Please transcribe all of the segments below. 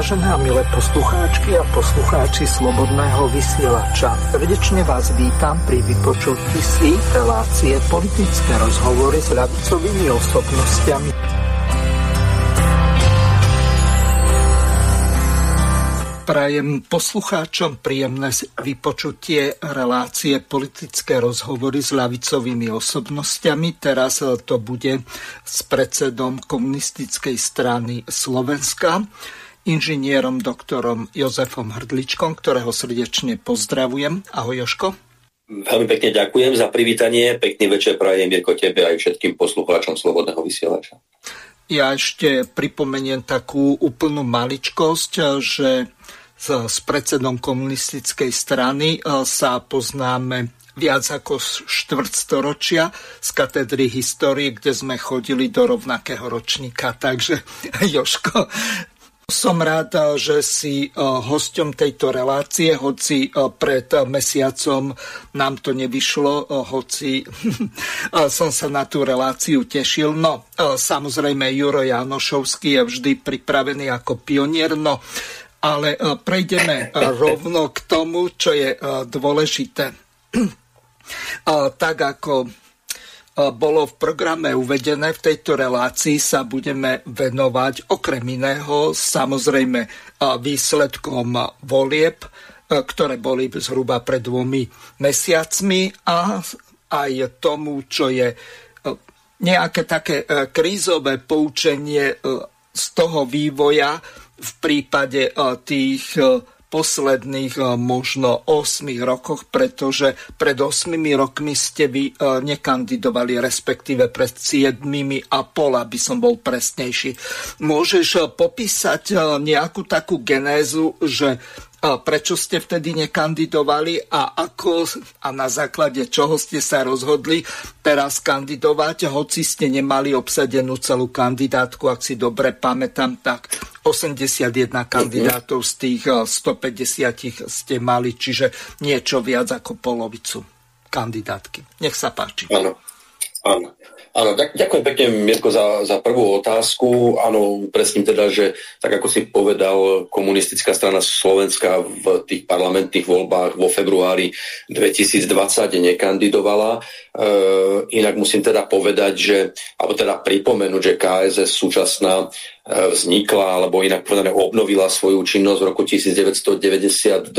Vážené a milé poslucháčky a poslucháči Slobodného vysielača, srdečne vás vítam pri vypočutí si relácie politické rozhovory s ľavicovými osobnostiami Prajem poslucháčom príjemné vypočutie relácie politické rozhovory s ľavicovými osobnostiami. Teraz to bude s predsedom komunistickej strany Slovenska, inžinierom doktorom Jozefom Hrdličkom, ktorého srdečne pozdravujem. Ahoj Joško. Veľmi pekne ďakujem za privítanie. Pekný večer prajem Mirko tebe aj všetkým poslucháčom Slobodného vysielača. Ja ešte pripomeniem takú úplnú maličkosť, že s predsedom komunistickej strany e, sa poznáme viac ako štvrtstoročia z katedry histórie, kde sme chodili do rovnakého ročníka. Takže Joško, som rád, že si e, hosťom tejto relácie, hoci pred mesiacom nám to nevyšlo, hoci som sa na tú reláciu tešil. No, samozrejme, Juro Janošovský je vždy pripravený ako pionier, no ale prejdeme rovno k tomu, čo je dôležité. Tak ako bolo v programe uvedené, v tejto relácii sa budeme venovať okrem iného samozrejme výsledkom volieb, ktoré boli zhruba pred dvomi mesiacmi a aj tomu, čo je nejaké také krízové poučenie z toho vývoja, v prípade e, tých e, posledných e, možno 8 rokoch, pretože pred 8 rokmi ste vy nekandidovali, respektíve pred 7 a pol, aby som bol presnejší. Môžeš popísať nejakú takú genézu, že prečo ste vtedy nekandidovali a ako a na základe čoho ste sa rozhodli teraz kandidovať, hoci ste nemali obsadenú celú kandidátku, ak si dobre pamätám, tak 81 kandidátov z tých 150 ste mali, čiže niečo viac ako polovicu kandidátky. Nech sa páči. Áno, áno. Áno, ďakujem pekne, Mirko, za, za prvú otázku. Áno, presne teda, že tak ako si povedal, komunistická strana Slovenska v tých parlamentných voľbách vo februári 2020 nekandidovala. E, inak musím teda povedať, že, alebo teda pripomenúť, že KSS súčasná vznikla, alebo inak povedané obnovila svoju činnosť v roku 1992.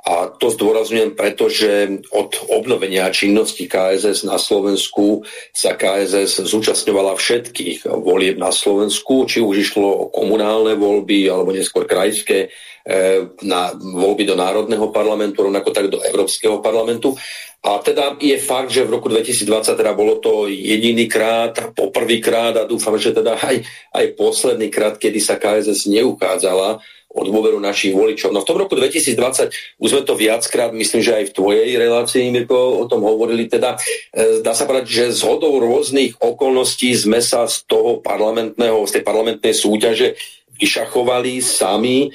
A to zdôrazňujem, pretože od obnovenia činnosti KSS na Slovensku sa KSS zúčastňovala všetkých volieb na Slovensku, či už išlo o komunálne voľby, alebo neskôr krajské eh, na voľby do Národného parlamentu, rovnako tak do Európskeho parlamentu. A teda je fakt, že v roku 2020 teda bolo to jediný krát, poprvýkrát a dúfam, že teda aj, aj posledný krát, kedy sa KSS neukázala od dôveru našich voličov. No v tom roku 2020 už sme to viackrát, myslím, že aj v tvojej relácii, Mirko, o tom hovorili, teda e, dá sa povedať, že z hodou rôznych okolností sme sa z toho parlamentného, z tej parlamentnej súťaže vyšachovali sami. E,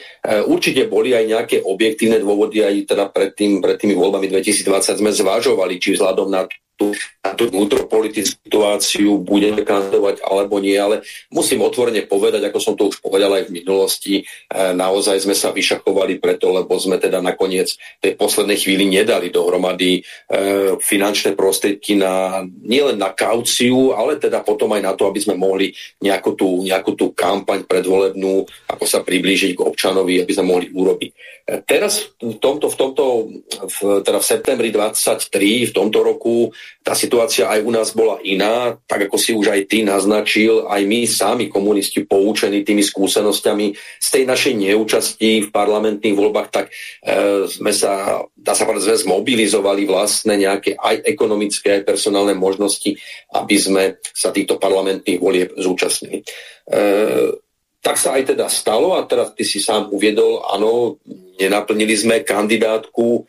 určite boli aj nejaké objektívne dôvody, aj teda pred, tým, pred tými voľbami 2020 sme zvažovali, či vzhľadom na na tú vnútropolitickú situáciu budeme kandidovať alebo nie, ale musím otvorene povedať, ako som to už povedal aj v minulosti, e, naozaj sme sa vyšachovali preto, lebo sme teda nakoniec tej poslednej chvíli nedali dohromady e, finančné prostriedky na, nielen na kauciu, ale teda potom aj na to, aby sme mohli nejakú tú, nejakú tú kampaň predvolebnú, ako sa priblížiť k občanovi, aby sme mohli urobiť. E, teraz v tomto, v tomto v, teda v septembri 23, v tomto roku tá situácia aj u nás bola iná, tak ako si už aj ty naznačil, aj my sami komunisti poučení tými skúsenosťami z tej našej neúčasti v parlamentných voľbách, tak e, sme sa, dá sa povedať, sme zmobilizovali vlastné nejaké aj ekonomické, aj personálne možnosti, aby sme sa týchto parlamentných volieb zúčastnili. E, tak sa aj teda stalo a teraz ty si sám uviedol, áno, nenaplnili sme kandidátku e,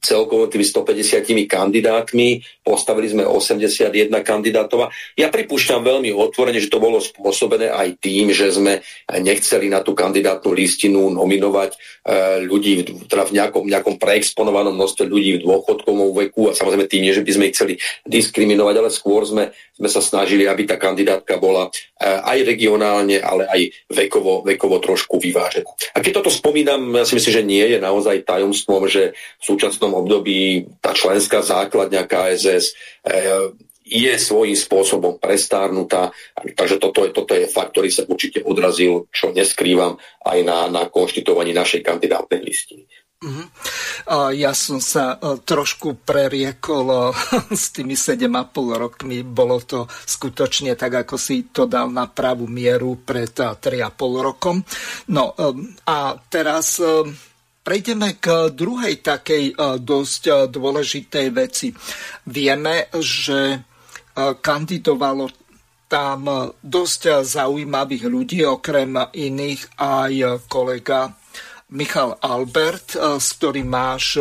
celkovo tými 150 kandidátmi, postavili sme 81 kandidátov. Ja pripúšťam veľmi otvorene, že to bolo spôsobené aj tým, že sme nechceli na tú kandidátnu listinu nominovať e, ľudí teda v nejakom, nejakom preexponovanom množstve ľudí v dôchodkovom veku a samozrejme tým nie, že by sme ich chceli diskriminovať, ale skôr sme, sme sa snažili, aby tá kandidátka bola e, aj regionálne, ale aj vekovo, vekovo trošku vyvážená. A keď toto spomínam, ja si myslím, že nie je naozaj tajomstvom, že v súčasnom období tá členská základňa KSS e, je svojím spôsobom prestárnutá. Takže toto je, toto je fakt, ktorý sa určite odrazil, čo neskrývam, aj na, na konštitovaní našej kandidátnej listiny. Uh-huh. Ja som sa e, trošku preriekol e, s tými 7,5 rokmi. Bolo to skutočne tak, ako si to dal na pravú mieru pred 3,5 e, rokom. No a teraz prejdeme k druhej takej dosť dôležitej veci. Vieme, že kandidovalo tam dosť zaujímavých ľudí, okrem iných aj kolega Michal Albert, s ktorým máš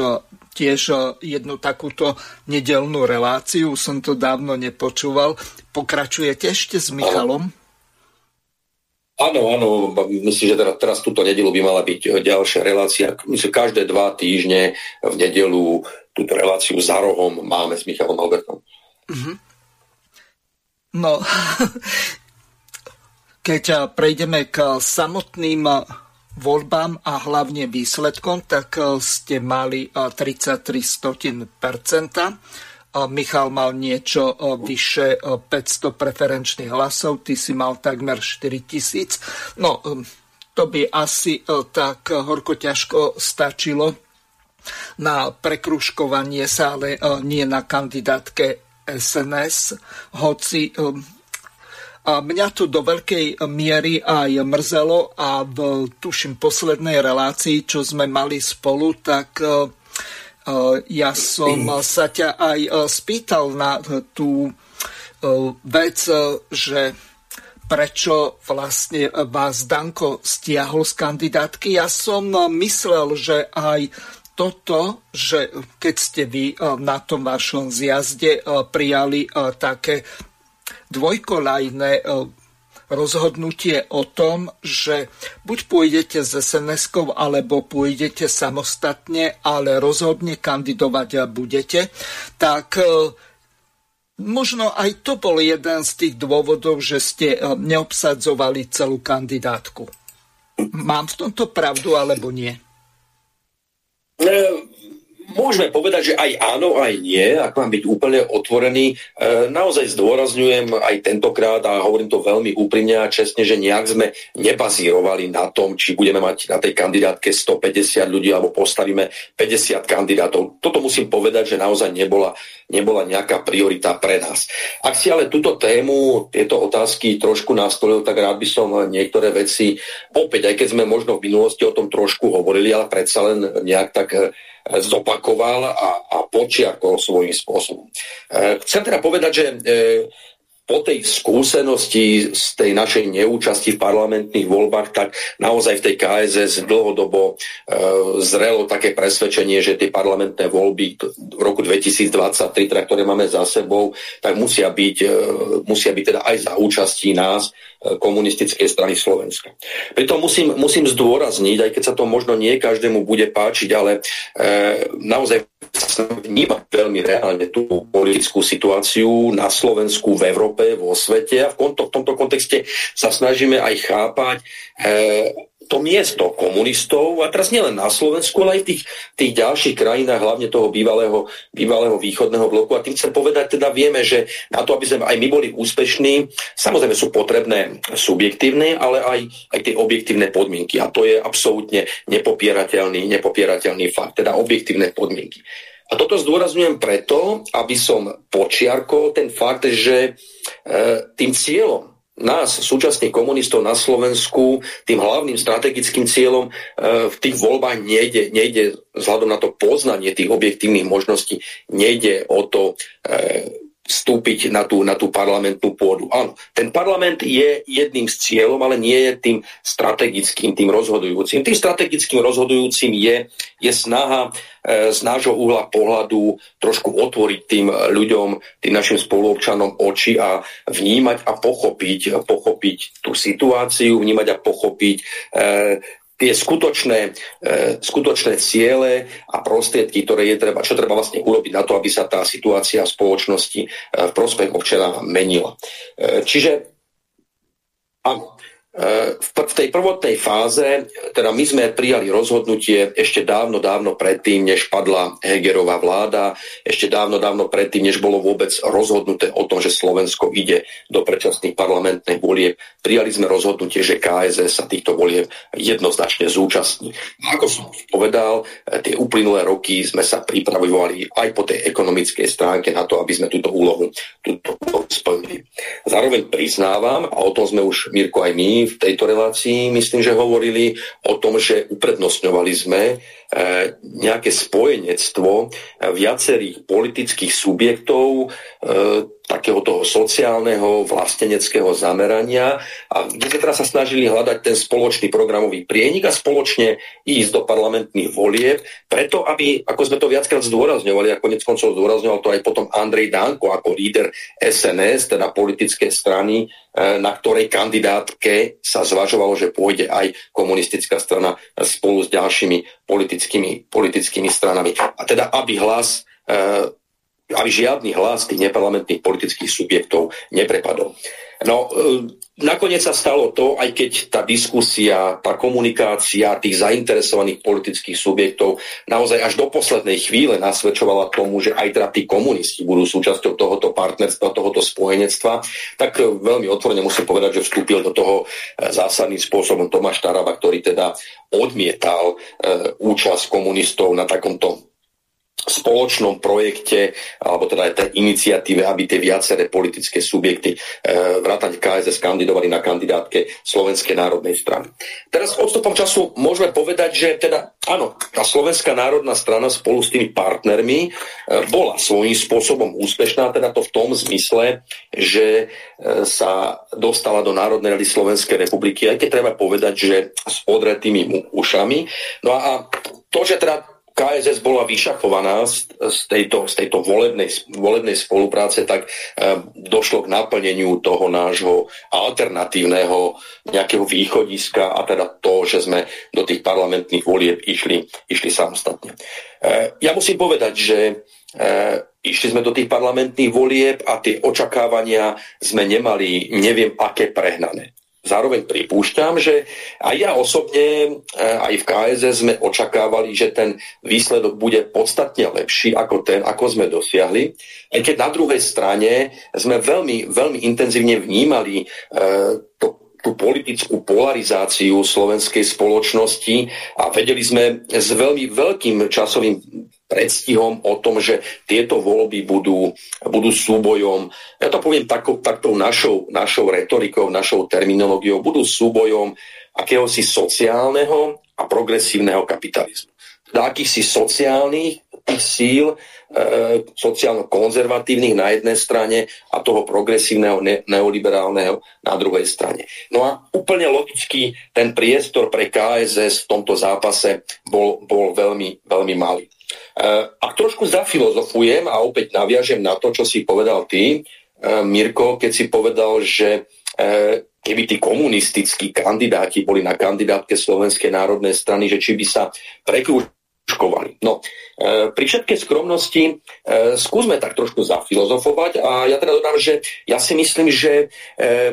tiež jednu takúto nedelnú reláciu, som to dávno nepočúval. Pokračujete ešte s Michalom? Áno, áno, myslím, že teraz, teraz túto nedelu by mala byť ďalšia relácia. Myslím, každé dva týždne v nedelu túto reláciu za rohom máme s Michalom Albertom. Uh-huh. No, keď prejdeme k samotným voľbám a hlavne výsledkom, tak ste mali 33 e, Michal mal niečo e, vyše 500 preferenčných hlasov, ty si mal takmer 4000. No, to by asi tak horko ťažko stačilo na prekruškovanie sa, ale nie na kandidátke SNS, hoci a mňa to do veľkej miery aj mrzelo a v, tuším, poslednej relácii, čo sme mali spolu, tak e, e, ja som sa ťa aj e, spýtal na tú vec, že prečo vlastne vás Danko stiahol z kandidátky. Ja som myslel, že aj toto, že keď ste vy na tom vašom zjazde prijali také dvojkolajné e, rozhodnutie o tom, že buď pôjdete z sns alebo pôjdete samostatne, ale rozhodne kandidovať budete, tak e, možno aj to bol jeden z tých dôvodov, že ste e, neobsadzovali celú kandidátku. Mám v tomto pravdu alebo nie? Môžeme povedať, že aj áno, aj nie, ak mám byť úplne otvorený. E, naozaj zdôrazňujem aj tentokrát a hovorím to veľmi úprimne a čestne, že nejak sme nebazírovali na tom, či budeme mať na tej kandidátke 150 ľudí alebo postavíme 50 kandidátov. Toto musím povedať, že naozaj nebola, nebola nejaká priorita pre nás. Ak si ale túto tému, tieto otázky trošku nastolil, tak rád by som niektoré veci, opäť, aj keď sme možno v minulosti o tom trošku hovorili, ale predsa len nejak tak zopakoval a, a počiarkol svojím spôsobom. E, chcem teda povedať, že e, po tej skúsenosti z tej našej neúčasti v parlamentných voľbách, tak naozaj v tej KSS dlhodobo e, zrelo také presvedčenie, že tie parlamentné voľby v roku 2023, teda, ktoré máme za sebou, tak musia byť, e, musia byť teda aj za účastí nás, e, komunistickej strany Slovenska. Preto musím, musím zdôrazniť, aj keď sa to možno nie každému bude páčiť, ale e, naozaj vnímať veľmi reálne tú politickú situáciu na Slovensku, v Európe, vo svete a v, konto, v tomto kontexte sa snažíme aj chápať e, to miesto komunistov, a teraz nielen na Slovensku, ale aj v tých, tých ďalších krajinách, hlavne toho bývalého, bývalého východného bloku. A tým chcem povedať, teda vieme, že na to, aby sme aj my boli úspešní, samozrejme sú potrebné subjektívne, ale aj, aj tie objektívne podmienky. A to je absolútne nepopierateľný, nepopierateľný fakt, teda objektívne podmienky. A toto zdôrazňujem preto, aby som počiarkol ten fakt, že e, tým cieľom nás, súčasných komunistov na Slovensku, tým hlavným strategickým cieľom e, v tých voľbách nejde, nejde vzhľadom na to poznanie tých objektívnych možností, nejde o to e, vstúpiť na tú, na tú parlamentnú pôdu. Áno, ten parlament je jedným z cieľom, ale nie je tým strategickým, tým rozhodujúcim. Tým strategickým rozhodujúcim je, je snaha e, z nášho uhla pohľadu trošku otvoriť tým ľuďom, tým našim spoluobčanom oči a vnímať a pochopiť, pochopiť tú situáciu, vnímať a pochopiť e, tie skutočné, e, skutočné ciele a prostriedky, ktoré je treba, čo treba vlastne urobiť na to, aby sa tá situácia v spoločnosti e, v prospech občana menila. E, čiže áno, v tej prvotnej fáze, teda my sme prijali rozhodnutie ešte dávno, dávno predtým, než padla Hegerová vláda, ešte dávno, dávno predtým, než bolo vôbec rozhodnuté o tom, že Slovensko ide do predčasných parlamentných volieb. Prijali sme rozhodnutie, že KSS sa týchto volieb jednoznačne zúčastní. Ako som povedal, tie uplynulé roky sme sa pripravovali aj po tej ekonomickej stránke na to, aby sme túto úlohu, túto úlohu splnili. Zároveň priznávam, a o tom sme už, Mirko, aj my v tejto relácii, myslím, že hovorili o tom, že uprednostňovali sme nejaké spojenectvo e, viacerých politických subjektov, e, takého toho sociálneho, vlasteneckého zamerania. A kde sme teraz sa snažili hľadať ten spoločný programový prienik a spoločne ísť do parlamentných volieb, preto aby, ako sme to viackrát zdôrazňovali a konec koncov zdôrazňoval to aj potom Andrej Danko ako líder SNS, teda politické strany, e, na ktorej kandidátke sa zvažovalo, že pôjde aj komunistická strana spolu s ďalšími politickými, politickými stranami. A teda, aby hlas e, aby žiadny hlas tých neparlamentných politických subjektov neprepadol. No, e, nakoniec sa stalo to, aj keď tá diskusia, tá komunikácia tých zainteresovaných politických subjektov naozaj až do poslednej chvíle nasvedčovala tomu, že aj teda tí komunisti budú súčasťou tohoto partnerstva, tohoto spojenectva, tak e, veľmi otvorene musím povedať, že vstúpil do toho e, zásadným spôsobom Tomáš Taraba, ktorý teda odmietal účasť komunistov na takomto spoločnom projekte, alebo teda aj tej iniciatíve, aby tie viaceré politické subjekty e, vrátať KSS kandidovali na kandidátke Slovenskej národnej strany. Teraz odstupom času môžeme povedať, že teda áno, tá Slovenská národná strana spolu s tými partnermi e, bola svojím spôsobom úspešná, teda to v tom zmysle, že e, sa dostala do Národnej rady Slovenskej republiky, aj keď treba povedať, že s odretými ušami. No a to, že teda KSS bola vyšachovaná z, z tejto, z tejto volebnej, volebnej spolupráce, tak e, došlo k naplneniu toho nášho alternatívneho nejakého východiska a teda to, že sme do tých parlamentných volieb išli, išli samostatne. E, ja musím povedať, že e, išli sme do tých parlamentných volieb a tie očakávania sme nemali, neviem aké prehnané. Zároveň pripúšťam, že aj ja osobne, eh, aj v KSS sme očakávali, že ten výsledok bude podstatne lepší ako ten, ako sme dosiahli. Aj keď na druhej strane sme veľmi, veľmi intenzívne vnímali e, to tú politickú polarizáciu slovenskej spoločnosti a vedeli sme s veľmi veľkým časovým predstihom o tom, že tieto voľby budú, budú súbojom, ja to poviem takou, taktou našou, našou retorikou, našou terminológiou, budú súbojom akéhosi sociálneho a progresívneho kapitalizmu. Teda akýchsi sociálnych síl, e, sociálno-konzervatívnych na jednej strane a toho progresívneho ne- neoliberálneho na druhej strane. No a úplne logicky ten priestor pre KSS v tomto zápase bol, bol veľmi, veľmi malý. Eh, ak trošku zafilozofujem a opäť naviažem na to, čo si povedal ty, eh, Mirko, keď si povedal, že eh, keby tí komunistickí kandidáti boli na kandidátke Slovenskej národnej strany, že či by sa prekúškovali. No, pri všetkej skromnosti skúsme tak trošku zafilozofovať a ja teda dodám, že ja si myslím, že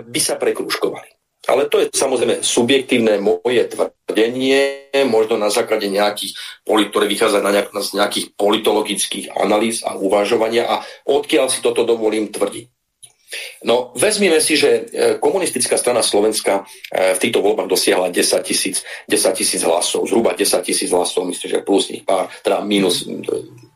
by sa prekrúškovali. Ale to je samozrejme subjektívne moje tvrdenie, možno na základe nejakých, ktoré vychádza na nejak, z nejakých politologických analýz a uvažovania a odkiaľ si toto dovolím tvrdiť. No, vezmime si, že e, komunistická strana Slovenska e, v týchto voľbách dosiahla 10 tisíc 10 tisíc hlasov, zhruba 10 tisíc hlasov, myslím, že plus nich pár, teda minus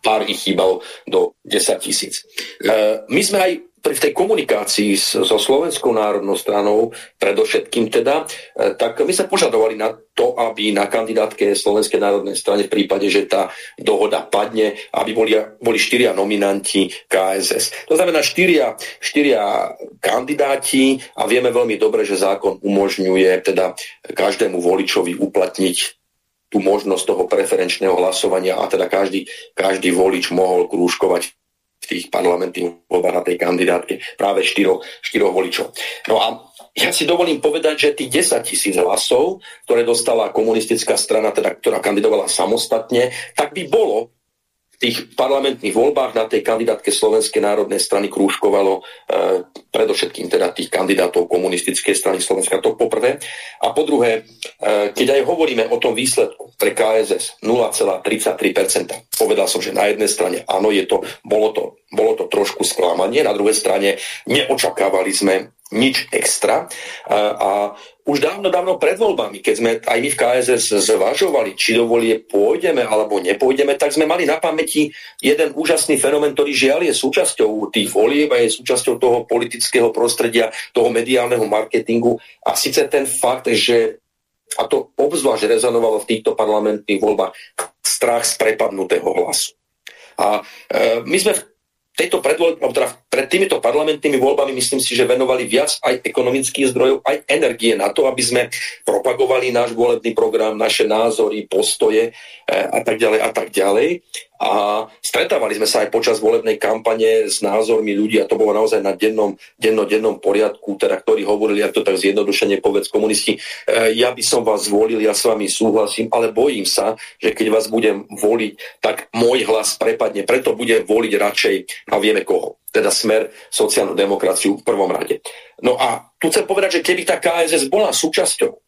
pár ich chýbalo do 10 tisíc. E, my sme aj v tej komunikácii so Slovenskou národnou stranou, predovšetkým teda, e, tak my sme požadovali na to, aby na kandidátke Slovenskej národnej strane v prípade, že tá dohoda padne, aby boli, boli štyria nominanti KSS. To znamená štyria, štyria kandidáti a vieme veľmi dobre, že zákon umožňuje teda každému voličovi uplatniť tú možnosť toho preferenčného hlasovania a teda každý, každý volič mohol krúžkovať v tých parlamentných voľbách na tej kandidátke práve štyro, štyro voličov. No a ja si dovolím povedať, že tých 10 tisíc hlasov, ktoré dostala komunistická strana, teda, ktorá kandidovala samostatne, tak by bolo tých parlamentných voľbách na tej kandidátke Slovenskej národnej strany krúžkovalo e, predovšetkým teda tých kandidátov komunistickej strany Slovenska, to poprvé. A po druhé, e, keď aj hovoríme o tom výsledku pre KSS 0,33%, povedal som, že na jednej strane áno, je to, bolo, to, bolo to trošku sklamanie, na druhej strane neočakávali sme nič extra. A už dávno, dávno pred voľbami, keď sme aj my v KSS zvažovali, či do volie pôjdeme alebo nepôjdeme, tak sme mali na pamäti jeden úžasný fenomén, ktorý žiaľ je súčasťou tých volieb a je súčasťou toho politického prostredia, toho mediálneho marketingu. A síce ten fakt, že a to obzvlášť rezonovalo v týchto parlamentných voľbách strach z prepadnutého hlasu. A e, my sme v tejto predvoľ, teda pred týmito parlamentnými voľbami myslím si, že venovali viac aj ekonomických zdrojov, aj energie na to, aby sme propagovali náš volebný program, naše názory, postoje e, a tak ďalej a tak ďalej. A stretávali sme sa aj počas volebnej kampane s názormi ľudí a to bolo naozaj na dennom, denno, dennom poriadku, teda, ktorí hovorili, ak to tak zjednodušene povedz komunisti, e, ja by som vás zvolil, ja s vami súhlasím, ale bojím sa, že keď vás budem voliť, tak môj hlas prepadne, preto budem voliť radšej a vieme koho. Teda smer sociálnu demokraciu v prvom rade. No a tu chcem povedať, že keby tá KSS bola súčasťou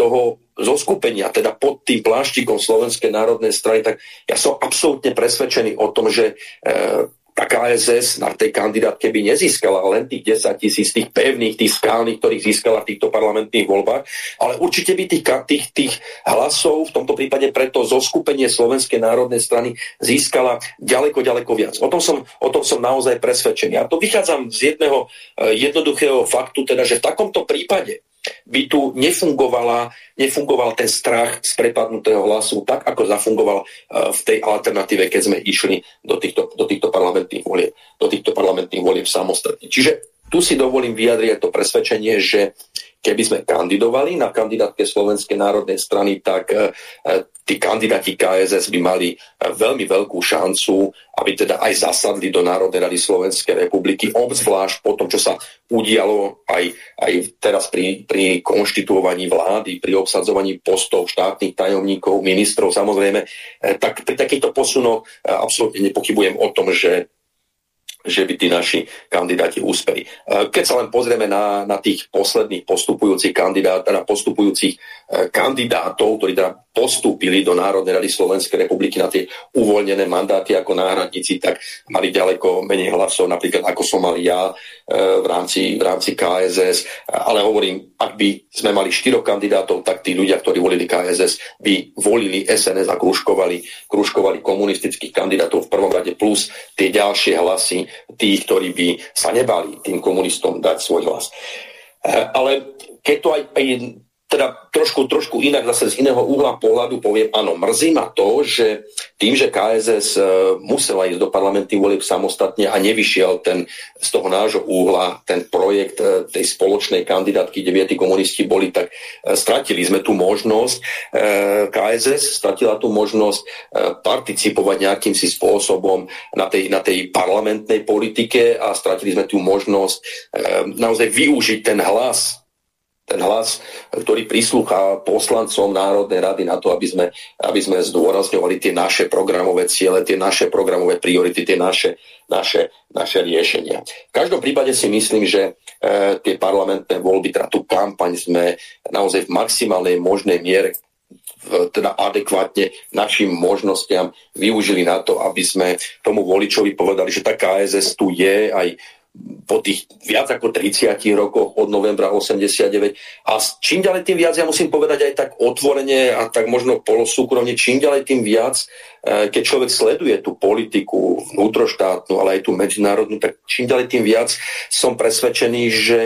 toho zoskupenia, teda pod tým pláštikom Slovenskej národnej strany, tak ja som absolútne presvedčený o tom, že e, tá KSS na tej kandidátke by nezískala len tých 10 tisíc, tých pevných, tých skálnych, ktorých získala v týchto parlamentných voľbách, ale určite by tých, tých, tých hlasov, v tomto prípade preto zoskupenie Slovenskej národnej strany získala ďaleko, ďaleko viac. O tom som, o tom som naozaj presvedčený. A to vychádzam z jedného e, jednoduchého faktu, teda, že v takomto prípade by tu nefungovala, nefungoval ten strach z prepadnutého hlasu tak, ako zafungoval uh, v tej alternatíve, keď sme išli do týchto, do týchto parlamentných volieb, do týchto parlamentných volieb samostatne. Čiže tu si dovolím vyjadriť to presvedčenie, že keby sme kandidovali na kandidátke Slovenskej národnej strany, tak e, tí kandidáti KSS by mali e, veľmi veľkú šancu, aby teda aj zasadli do Národnej rady Slovenskej republiky, obzvlášť po tom, čo sa udialo aj, aj teraz pri, pri konštituovaní vlády, pri obsadzovaní postov štátnych tajomníkov, ministrov samozrejme, e, tak pri takýchto posunoch absolútne nepochybujem o tom, že že by tí naši kandidáti úspeli. E, keď sa len pozrieme na, na tých posledných postupujúcich kandidát, na postupujúcich e, kandidátov, ktorí teda postúpili do Národnej rady Slovenskej republiky na tie uvoľnené mandáty ako náhradníci, tak mali ďaleko menej hlasov, napríklad ako som mal ja e, v rámci, v rámci KSS. Ale hovorím, ak by sme mali štyroch kandidátov, tak tí ľudia, ktorí volili KSS, by volili SNS a kružkovali, kružkovali komunistických kandidátov v prvom rade plus tie ďalšie hlasy tých, ktorí by sa nebali tým komunistom dať svoj hlas. Eh, ale keď to aj, teda trošku, trošku inak zase z iného uhla pohľadu poviem, áno, mrzí ma to, že tým, že KSS e, musela ísť do parlamentných volieb samostatne a nevyšiel ten z toho nášho úhla ten projekt e, tej spoločnej kandidátky, kde komunisti boli, tak e, stratili sme tú možnosť, KSS stratila tú možnosť participovať nejakým si spôsobom na tej, na tej parlamentnej politike a stratili sme tú možnosť naozaj využiť ten hlas ten hlas, ktorý prislúcha poslancom Národnej rady na to, aby sme, aby sme zdôrazňovali tie naše programové ciele, tie naše programové priority, tie naše, naše, naše riešenia. V každom prípade si myslím, že e, tie parlamentné voľby, teda tú kampaň sme naozaj v maximálnej možnej miere teda adekvátne našim možnostiam využili na to, aby sme tomu voličovi povedali, že tá KSS tu je aj po tých viac ako 30 rokoch od novembra 89 a čím ďalej tým viac, ja musím povedať aj tak otvorene a tak možno polosúkromne, čím ďalej tým viac, e, keď človek sleduje tú politiku vnútroštátnu, ale aj tú medzinárodnú, tak čím ďalej tým viac som presvedčený, že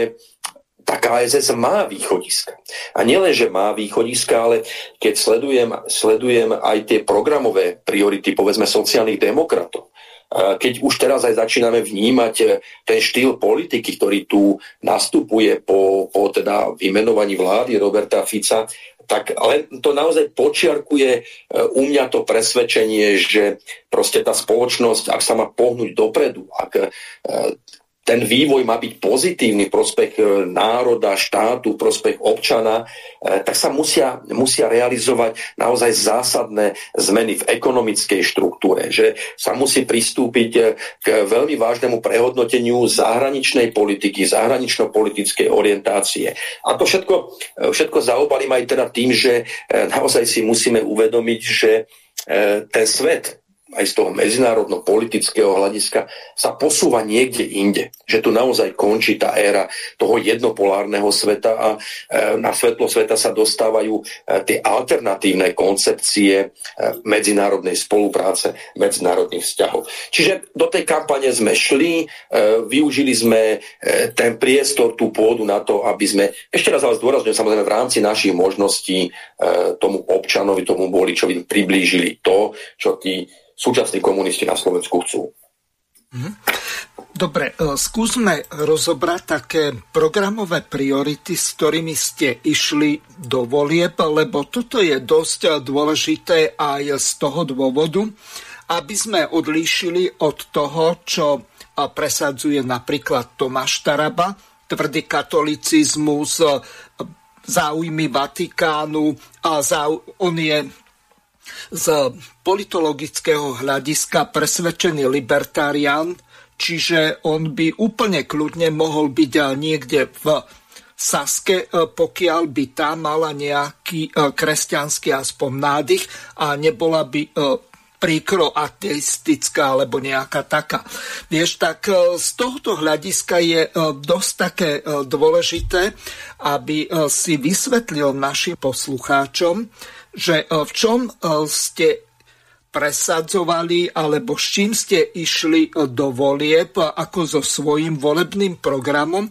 tá KSS má východiska. A nielen, že má východiska, ale keď sledujem, sledujem aj tie programové priority, povedzme, sociálnych demokratov, keď už teraz aj začíname vnímať e, ten štýl politiky, ktorý tu nastupuje po, po teda vymenovaní vlády Roberta Fica, tak len to naozaj počiarkuje e, u mňa to presvedčenie, že proste tá spoločnosť, ak sa má pohnúť dopredu, ak ten vývoj má byť pozitívny prospech e, národa, štátu, prospech občana, e, tak sa musia, musia realizovať naozaj zásadné zmeny v ekonomickej štruktúre, že sa musí pristúpiť e, k veľmi vážnemu prehodnoteniu zahraničnej politiky, zahranično-politickej orientácie. A to všetko, všetko zaobalím aj teda tým, že naozaj si musíme uvedomiť, že ten svet, aj z toho medzinárodno-politického hľadiska sa posúva niekde inde. Že tu naozaj končí tá éra toho jednopolárneho sveta a e, na svetlo sveta sa dostávajú e, tie alternatívne koncepcie e, medzinárodnej spolupráce, medzinárodných vzťahov. Čiže do tej kampane sme šli, využili sme ten priestor, tú pôdu na to, aby sme, ešte raz ale zdôrazňujem, samozrejme v rámci našich možností tomu občanovi, tomu voličovi priblížili to, čo tí súčasní komunisti na Slovensku chcú. Mhm. Dobre, e, skúsme rozobrať také programové priority, s ktorými ste išli do volieb, lebo toto je dosť dôležité aj z toho dôvodu, aby sme odlíšili od toho, čo presadzuje napríklad Tomáš Taraba, tvrdý katolicizmus, záujmy Vatikánu, a on je z politologického hľadiska presvedčený libertarián, čiže on by úplne kľudne mohol byť niekde v Saske, pokiaľ by tam mala nejaký e, kresťanský aspoň nádych a nebola by príkro ateistická alebo nejaká taká. Vieš, tak z tohoto hľadiska je dosť také dôležité, aby si vysvetlil našim poslucháčom, že e, v čom e, ste presadzovali alebo s čím ste išli e, do volieb ako so svojím volebným programom?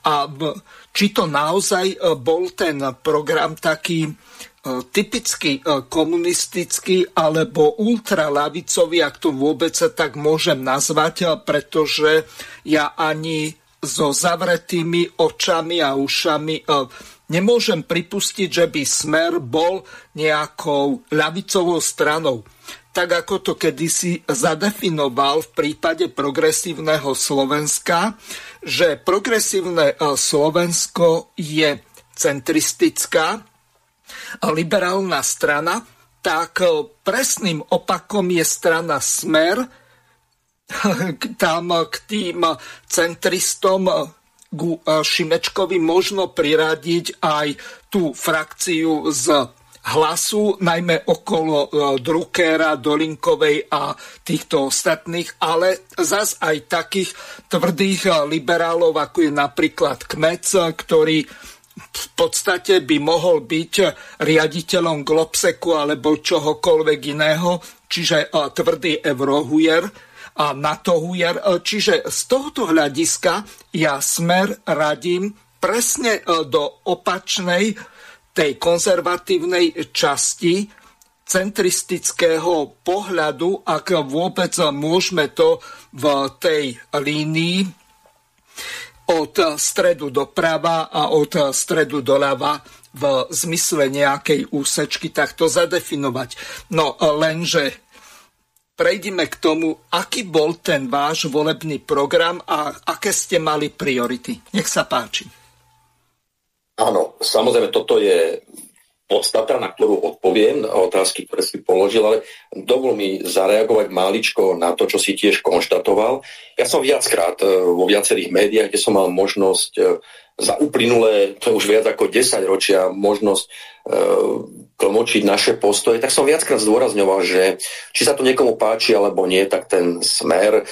A či to naozaj bol ten program taký typicky komunistický alebo ultralavicový, ak to vôbec tak môžem nazvať, pretože ja ani so zavretými očami a ušami Nemôžem pripustiť, že by Smer bol nejakou ľavicovou stranou. Tak ako to kedysi zadefinoval v prípade progresívneho Slovenska, že progresívne e, Slovensko je centristická liberálna strana, tak e, presným opakom je strana Smer, tam k tým centristom e, Šimečkovi možno priradiť aj tú frakciu z hlasu, najmä okolo e, Druckera, Dolinkovej a týchto ostatných, ale zas aj takých tvrdých e, liberálov, ako je napríklad Kmec, ktorý v podstate by mohol byť riaditeľom Globseku alebo čohokoľvek iného, čiže tvrdý eurohujer a NATO hujer. E, čiže z tohoto hľadiska ja smer radím presne e, do opačnej tej konzervatívnej časti centristického pohľadu, ak vôbec môžeme to v tej línii od stredu doprava a od stredu doľava v zmysle nejakej úsečky takto zadefinovať. No lenže prejdime k tomu, aký bol ten váš volebný program a aké ste mali priority. Nech sa páči. Áno, samozrejme, toto je podstata, na ktorú odpoviem, na otázky, ktoré si položil, ale dovol mi zareagovať máličko na to, čo si tiež konštatoval. Ja som viackrát e, vo viacerých médiách, kde som mal možnosť e, za uplynulé, to už viac ako 10 ročia, možnosť e, tlmočiť naše postoje, tak som viackrát zdôrazňoval, že či sa to niekomu páči alebo nie, tak ten smer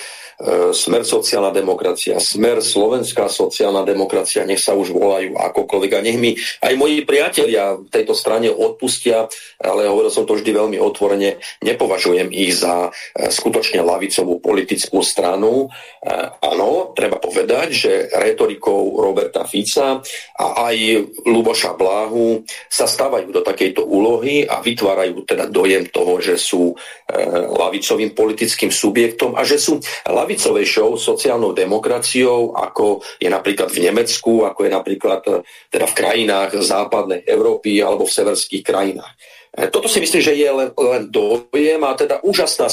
smer sociálna demokracia, Smer slovenská sociálna demokracia, nech sa už volajú akokoľvek a nech mi aj moji priatelia v tejto strane odpustia, ale hovoril som to vždy veľmi otvorene, nepovažujem ich za e, skutočne lavicovú politickú stranu. E, áno, treba povedať, že retorikou Roberta Fica a aj Luboša Bláhu sa stávajú do takejto úlohy a vytvárajú teda dojem toho, že sú lavicovým politickým subjektom a že sú pravicovejšou sociálnou demokraciou, ako je napríklad v Nemecku, ako je napríklad e, teda v krajinách západnej Európy alebo v severských krajinách. E, toto si myslím, že je len, len dojem a teda úžasná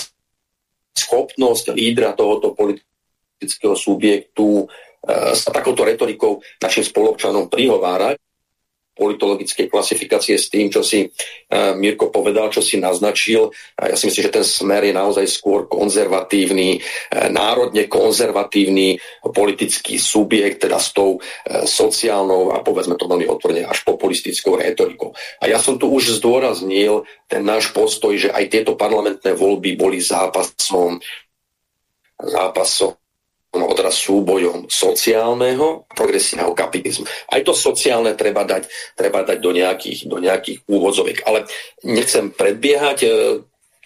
schopnosť lídra tohoto politického subjektu e, sa takouto retorikou našim spolupčanom prihovárať politologickej klasifikácie s tým, čo si uh, Mirko povedal, čo si naznačil. A ja si myslím, že ten smer je naozaj skôr konzervatívny, uh, národne konzervatívny politický subjekt, teda s tou uh, sociálnou a povedzme to veľmi otvorene až populistickou retorikou. A ja som tu už zdôraznil ten náš postoj, že aj tieto parlamentné voľby boli zápasom zápasom No, odraz súbojom sociálneho progresívneho kapitalizmu. Aj to sociálne treba dať, treba dať do nejakých, do nejakých úvodzoviek. Ale nechcem predbiehať, e,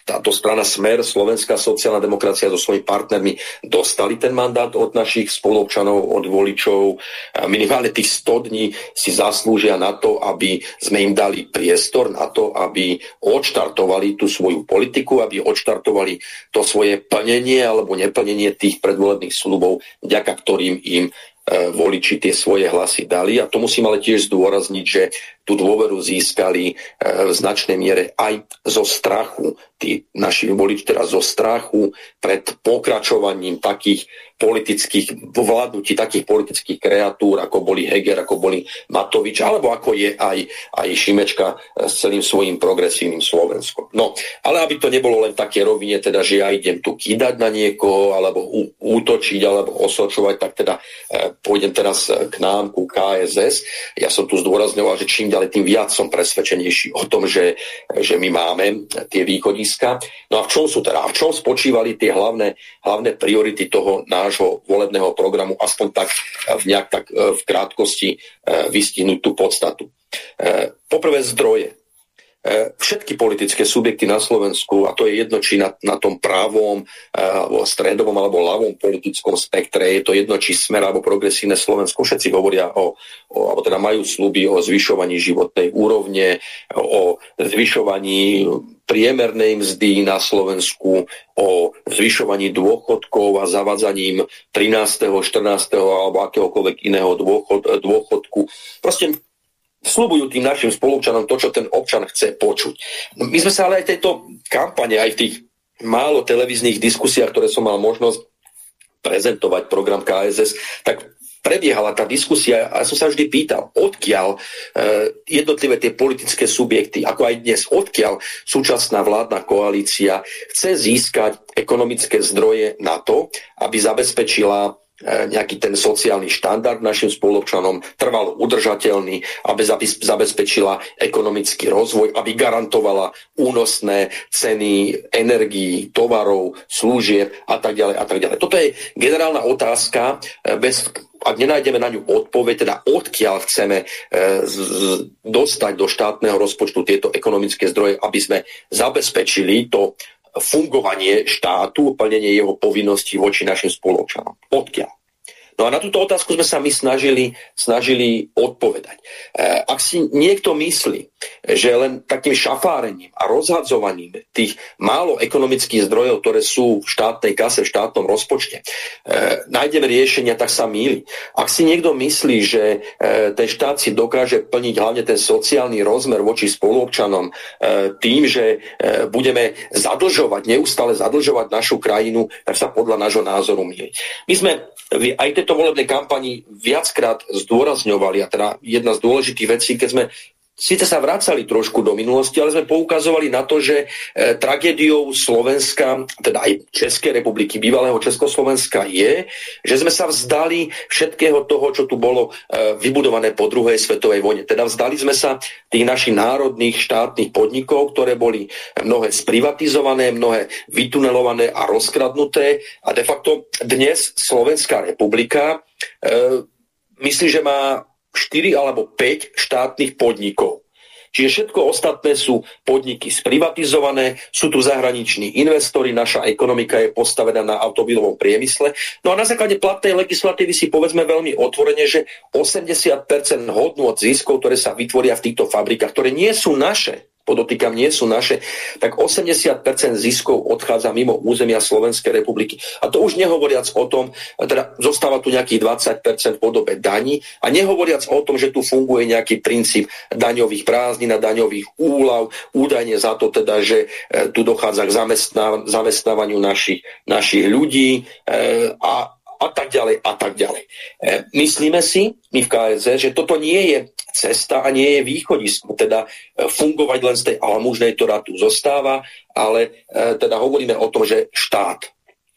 táto strana Smer, Slovenská sociálna demokracia so svojimi partnermi dostali ten mandát od našich spolupčanov, od voličov. Minimálne tých 100 dní si zaslúžia na to, aby sme im dali priestor na to, aby odštartovali tú svoju politiku, aby odštartovali to svoje plnenie alebo neplnenie tých predvolebných slubov, vďaka ktorým im E, voliči tie svoje hlasy dali. A to musím ale tiež zdôrazniť, že tú dôveru získali e, v značnej miere aj zo strachu. Tí naši voliči teraz zo strachu pred pokračovaním takých politických vládnutí takých politických kreatúr, ako boli Heger, ako boli Matovič, alebo ako je aj, aj Šimečka s celým svojim progresívnym Slovenskom. No, ale aby to nebolo len také rovine, teda, že ja idem tu kýdať na niekoho, alebo útočiť, alebo osočovať, tak teda e, pôjdem teraz k nám, ku KSS. Ja som tu zdôrazňoval, že čím ďalej, tým viac som presvedčenejší o tom, že, že my máme tie východiska. No a v čom sú teda? V čom spočívali tie hlavné, hlavné priority toho nášho volebného programu, aspoň tak eh, v nejak tak eh, v krátkosti eh, vystihnúť tú podstatu. Poprvé zdroje. Všetky politické subjekty na Slovensku, a to je jedno, či na, na tom právom, alebo stredovom, alebo ľavom politickom spektre, je to jedno, či smer, alebo progresívne Slovensko, všetci hovoria o, o alebo teda majú sluby o zvyšovaní životnej úrovne, o zvyšovaní priemernej mzdy na Slovensku, o zvyšovaní dôchodkov a zavadzaním 13., 14. alebo akéhokoľvek iného dôchod, dôchodku. Proste slubujú tým našim spolupčanom to, čo ten občan chce počuť. My sme sa ale aj tejto kampane, aj v tých málo televíznych diskusiách, ktoré som mal možnosť prezentovať program KSS, tak prebiehala tá diskusia a som sa vždy pýtal, odkiaľ e, jednotlivé tie politické subjekty, ako aj dnes, odkiaľ súčasná vládna koalícia chce získať ekonomické zdroje na to, aby zabezpečila nejaký ten sociálny štandard našim spoločanom, trvalo udržateľný, aby zabezpečila ekonomický rozvoj, aby garantovala únosné ceny energií, tovarov, služieb a tak ďalej a tak ďalej. Toto je generálna otázka, e, bez ak nenájdeme na ňu odpoveď, teda odkiaľ chceme e, dostať do štátneho rozpočtu tieto ekonomické zdroje, aby sme zabezpečili to fungovanie štátu, plnenie jeho povinností voči našim spoločanom. Odkiaľ? No a na túto otázku sme sa my snažili, snažili odpovedať. E, ak si niekto myslí, že len takým šafárením a rozhadzovaním tých málo ekonomických zdrojov, ktoré sú v štátnej kase, v štátnom rozpočte, e, nájdeme riešenia, tak sa míli. Ak si niekto myslí, že e, ten štát si dokáže plniť hlavne ten sociálny rozmer voči spoluobčanom tým, že budeme zadlžovať, neustále zadlžovať našu krajinu, tak sa podľa nášho názoru míli. My sme aj tejto volebnej kampani viackrát zdôrazňovali, a teda jedna z dôležitých vecí, keď sme síce sa vracali trošku do minulosti, ale sme poukazovali na to, že e, tragédiou Slovenska, teda aj Českej republiky, bývalého Československa je, že sme sa vzdali všetkého toho, čo tu bolo e, vybudované po druhej svetovej vojne. Teda vzdali sme sa tých našich národných štátnych podnikov, ktoré boli mnohé sprivatizované, mnohé vytunelované a rozkradnuté a de facto dnes Slovenská republika e, myslí, že má 4 alebo 5 štátnych podnikov. Čiže všetko ostatné sú podniky sprivatizované, sú tu zahraniční investori, naša ekonomika je postavená na automobilovom priemysle. No a na základe platnej legislatívy si povedzme veľmi otvorene, že 80% hodnú od ziskov, ktoré sa vytvoria v týchto fabrikách, ktoré nie sú naše, podotýkam, nie sú naše, tak 80% ziskov odchádza mimo územia Slovenskej republiky. A to už nehovoriac o tom, teda zostáva tu nejakých 20% v podobe daní a nehovoriac o tom, že tu funguje nejaký princíp daňových prázdnin a daňových úlav, údajne za to teda, že e, tu dochádza k zamestnávaniu našich, našich ľudí e, a a tak ďalej a tak ďalej. E, myslíme si, my v KSZ, že toto nie je cesta a nie je východisko, teda e, fungovať len z tej almužnej, ktorá tu zostáva, ale e, teda hovoríme o tom, že štát,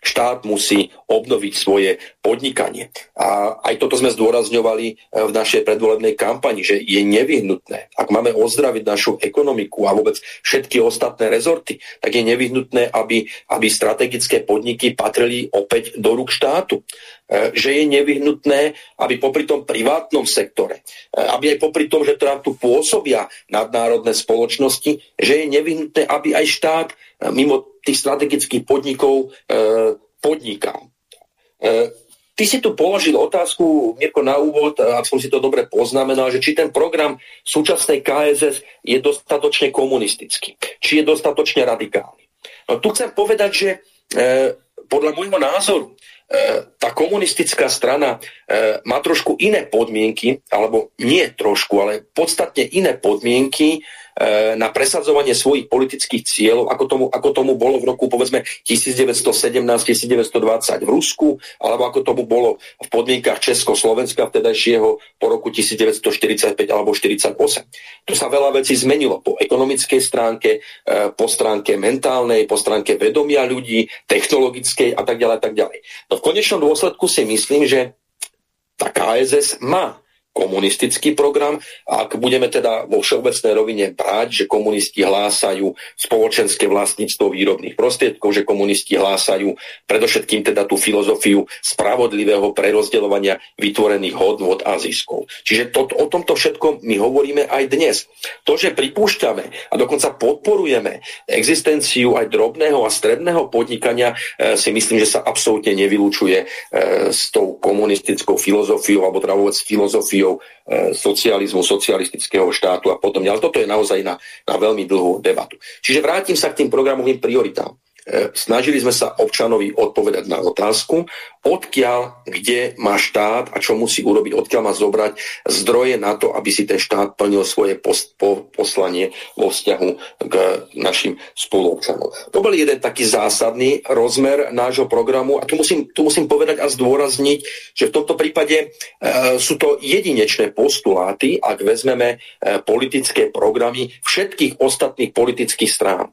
štát musí obnoviť svoje podnikanie. A aj toto sme zdôrazňovali e, v našej predvolebnej kampani, že je nevyhnutné, ak máme ozdraviť našu ekonomiku a vôbec všetky ostatné rezorty, tak je nevyhnutné, aby, aby strategické podniky patrili opäť do rúk štátu. E, že je nevyhnutné, aby popri tom privátnom sektore, e, aby aj popri tom, že teda tu pôsobia nadnárodné spoločnosti, že je nevyhnutné, aby aj štát mimo tých strategických podnikov e, podnikal. E, ty si tu položil otázku, Mirko, na úvod, ak som si to dobre poznamenal, že či ten program súčasnej KSS je dostatočne komunistický, či je dostatočne radikálny. No tu chcem povedať, že e, podľa môjho názoru e, tá komunistická strana e, má trošku iné podmienky, alebo nie trošku, ale podstatne iné podmienky E, na presadzovanie svojich politických cieľov, ako tomu, ako tomu bolo v roku povedzme 1917-1920 v Rusku, alebo ako tomu bolo v podmienkach Československa vtedajšieho po roku 1945 alebo 1948. Tu sa veľa vecí zmenilo po ekonomickej stránke, e, po stránke mentálnej, po stránke vedomia ľudí, technologickej a tak ďalej, a tak ďalej. No v konečnom dôsledku si myslím, že tá KSS má komunistický program a ak budeme teda vo všeobecnej rovine brať, že komunisti hlásajú spoločenské vlastníctvo výrobných prostriedkov, že komunisti hlásajú predovšetkým teda tú filozofiu spravodlivého prerozdeľovania vytvorených hodnot a ziskov. Čiže to, o tomto všetkom my hovoríme aj dnes. To, že pripúšťame a dokonca podporujeme existenciu aj drobného a stredného podnikania, e, si myslím, že sa absolútne nevylučuje e, s tou komunistickou filozofiou alebo teda vôbec filozofiou filozofiou e, socializmu, socialistického štátu a potom. Ale toto je naozaj na, na veľmi dlhú debatu. Čiže vrátim sa k tým programovým prioritám. E, snažili sme sa občanovi odpovedať na otázku, odkiaľ, kde má štát a čo musí urobiť, odkiaľ má zobrať zdroje na to, aby si ten štát plnil svoje post, po, poslanie vo vzťahu k našim spoluobčanom. To bol jeden taký zásadný rozmer nášho programu a tu musím, tu musím povedať a zdôrazniť, že v tomto prípade e, sú to jedinečné postuláty, ak vezmeme e, politické programy všetkých ostatných politických strán.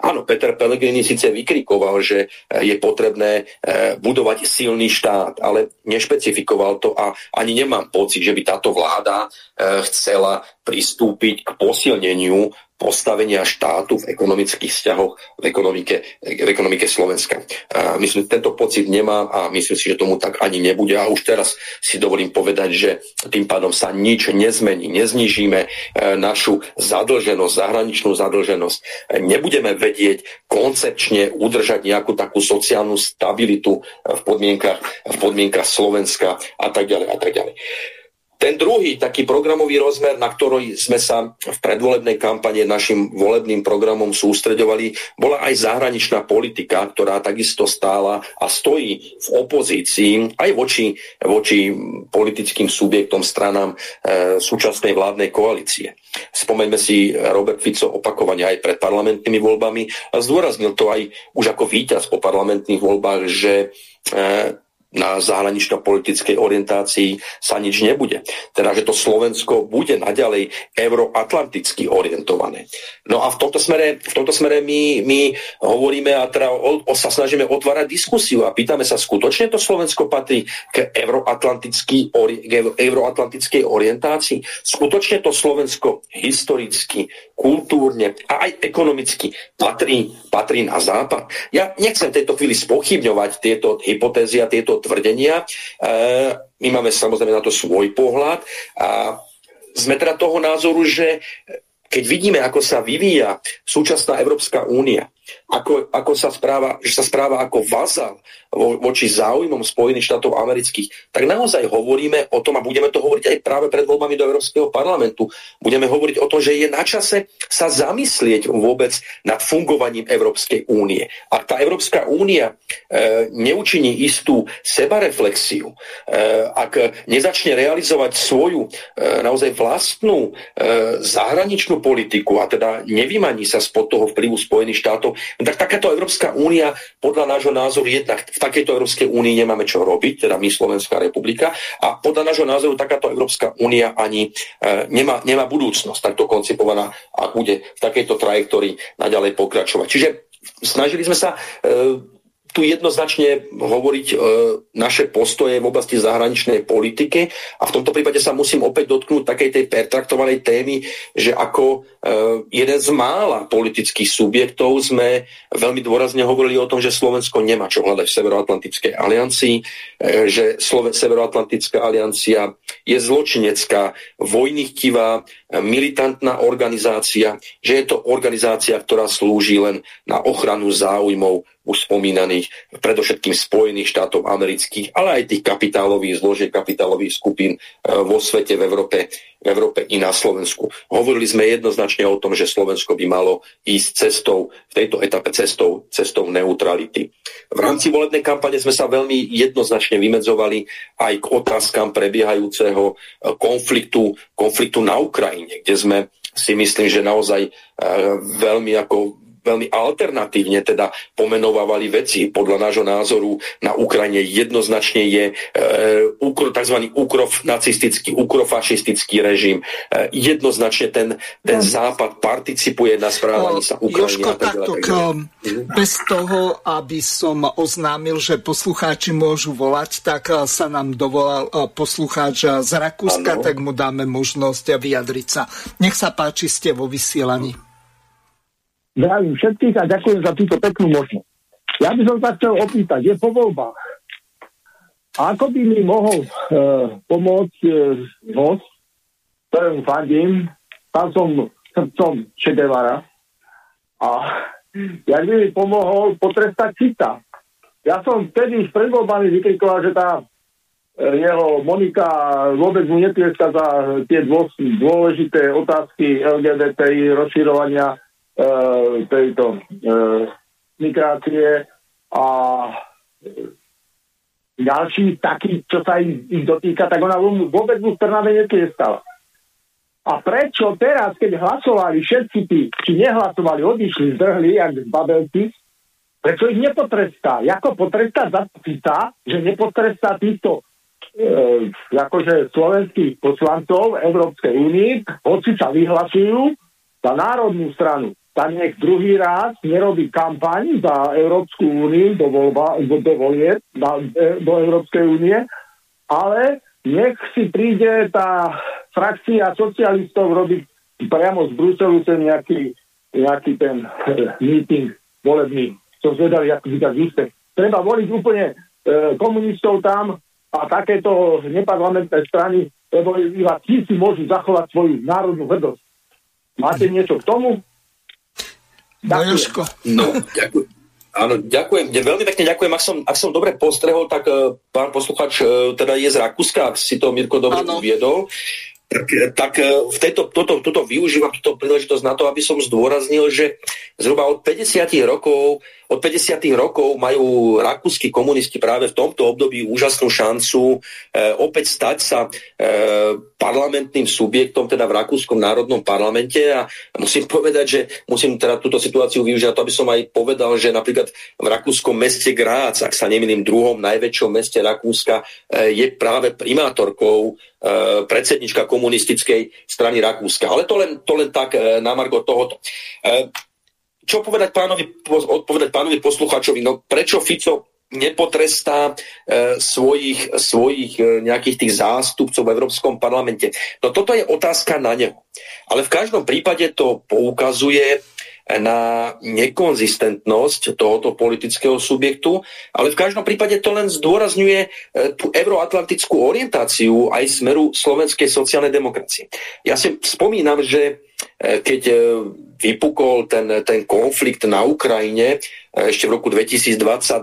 Áno, Peter Pellegrini síce vykrikoval, že eh, je potrebné eh, budovať silný štát, ale nešpecifikoval to a ani nemám pocit, že by táto vláda eh, chcela pristúpiť k posilneniu postavenia štátu v ekonomických vzťahoch v ekonomike, v ekonomike Slovenska. A myslím, tento pocit nemám a myslím si, že tomu tak ani nebude. A už teraz si dovolím povedať, že tým pádom sa nič nezmení, neznižíme e, našu zadlženosť, zahraničnú zadlženosť. Nebudeme vedieť koncepčne udržať nejakú takú sociálnu stabilitu v podmienkach, v podmienkach Slovenska a tak ďalej a tak ďalej. Ten druhý taký programový rozmer, na ktorý sme sa v predvolebnej kampane našim volebným programom sústreďovali, bola aj zahraničná politika, ktorá takisto stála a stojí v opozícii aj voči, voči politickým subjektom, stranám e, súčasnej vládnej koalície. Spomeňme si Robert Fico opakovane aj pred parlamentnými voľbami a zdôraznil to aj už ako víťaz po parlamentných voľbách, že e, na zahranično-politickej orientácii sa nič nebude. Teda, že to Slovensko bude naďalej euroatlanticky orientované. No a v tomto smere, v tomto smere my, my hovoríme a teda o, o, sa snažíme otvárať diskusiu a pýtame sa, skutočne to Slovensko patrí k, euroatlantický, k euroatlantickej orientácii? Skutočne to Slovensko historicky, kultúrne a aj ekonomicky patrí, patrí na západ? Ja nechcem v tejto chvíli spochybňovať tieto hypotézy a tieto tvrdenia. E, my máme samozrejme na to svoj pohľad a sme teda toho názoru, že keď vidíme, ako sa vyvíja súčasná Európska únia, ako, ako sa správa, že sa správa ako vazal vo, voči záujmom Spojených štátov amerických, tak naozaj hovoríme o tom a budeme to hovoriť aj práve pred voľbami do Európskeho parlamentu. Budeme hovoriť o tom, že je na čase sa zamyslieť vôbec nad fungovaním Európskej únie. Ak tá Európska únia e, neučiní istú sebareflexiu, e, ak nezačne realizovať svoju e, naozaj vlastnú e, zahraničnú politiku a teda nevymaní sa spod toho vplyvu Spojených štátov, tak takáto Európska únia podľa nášho názoru jednak v takejto Európskej únii nemáme čo robiť, teda my Slovenská republika a podľa nášho názoru takáto Európska únia ani e, nemá, nemá budúcnosť takto koncipovaná a bude v takejto trajektórii naďalej pokračovať. Čiže snažili sme sa e, tu jednoznačne hovoriť e, naše postoje v oblasti zahraničnej politiky. A v tomto prípade sa musím opäť dotknúť takej tej pertraktovanej témy, že ako e, jeden z mála politických subjektov sme veľmi dôrazne hovorili o tom, že Slovensko nemá čo hľadať v Severoatlantickej aliancii, e, že Slove- Severoatlantická aliancia je zločinecká, vojnýchtivá, militantná organizácia, že je to organizácia, ktorá slúži len na ochranu záujmov už spomínaných, predovšetkým Spojených štátov amerických, ale aj tých kapitálových zložiek, kapitálových skupín e, vo svete, v Európe, v Európe i na Slovensku. Hovorili sme jednoznačne o tom, že Slovensko by malo ísť cestou, v tejto etape cestou, cestou neutrality. V rámci volebnej kampane sme sa veľmi jednoznačne vymedzovali aj k otázkam prebiehajúceho e, konfliktu, konfliktu na Ukrajine, kde sme si myslím, že naozaj e, veľmi ako veľmi alternatívne teda pomenovávali veci. Podľa nášho názoru na Ukrajine jednoznačne je e, ukro, tzv. ukrov, nacistický, ukrofašistický režim. E, jednoznačne ten, ten západ participuje na správaní sa Ukrajiny. Jožko, takto, tak mhm. bez toho, aby som oznámil, že poslucháči môžu volať, tak e, sa nám dovolal e, poslucháč z Rakúska, ano. tak mu dáme možnosť vyjadriť sa. Nech sa páči, ste vo vysielaní. Zdravím všetkých a ďakujem za túto peknú možnosť. Ja by som sa chcel opýtať, je po voľbách. Ako by mi mohol e, pomôcť e, host, ktorému fandím, tam som srdcom Čedevara a jak by mi pomohol potrestať Cita. Ja som vtedy pred voľbami vykrikoval, že tá e, jeho Monika vôbec mu netlieska za tie dôležité otázky LGBTI, rozširovania tejto e, migrácie a ďalší taký, čo sa ich, ich dotýka, tak ona vôbec v Trnave netlieskala. A prečo teraz, keď hlasovali všetci tí, či nehlasovali, odišli, zdrhli, jak babelci, prečo ich nepotrestá? Jako potrestá za tá, že nepotrestá týchto e, akože slovenských poslancov Európskej únii, hoci sa vyhlasujú za národnú stranu tak nech druhý raz nerobí kampaň za Európsku úniu do, voľba, do, do volieb, do, do Európskej únie, ale nech si príde tá frakcia socialistov robiť priamo z Bruselu ten nejaký, nejaký ten uh, meeting volebný. Som zvedavý, ako tak úspech. Treba voliť úplne uh, komunistov tam a takéto neparlamentné strany, lebo iba tí si môžu zachovať svoju národnú hrdosť. Máte niečo k tomu? No, Jožko. No, ďakujem. Áno, ďakujem. Veľmi pekne ďakujem. Ak som, ak som dobre postrehol, tak uh, pán posluchač uh, teda je z Rakúska, ak si to Mirko dobre ano. uviedol. Tak, tak uh, v tejto, toto, toto využívam túto príležitosť na to, aby som zdôraznil, že zhruba od 50 rokov od 50. rokov majú rakúsky komunisti práve v tomto období úžasnú šancu e, opäť stať sa e, parlamentným subjektom, teda v Rakúskom národnom parlamente a musím povedať, že musím teda túto situáciu využiť to, aby som aj povedal, že napríklad v rakúskom meste Grác, ak sa nemýlim druhom najväčšom meste Rakúska, e, je práve primátorkou e, predsednička komunistickej strany Rakúska. Ale to len, to len tak e, na margo tohoto. Čo povedať pánovi, odpovedať pánovi poslucháčovi? No prečo Fico nepotrestá e, svojich, svojich e, nejakých tých zástupcov v Európskom parlamente. No toto je otázka na neho. Ale v každom prípade to poukazuje na nekonzistentnosť tohoto politického subjektu, ale v každom prípade to len zdôrazňuje e, tú euroatlantickú orientáciu aj smeru slovenskej sociálnej demokracie. Ja si spomínam, že e, keď e, vypukol ten, ten konflikt na Ukrajine ešte v roku 2022,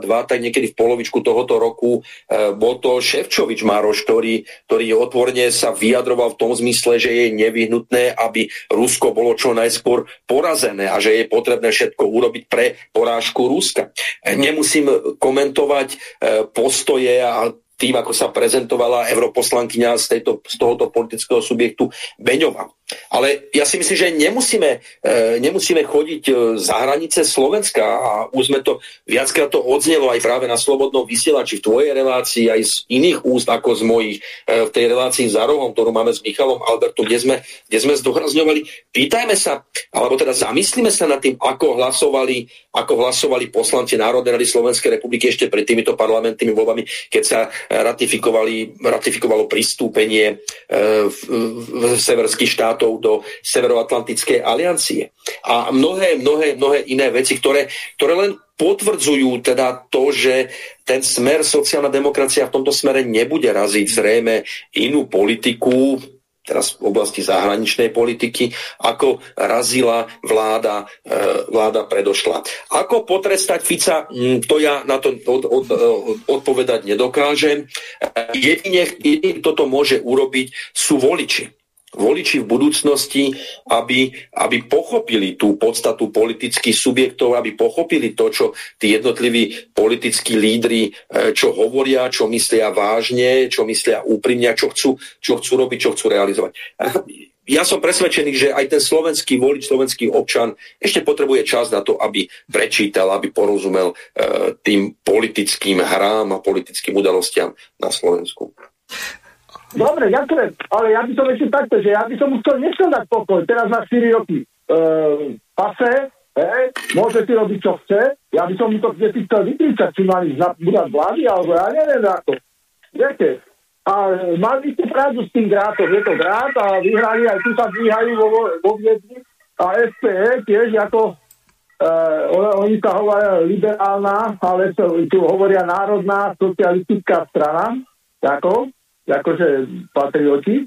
tak niekedy v polovičku tohoto roku bol to Ševčovič Mároš, ktorý, ktorý otvorene sa vyjadroval v tom zmysle, že je nevyhnutné, aby Rusko bolo čo najskôr porazené a že je potrebné všetko urobiť pre porážku Ruska. Nemusím komentovať e, postoje a tým, ako sa prezentovala europoslankyňa z, tejto, z tohoto politického subjektu Beňova. Ale ja si myslím, že nemusíme, e, nemusíme chodiť e, za hranice Slovenska a už sme to viackrát to odznelo aj práve na Slobodnom vysielači v tvojej relácii, aj z iných úst ako z mojich, e, v tej relácii za rohom, ktorú máme s Michalom Albertom, kde sme, kde sme zdohrazňovali. Pýtajme sa, alebo teda zamyslíme sa nad tým, ako hlasovali, ako hlasovali poslanci Národnej rady Slovenskej republiky ešte pred týmito parlamentnými voľbami, keď sa ratifikovali, ratifikovalo pristúpenie v severských štát štátov do Severoatlantickej aliancie. A mnohé, mnohé, mnohé iné veci, ktoré, ktoré len potvrdzujú teda to, že ten smer sociálna demokracia v tomto smere nebude raziť zrejme inú politiku, teraz v oblasti zahraničnej politiky, ako razila vláda, e, vláda predošla. Ako potrestať Fica, hm, to ja na to od, od, odpovedať nedokážem. Jedine, jedine toto môže urobiť sú voliči voliči v budúcnosti, aby, aby pochopili tú podstatu politických subjektov, aby pochopili to, čo tí jednotliví politickí lídry, e, čo hovoria, čo myslia vážne, čo myslia úprimne, čo chcú, čo chcú robiť, čo chcú realizovať. Ja som presvedčený, že aj ten slovenský volič, slovenský občan ešte potrebuje čas na to, aby prečítal, aby porozumel e, tým politickým hrám a politickým udalostiam na Slovensku. Dobre, ďakujem, ale ja by som ešte takto, že ja by som mu chcel nechcel dať pokoj, teraz na 4 roky. E, pase, hej, môže si robiť, čo chce, ja by som mu to chcel vytričať, či mali budať vlády, alebo ja neviem ako. Viete, a mali ste pravdu s tým grátom, je to grát a vyhrali, aj tu sa vyhrali vo, vo Viedni a SPE tiež ako Uh, oni sa hovoria liberálna, ale tu hovoria národná socialistická strana. Tako akože patrioti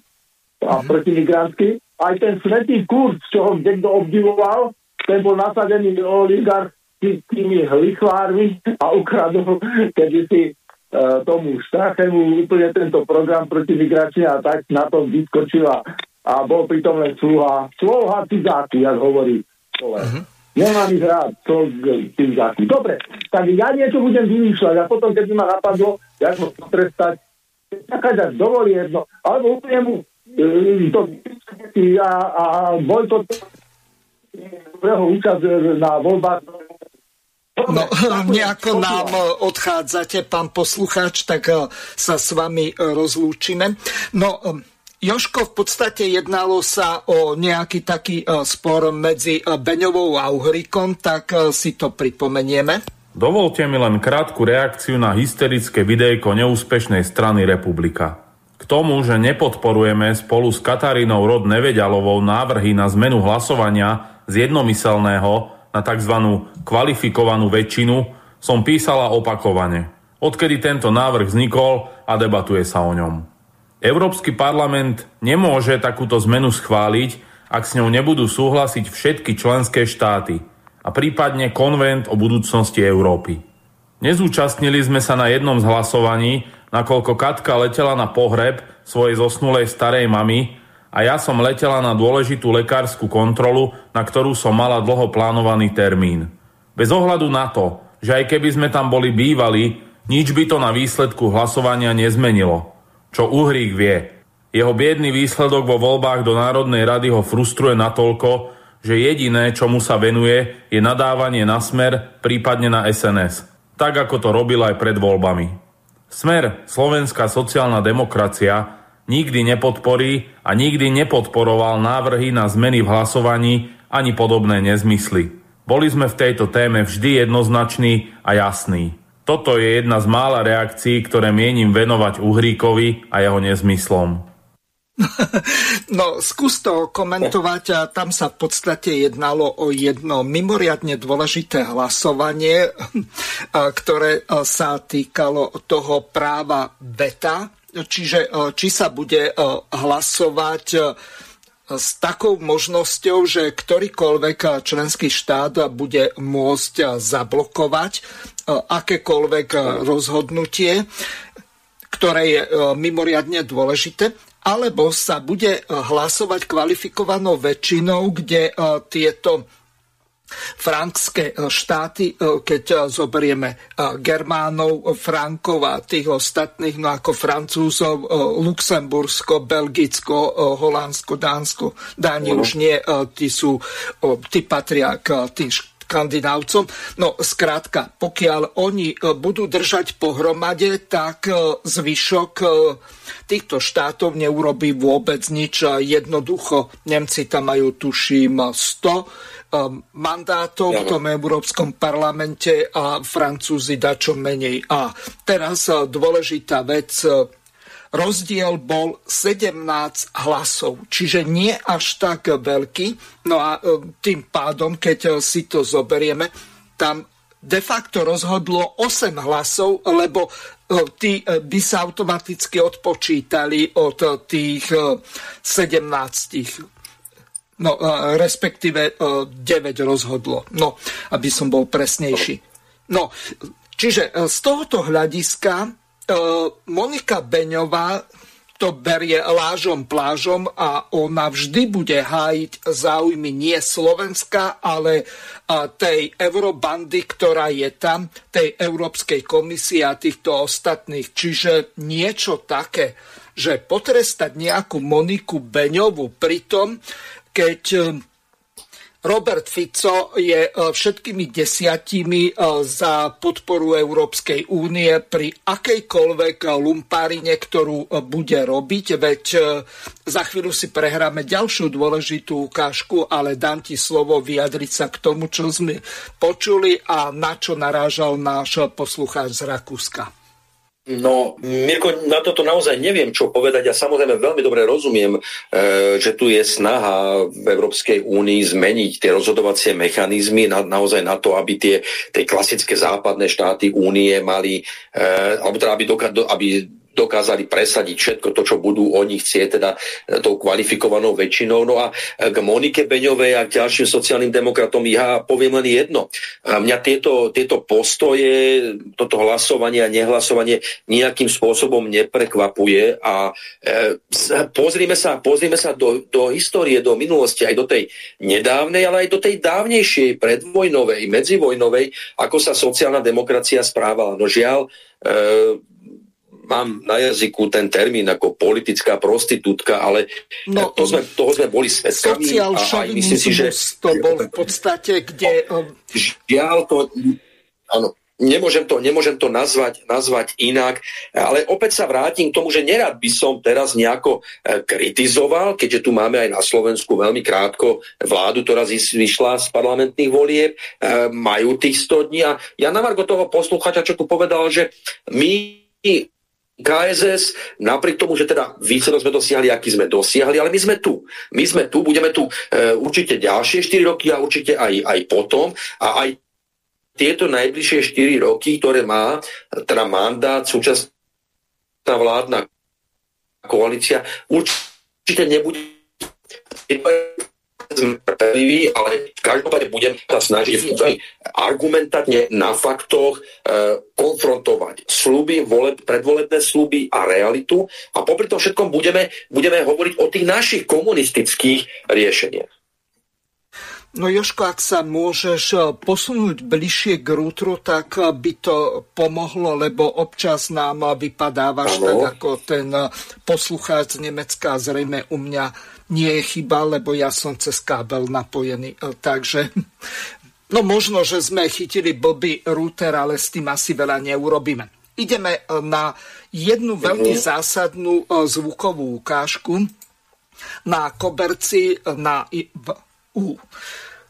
a mm-hmm. protimigrantský. Aj ten svetý kurz, čo ho niekto obdivoval, ten bol nasadený oligarch tými lichvármi a ukradol kedysi uh, tomu Štachemu úplne tento program proti migrácii a tak na tom vyskočila a bol pritom len sluha, sluha cizáky, jak hovorí Mm-hmm. Nemám ich rád, to cizáky. Dobre, tak ja niečo budem vymýšľať a potom, keď ma napadlo, jak ho potrestať, taká dovolí jedno, alebo úplne mu e, to a, a to jeho účasť na voľbách No, nejako nám odchádzate, pán poslucháč, tak e, sa s vami rozlúčime. No, e, Joško, v podstate jednalo sa o nejaký taký spor medzi Beňovou a Uhrikom, tak si to pripomenieme. Dovolte mi len krátku reakciu na hysterické videjko neúspešnej strany Republika. K tomu, že nepodporujeme spolu s Katarínou Rod Nevedialovou návrhy na zmenu hlasovania z jednomyselného na tzv. kvalifikovanú väčšinu, som písala opakovane. Odkedy tento návrh vznikol a debatuje sa o ňom. Európsky parlament nemôže takúto zmenu schváliť, ak s ňou nebudú súhlasiť všetky členské štáty – a prípadne konvent o budúcnosti Európy. Nezúčastnili sme sa na jednom z hlasovaní, nakoľko Katka letela na pohreb svojej zosnulej starej mamy a ja som letela na dôležitú lekárskú kontrolu, na ktorú som mala dlho plánovaný termín. Bez ohľadu na to, že aj keby sme tam boli bývali, nič by to na výsledku hlasovania nezmenilo. Čo Uhrík vie. Jeho biedný výsledok vo voľbách do Národnej rady ho frustruje natoľko, že jediné, čomu sa venuje, je nadávanie na smer, prípadne na SNS. Tak, ako to robil aj pred voľbami. Smer, slovenská sociálna demokracia, nikdy nepodporí a nikdy nepodporoval návrhy na zmeny v hlasovaní ani podobné nezmysly. Boli sme v tejto téme vždy jednoznační a jasní. Toto je jedna z mála reakcií, ktoré mienim venovať Uhríkovi a jeho nezmyslom. No, skús to komentovať. A tam sa v podstate jednalo o jedno mimoriadne dôležité hlasovanie, ktoré sa týkalo toho práva veta. Čiže či sa bude hlasovať s takou možnosťou, že ktorýkoľvek členský štát bude môcť zablokovať akékoľvek rozhodnutie, ktoré je mimoriadne dôležité, alebo sa bude hlasovať kvalifikovanou väčšinou, kde e, tieto frankské e, štáty, e, keď e, zoberieme Germánov, Frankov a tých ostatných, no ako Francúzov, Luxembursko, Belgicko, Holandsko, Dánsko, Dáni uh-huh. už nie, tí sú, tí patria k tým Skandinávcom. No skrátka, pokiaľ oni budú držať pohromade, tak zvyšok týchto štátov neurobí vôbec nič. Jednoducho, Nemci tam majú, tuším, 100 Um, mandátov v tom Európskom parlamente a Francúzi dačo menej. A teraz dôležitá vec, rozdiel bol 17 hlasov, čiže nie až tak veľký. No a uh, tým pádom, keď si to zoberieme, tam de facto rozhodlo 8 hlasov, lebo tí by sa automaticky odpočítali od tých 17 No, respektíve 9 rozhodlo. No, aby som bol presnejší. No, čiže e, z tohoto hľadiska e, Monika Beňová to berie lážom plážom a ona vždy bude hájiť záujmy nie Slovenska, ale tej eurobandy, ktorá je tam, tej Európskej komisie a týchto ostatných. Čiže niečo také, že potrestať nejakú Moniku Beňovú pri tom, keď eh, Robert Fico je eh, všetkými desiatimi eh, za podporu Európskej únie pri akejkoľvek lumpárine, ktorú bude robiť, veď za chvíľu si prehráme ďalšiu dôležitú ukážku, ale dám ti slovo vyjadriť sa k tomu, čo sme počuli a na čo narážal náš poslucháč z Rakúska. No, Mirko, na toto naozaj neviem, čo povedať. Ja samozrejme veľmi dobre rozumiem, e, že tu je snaha v Európskej únii zmeniť tie rozhodovacie mechanizmy na, naozaj na to, aby tie, tie klasické západné štáty únie mali, e, alebo teda aby, doka, aby dokázali presadiť všetko to, čo budú oni chcieť, teda e, tou kvalifikovanou väčšinou. No a e, k Monike Beňovej a k ďalším sociálnym demokratom ja poviem len jedno. A mňa tieto, tieto postoje, toto hlasovanie a nehlasovanie nejakým spôsobom neprekvapuje a e, pozrime sa, pozrime sa do, do histórie, do minulosti, aj do tej nedávnej, ale aj do tej dávnejšej, predvojnovej, medzivojnovej, ako sa sociálna demokracia správala. No žiaľ, e, mám na jazyku ten termín ako politická prostitútka, ale no, to sme, toho sme boli svetkami. Social a aj myslím si, že to bol v podstate, kde... Um, žiaľ to... Áno, nemôžem to, nemôžem to nazvať, nazvať inak, ale opäť sa vrátim k tomu, že nerad by som teraz nejako e, kritizoval, keďže tu máme aj na Slovensku veľmi krátko vládu, ktorá vyšla z parlamentných volieb, e, majú tých 100 dní a ja na Margo toho posluchača, čo tu povedal, že my KSS, napriek tomu, že teda výsledok sme dosiahli, aký sme dosiahli, ale my sme tu. My sme tu, budeme tu e, určite ďalšie 4 roky a určite aj, aj potom. A aj tieto najbližšie 4 roky, ktoré má teda mandát súčasná vládna koalícia, určite nebude trpezliví, ale každopádne budem sa snažiť argumentatne na faktoch e, konfrontovať sluby, voleb, predvolebné sluby a realitu a popri tom všetkom budeme, budeme hovoriť o tých našich komunistických riešeniach. No Joško, ak sa môžeš e, posunúť bližšie k rútru, tak e, by to pomohlo, lebo občas nám vypadávaš ano. tak ako ten e, poslucháč z Nemecka. Zrejme u mňa nie je chyba, lebo ja som cez kábel napojený. Takže no možno, že sme chytili blbý router, ale s tým asi veľa neurobíme. Ideme na jednu veľmi mhm. zásadnú zvukovú ukážku na koberci na, u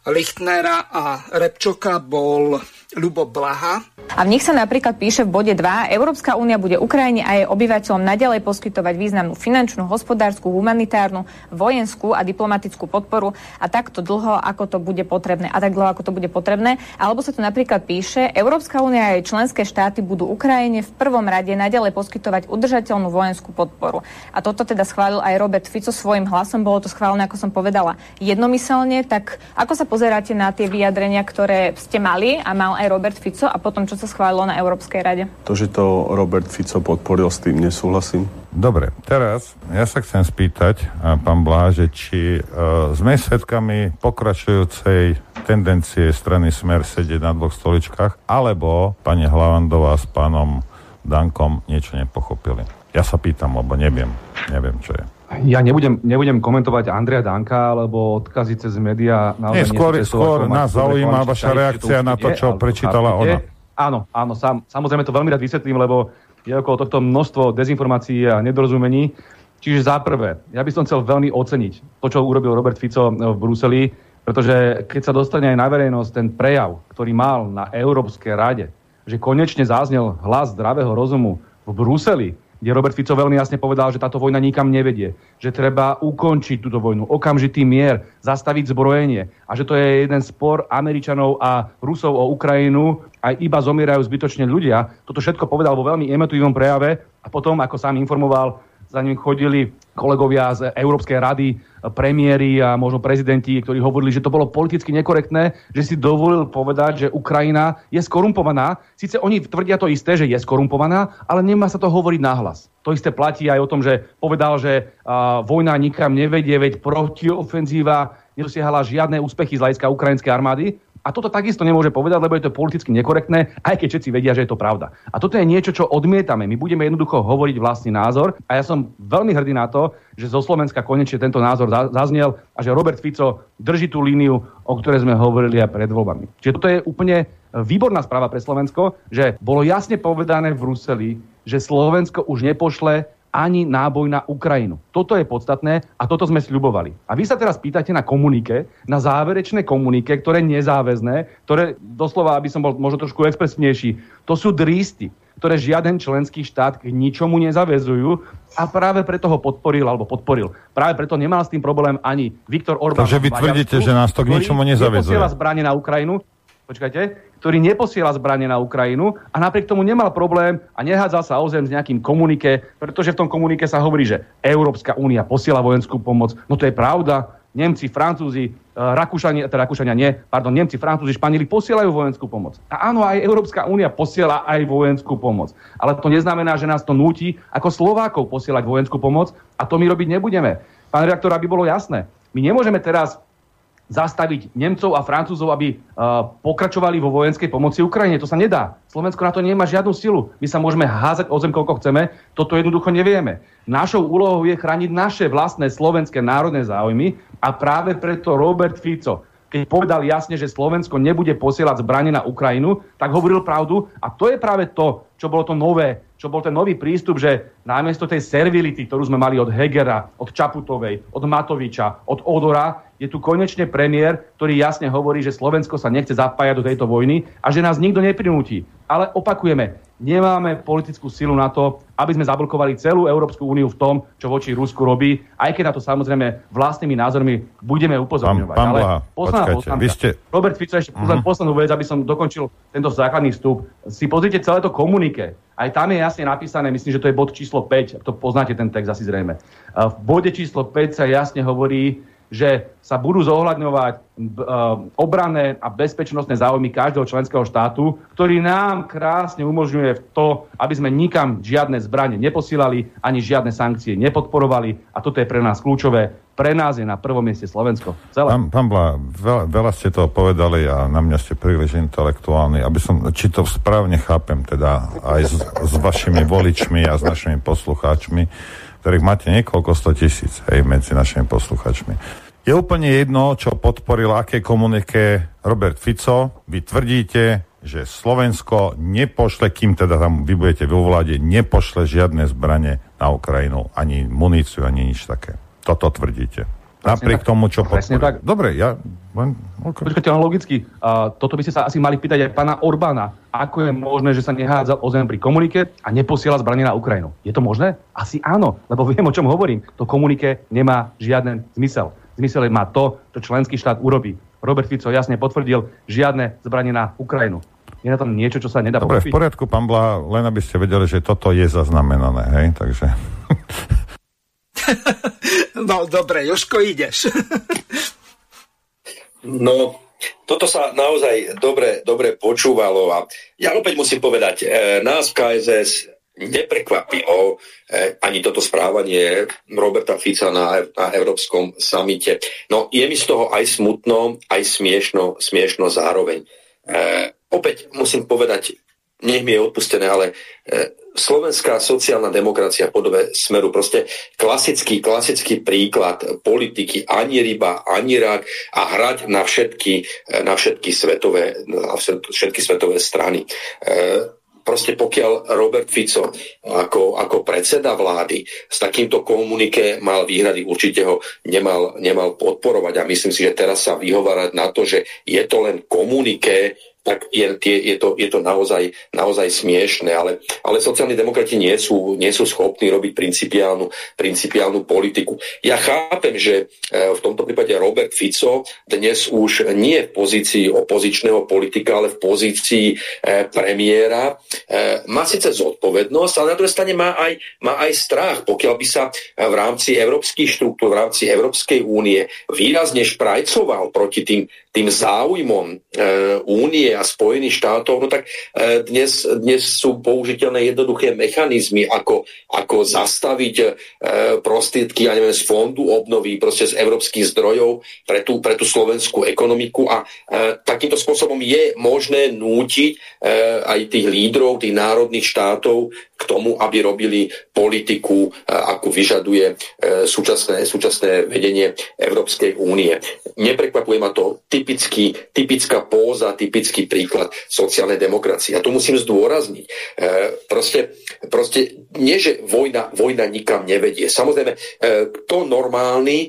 Lichtnera a Repčoka bol Ľubo Blaha. A v nich sa napríklad píše v bode 2, Európska únia bude Ukrajine a jej obyvateľom nadalej poskytovať významnú finančnú, hospodárskú, humanitárnu, vojenskú a diplomatickú podporu a takto dlho, ako to bude potrebné. A tak dlho, ako to bude potrebné. Alebo sa tu napríklad píše, Európska únia a jej členské štáty budú Ukrajine v prvom rade nadalej poskytovať udržateľnú vojenskú podporu. A toto teda schválil aj Robert Fico svojim hlasom. Bolo to schválené, ako som povedala, jednomyselne. Tak ako sa pozeráte na tie vyjadrenia, ktoré ste mali a mal aj Robert Fico a potom, čo sa schválilo na Európskej rade? To, že to Robert Fico podporil, s tým nesúhlasím. Dobre, teraz ja sa chcem spýtať, pán Bláže, či uh, sme svedkami pokračujúcej tendencie strany Smer sedieť na dvoch stoličkách, alebo pani Hlavandová s pánom Dankom niečo nepochopili. Ja sa pýtam, lebo neviem, neviem, čo je. Ja nebudem, nebudem komentovať Andrea Danka, alebo odkazy cez médiá. Nie, skôr, nie skôr nás zaujíma vaša reakcia na to, čo prečítala ona. Áno, áno, sam, samozrejme to veľmi rád vysvetlím, lebo je okolo tohto množstvo dezinformácií a nedorozumení. Čiže za prvé, ja by som chcel veľmi oceniť to, čo urobil Robert Fico v Bruseli, pretože keď sa dostane aj na verejnosť ten prejav, ktorý mal na Európskej rade, že konečne záznel hlas zdravého rozumu v Bruseli, kde Robert Fico veľmi jasne povedal, že táto vojna nikam nevedie, že treba ukončiť túto vojnu, okamžitý mier, zastaviť zbrojenie a že to je jeden spor Američanov a Rusov o Ukrajinu a iba zomierajú zbytočne ľudia. Toto všetko povedal vo veľmi emotívnom prejave a potom, ako sám informoval, za ním chodili kolegovia z Európskej rady, premiéry a možno prezidenti, ktorí hovorili, že to bolo politicky nekorektné, že si dovolil povedať, že Ukrajina je skorumpovaná. Sice oni tvrdia to isté, že je skorumpovaná, ale nemá sa to hovoriť nahlas. To isté platí aj o tom, že povedal, že vojna nikam nevedie, veď protiofenzíva nedosiahala žiadne úspechy z hľadiska ukrajinskej armády. A toto takisto nemôže povedať, lebo je to politicky nekorektné, aj keď všetci vedia, že je to pravda. A toto je niečo, čo odmietame. My budeme jednoducho hovoriť vlastný názor a ja som veľmi hrdý na to, že zo Slovenska konečne tento názor zaznel a že Robert Fico drží tú líniu, o ktorej sme hovorili aj pred voľbami. Čiže toto je úplne výborná správa pre Slovensko, že bolo jasne povedané v Bruseli, že Slovensko už nepošle ani náboj na Ukrajinu. Toto je podstatné a toto sme sľubovali. A vy sa teraz pýtate na komunike, na záverečné komunike, ktoré nezáväzné, ktoré doslova, aby som bol možno trošku expresívnejší, to sú drísty, ktoré žiaden členský štát k ničomu nezavezujú a práve preto ho podporil alebo podporil. Práve preto nemal s tým problém ani Viktor Orbán. Takže vy tvrdíte, že nás to k ničomu nezavezuje. zbranie na Ukrajinu, počkajte, ktorý neposiela zbranie na Ukrajinu a napriek tomu nemal problém a nehádzal sa o zem s nejakým komunike, pretože v tom komunike sa hovorí, že Európska únia posiela vojenskú pomoc. No to je pravda. Nemci, Francúzi, e, Rakúšania, teda Rakúšania nie, pardon, Nemci, Francúzi, Španieli posielajú vojenskú pomoc. A áno, aj Európska únia posiela aj vojenskú pomoc. Ale to neznamená, že nás to núti ako Slovákov posielať vojenskú pomoc a to my robiť nebudeme. Pán redaktor, aby bolo jasné, my nemôžeme teraz zastaviť Nemcov a Francúzov, aby uh, pokračovali vo vojenskej pomoci Ukrajine. To sa nedá. Slovensko na to nemá žiadnu silu. My sa môžeme házať o zem, koľko chceme. Toto jednoducho nevieme. Našou úlohou je chrániť naše vlastné slovenské národné záujmy a práve preto Robert Fico, keď povedal jasne, že Slovensko nebude posielať zbranie na Ukrajinu, tak hovoril pravdu a to je práve to, čo bolo to nové, čo bol ten nový prístup, že namiesto tej servility, ktorú sme mali od Hegera, od Čaputovej, od Matoviča, od Odora, je tu konečne premiér, ktorý jasne hovorí, že Slovensko sa nechce zapájať do tejto vojny a že nás nikto neprinúti. Ale opakujeme, nemáme politickú silu na to, aby sme zablokovali celú Európsku úniu v tom, čo voči Rusku robí, aj keď na to samozrejme vlastnými názormi budeme upozorňovať. Pán, pán Ale posledná počkajte, vy ste... Robert Fico, ešte uh-huh. poslednú vec, aby som dokončil tento základný vstup. Si pozrite celé to komunike. Aj tam je jasne napísané, myslím, že to je bod číslo 5, to poznáte ten text asi zrejme. V bode číslo 5 sa jasne hovorí, že sa budú zohľadňovať e, obranné a bezpečnostné záujmy každého členského štátu, ktorý nám krásne umožňuje to, aby sme nikam žiadne zbranie neposílali, ani žiadne sankcie nepodporovali. A toto je pre nás kľúčové. Pre nás je na prvom mieste Slovensko. Celé. Pán, pán Blá, veľa, veľa ste toho povedali a na mňa ste príliš intelektuálni. Aby som, či to správne chápem, teda aj s, s vašimi voličmi a s našimi poslucháčmi, ktorých máte niekoľko sto tisíc hej, medzi našimi posluchačmi. Je úplne jedno, čo podporil aké komunike Robert Fico. Vy tvrdíte, že Slovensko nepošle, kým teda tam vy budete vo vláde, nepošle žiadne zbranie na Ukrajinu, ani muníciu, ani nič také. Toto tvrdíte. Napriek tak, tomu, čo tak. Dobre, ja... Okay. Počkajte, len logicky. Uh, toto by ste sa asi mali pýtať aj pána Orbána. Ako je možné, že sa nehádzal o zem pri komunike a neposiela zbranie na Ukrajinu? Je to možné? Asi áno, lebo viem, o čom hovorím. To komunike nemá žiaden zmysel. Zmysel má to, čo členský štát urobí. Robert Fico jasne potvrdil žiadne zbranie na Ukrajinu. Je na tom niečo, čo sa nedá Dobre, pochopiť? v poriadku, pán Blá, len aby ste vedeli, že toto je zaznamenané, hej, takže... no, dobre, Joško, ideš. no, toto sa naozaj dobre, dobre počúvalo a ja opäť musím povedať, e, nás v KSS neprekvapilo e, ani toto správanie Roberta Fica na, na Európskom samite. No je mi z toho aj smutno, aj smiešno, smiešno zároveň. E, opäť musím povedať, nech mi je odpustené, ale e, slovenská sociálna demokracia v podobe smeru, proste klasický, klasický príklad politiky. Ani ryba, ani rak. A hrať na všetky, e, na všetky, svetové, na všetky svetové strany. E, proste pokiaľ Robert Fico ako, ako predseda vlády s takýmto komunike mal výhrady, určite ho nemal, nemal podporovať. A myslím si, že teraz sa vyhovárať na to, že je to len komunike, tak je, je, to, je to naozaj, naozaj smiešne. Ale, ale sociálni demokrati nie sú, nie sú schopní robiť principiálnu, principiálnu politiku. Ja chápem, že e, v tomto prípade Robert Fico dnes už nie v pozícii opozičného politika, ale v pozícii e, premiéra. E, má síce zodpovednosť, ale na druhej strane má aj, má aj strach, pokiaľ by sa v rámci európskych štruktúr, v rámci Európskej únie výrazne šprajcoval proti tým, tým záujmom únie a Spojených štátov, no tak e, dnes, dnes sú použiteľné jednoduché mechanizmy, ako, ako zastaviť e, prostriedky, ja neviem, z fondu obnovy, proste z európskych zdrojov pre tú, pre tú slovenskú ekonomiku a e, takýmto spôsobom je možné nútiť aj tých lídrov, tých národných štátov k tomu, aby robili politiku, ako vyžaduje súčasné, súčasné vedenie Európskej únie. Neprekvapuje ma to typický, typická póza, typický príklad sociálnej demokracie. A to musím zdôrazniť. E, proste, proste nie, že vojna, vojna nikam nevedie. Samozrejme, e, kto normálny e,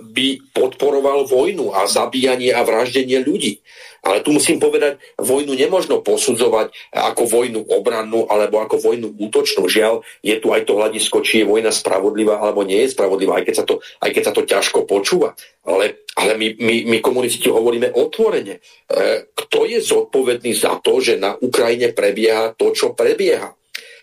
by podporoval vojnu a zabíjanie a vraždenie ľudí. Ale tu musím povedať, vojnu nemožno posudzovať ako vojnu obrannú alebo ako vojnu útočnú. Žiaľ, je tu aj to hľadisko, či je vojna spravodlivá alebo nie je spravodlivá, aj keď sa to, aj keď sa to ťažko počúva. Ale, ale my, my, my komunisti hovoríme otvorene. E, kto je zodpovedný za to, že na Ukrajine prebieha to, čo prebieha?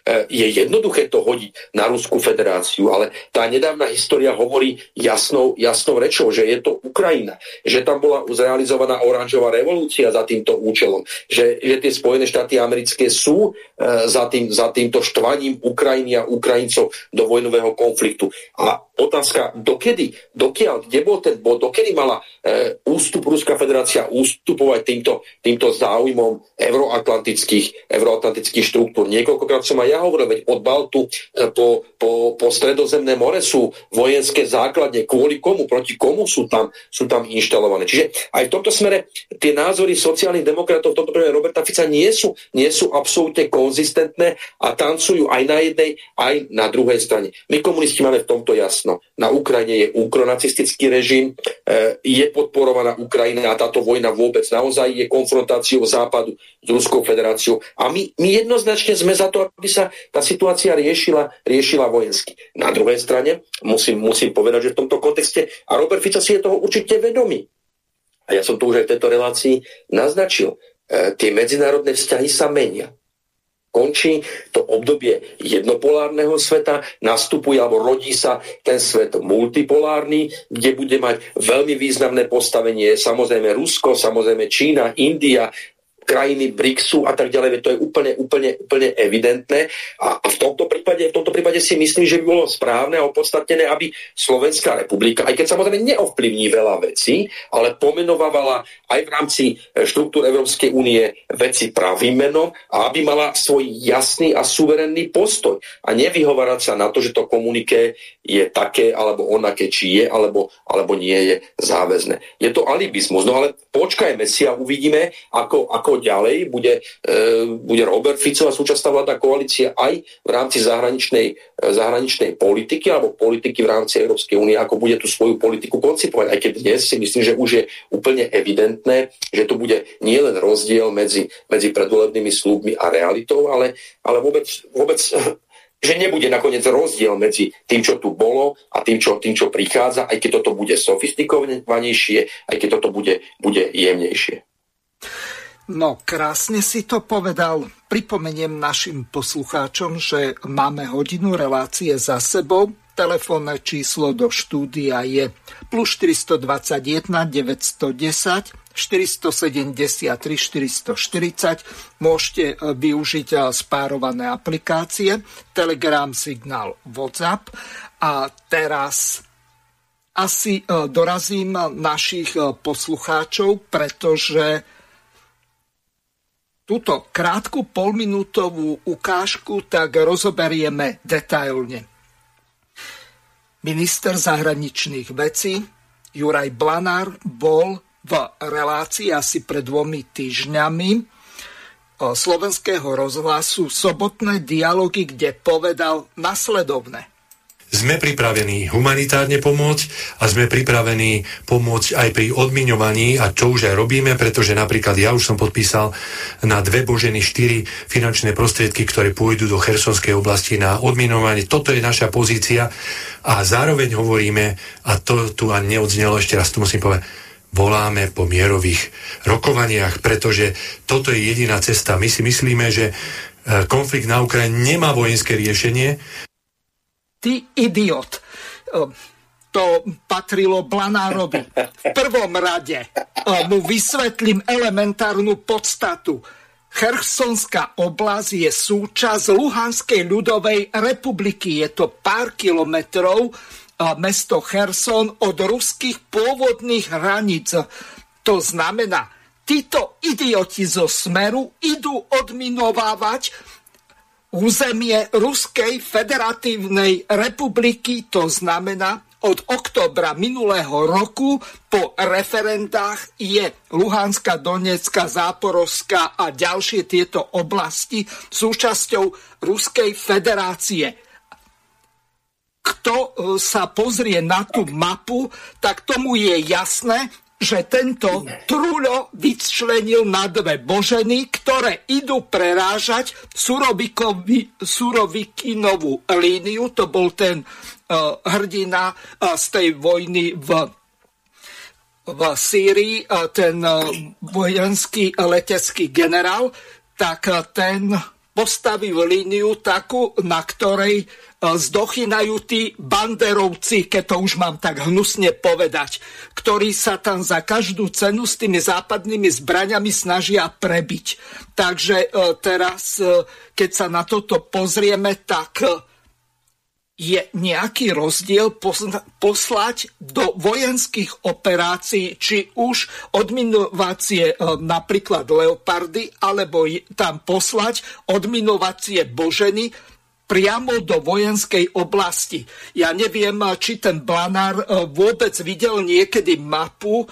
E, je jednoduché to hodiť na Ruskú federáciu, ale tá nedávna história hovorí jasnou, jasnou rečou, že je to Ukrajina, že tam bola zrealizovaná oranžová revolúcia za týmto účelom, že, že tie Spojené štáty americké sú e, za, tým, za týmto štvaním Ukrajiny a Ukrajincov do vojnového konfliktu. A otázka, dokedy, dokiaľ, kde bol ten bod, dokedy mala e, ústup Ruská federácia ústupovať týmto, týmto záujmom euroatlantických, euroatlantických štruktúr. Niekoľkokrát som aj ja hovoril, veď od Baltu e, po, po, po stredozemné more sú vojenské základne, kvôli komu, proti komu sú tam, sú tam inštalované. Čiže aj v tomto smere tie názory sociálnych demokratov, v tomto prípade Roberta Fica, nie sú, nie sú absolútne konzistentné a tancujú aj na jednej, aj na druhej strane. My komunisti máme v tomto jasno. Na Ukrajine je ukronacistický režim, e, je podporovaná Ukrajina a táto vojna vôbec naozaj je konfrontáciou Západu s Ruskou federáciou. A my, my jednoznačne sme za to, aby sa tá situácia riešila, riešila vojensky. Na druhej strane musím, musím povedať, že v tomto kontexte, a Robert Fico si je toho určite vedomý, a ja som to už aj v tejto relácii naznačil, e, tie medzinárodné vzťahy sa menia. Končí to obdobie jednopolárneho sveta, nastupuje alebo rodí sa ten svet multipolárny, kde bude mať veľmi významné postavenie samozrejme Rusko, samozrejme Čína, India, krajiny BRICSu a tak ďalej, to je úplne, úplne, úplne evidentné. A, a v, tomto prípade, v tomto prípade si myslím, že by bolo správne a opodstatnené, aby Slovenská republika, aj keď samozrejme neovplyvní veľa vecí, ale pomenovávala aj v rámci e, štruktúr Európskej únie veci pravým menom a aby mala svoj jasný a suverénny postoj a nevyhovárať sa na to, že to komuniké je také alebo onaké, či je alebo, alebo nie je záväzné. Je to alibizmus, no ale počkajme si a uvidíme, ako, ako ako ďalej bude, e, bude Robert Fico a súčasná vládna koalícia aj v rámci zahraničnej, e, zahraničnej politiky alebo politiky v rámci Európskej únie, ako bude tú svoju politiku koncipovať. Aj keď dnes si myslím, že už je úplne evidentné, že to bude nielen rozdiel medzi, medzi predvolebnými slúbmi a realitou, ale, ale vôbec, vôbec že nebude nakoniec rozdiel medzi tým, čo tu bolo a tým, čo, tým, čo prichádza, aj keď toto bude sofistikovanejšie, aj keď toto bude, bude jemnejšie. No, krásne si to povedal. Pripomeniem našim poslucháčom, že máme hodinu relácie za sebou. Telefónne číslo do štúdia je plus 421 910 473 440. Môžete e, využiť e, spárované aplikácie Telegram, Signál, WhatsApp. A teraz asi e, dorazím našich poslucháčov, pretože túto krátku polminútovú ukážku tak rozoberieme detailne. Minister zahraničných vecí Juraj Blanár bol v relácii asi pred dvomi týždňami slovenského rozhlasu sobotné dialógy, kde povedal nasledovne. Sme pripravení humanitárne pomôcť a sme pripravení pomôcť aj pri odmiňovaní a čo už aj robíme, pretože napríklad ja už som podpísal na dve boženy štyri finančné prostriedky, ktoré pôjdu do Chersonskej oblasti na odmiňovanie. Toto je naša pozícia a zároveň hovoríme, a to tu ani neodznelo, ešte raz tu musím povedať, voláme po mierových rokovaniach, pretože toto je jediná cesta. My si myslíme, že e, konflikt na Ukrajine nemá vojenské riešenie ty idiot. To patrilo Blanárovi. V prvom rade mu vysvetlím elementárnu podstatu. Chersonská oblasť je súčasť Luhanskej ľudovej republiky. Je to pár kilometrov mesto Cherson od ruských pôvodných hraníc. To znamená, títo idioti zo Smeru idú odminovávať územie Ruskej federatívnej republiky, to znamená od oktobra minulého roku po referendách je Luhanská, Donetská, Záporovská a ďalšie tieto oblasti súčasťou Ruskej federácie. Kto e, sa pozrie na tú mapu, tak tomu je jasné, že tento Trulo vyčlenil na dve boženy, ktoré idú prerážať Surovikinovú líniu. To bol ten uh, hrdina uh, z tej vojny v v Sýrii, uh, ten vojenský letecký generál, tak uh, ten postavil líniu takú, na ktorej e, zdochynajú tí banderovci, keď to už mám tak hnusne povedať, ktorí sa tam za každú cenu s tými západnými zbraňami snažia prebiť. Takže e, teraz, e, keď sa na toto pozrieme, tak je nejaký rozdiel poslať do vojenských operácií, či už odminovacie e, napríklad Leopardy, alebo tam poslať odminovacie Boženy priamo do vojenskej oblasti. Ja neviem, či ten Blanár e, vôbec videl niekedy mapu e,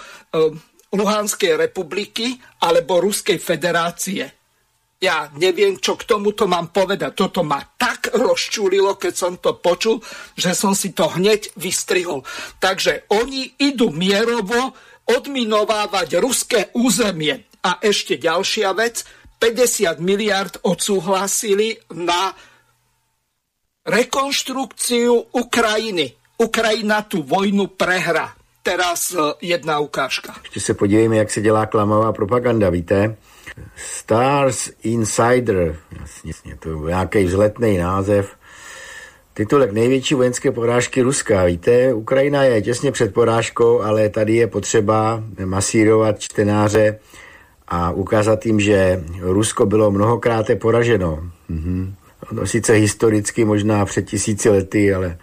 Luhanskej republiky alebo Ruskej federácie ja neviem, čo k tomuto mám povedať. Toto ma tak rozčúlilo, keď som to počul, že som si to hneď vystrihol. Takže oni idú mierovo odminovávať ruské územie. A ešte ďalšia vec, 50 miliard odsúhlasili na rekonštrukciu Ukrajiny. Ukrajina tú vojnu prehra. teraz jedna ukážka. Ještě se podívejme, jak se dělá klamová propaganda, víte? Stars Insider, jasně, to je nějaký vzletný název, Titulek největší vojenské porážky Ruska. Víte, Ukrajina je těsně před porážkou, ale tady je potřeba masírovat čtenáře a ukázat jim, že Rusko bylo mnohokrát poraženo. Mhm. No, sice historicky možná před tisíci lety, ale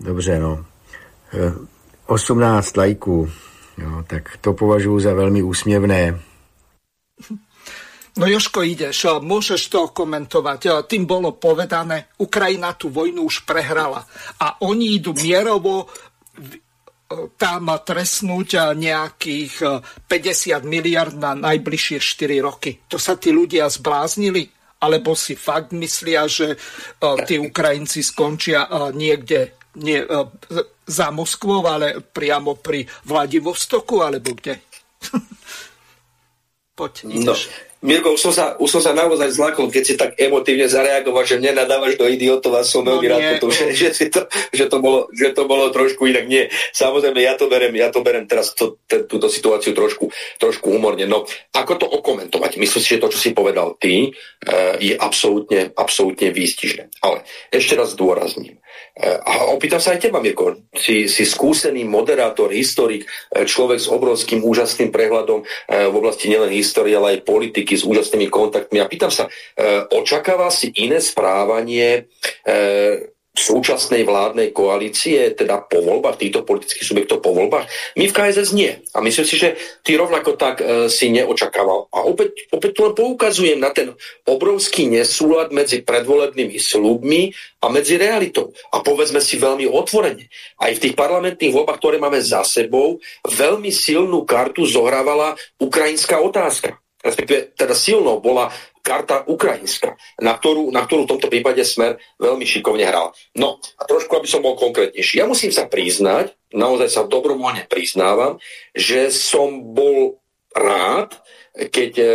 dobře, no. 18 lajků, jo, tak to považuji za velmi úsměvné. No Joško, ideš, môžeš to komentovať. Tým bolo povedané, Ukrajina tú vojnu už prehrala a oni idú mierovo tam trestnúť nejakých 50 miliard na najbližšie 4 roky. To sa tí ľudia zbláznili? Alebo si fakt myslia, že tí Ukrajinci skončia niekde nie za Moskvou, ale priamo pri Vladivostoku, alebo kde? Poď, no, Mirko, už som, sa, už som sa naozaj zlakol, keď si tak emotívne zareagoval, že mne nadávaš do idiotov a som veľmi no, rád potom, že, že, si to, že, to bolo, že to bolo trošku inak. Nie, samozrejme, ja to berem, ja to berem teraz to, t- túto situáciu trošku, trošku humorne. No, ako to okomentovať? Myslím si, že to, čo si povedal ty, e, je absolútne, absolútne výstižné. Ale ešte raz zdôrazním. E, a opýtam sa aj teba, Mirko. Si, si skúsený moderátor, historik, e, človek s obrovským úžasným prehľadom v oblasti nielen histórie, ale aj politiky s úžasnými kontaktmi. A pýtam sa, e, očakáva si iné správanie e, súčasnej vládnej koalície, teda po voľbách, týchto politických subjektov po voľbách? My v KSS nie. A myslím si, že ty rovnako tak e, si neočakával. A opäť, opäť len poukazujem na ten obrovský nesúlad medzi predvolebnými slubmi a medzi realitou. A povedzme si veľmi otvorene, aj v tých parlamentných voľbách, ktoré máme za sebou, veľmi silnú kartu zohrávala ukrajinská otázka respektíve teda silnou bola karta ukrajinská, na ktorú, na ktorú v tomto prípade Smer veľmi šikovne hral. No a trošku, aby som bol konkrétnejší. Ja musím sa priznať, naozaj sa dobrovoľne priznávam, že som bol rád, keď e,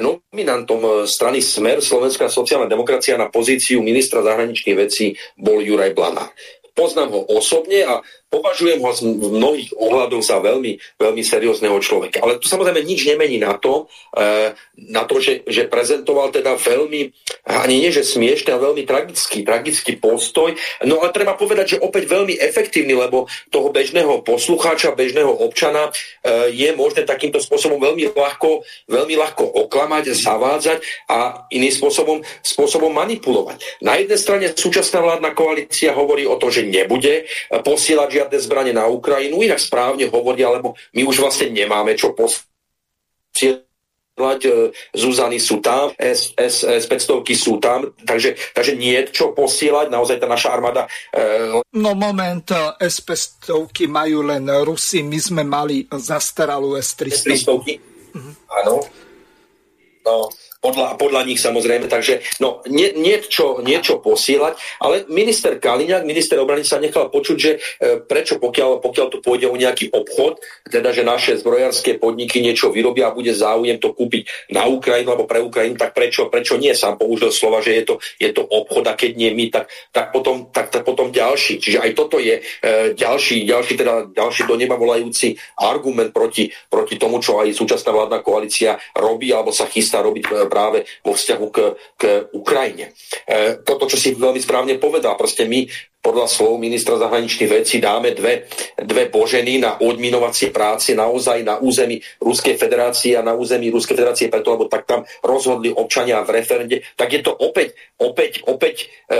nominantom strany Smer Slovenská sociálna demokracia na pozíciu ministra zahraničných vecí bol Juraj Blanár. Poznám ho osobne a považujem ho v mnohých ohľadoch za veľmi, veľmi seriózneho človeka. Ale to samozrejme nič nemení na to, e, na to že, že prezentoval teda veľmi, ani nie že smiešný, ale veľmi tragický, tragický postoj. No ale treba povedať, že opäť veľmi efektívny, lebo toho bežného poslucháča, bežného občana e, je možné takýmto spôsobom veľmi ľahko, veľmi ľahko oklamať, zavádzať a iným spôsobom, spôsobom manipulovať. Na jednej strane súčasná vládna koalícia hovorí o tom, že nebude posielať žiadne zbranie na Ukrajinu, inak správne hovoria, lebo my už vlastne nemáme čo posielať e, Zuzany sú tam, S, S, S500 sú tam, takže, takže nie čo posielať, naozaj tá naša armáda... E... No moment, e, S500 majú len Rusi, my sme mali zastaralú S300. S300, mhm. áno. No, podľa, podľa nich samozrejme, takže no, nie, niečo, niečo posielať, ale minister Kaliňák, minister obrany sa nechal počuť, že e, prečo pokiaľ, pokiaľ tu pôjde o nejaký obchod, teda že naše zbrojarské podniky niečo vyrobia a bude záujem to kúpiť na Ukrajinu alebo pre Ukrajinu, tak prečo, prečo nie? Sám použil slova, že je to, je to obchod a keď nie my, tak, tak, potom, tak, tak potom ďalší. Čiže aj toto je e, ďalší, ďalší, teda, ďalší do neba volajúci argument proti, proti tomu, čo aj súčasná vládna koalícia robí alebo sa chystá robiť e, práve vo vzťahu k, k Ukrajine. E, toto, čo si veľmi správne povedal, proste my podľa slov ministra zahraničných vecí dáme dve, dve boženy na odminovacie práce naozaj na území Ruskej federácie a na území Ruskej federácie preto, lebo tak tam rozhodli občania v referende, tak je to opäť, opäť, opäť, e,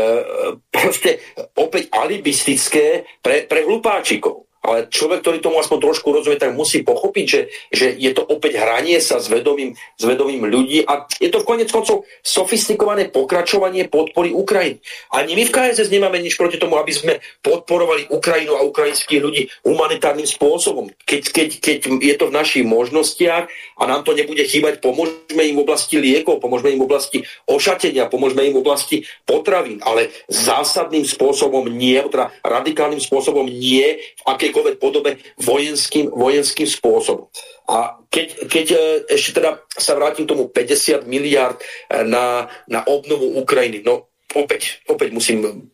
proste, opäť alibistické pre, pre hlupáčikov ale človek, ktorý tomu aspoň trošku rozumie, tak musí pochopiť, že, že je to opäť hranie sa s vedomím, s vedomím ľudí a je to v konec koncov sofistikované pokračovanie podpory Ukrajiny. Ani my v KSS nemáme nič proti tomu, aby sme podporovali Ukrajinu a ukrajinských ľudí humanitárnym spôsobom. Keď, keď, keď je to v našich možnostiach a nám to nebude chýbať, pomôžeme im v oblasti liekov, pomôžeme im v oblasti ošatenia, pomôžeme im v oblasti potravín, ale zásadným spôsobom nie, teda radikálnym spôsobom nie v akej akejkoľvek podobe vojenským, vojenským spôsobom. A keď, keď e, ešte teda sa vrátim tomu 50 miliard e, na, na obnovu Ukrajiny, no opäť, opäť musím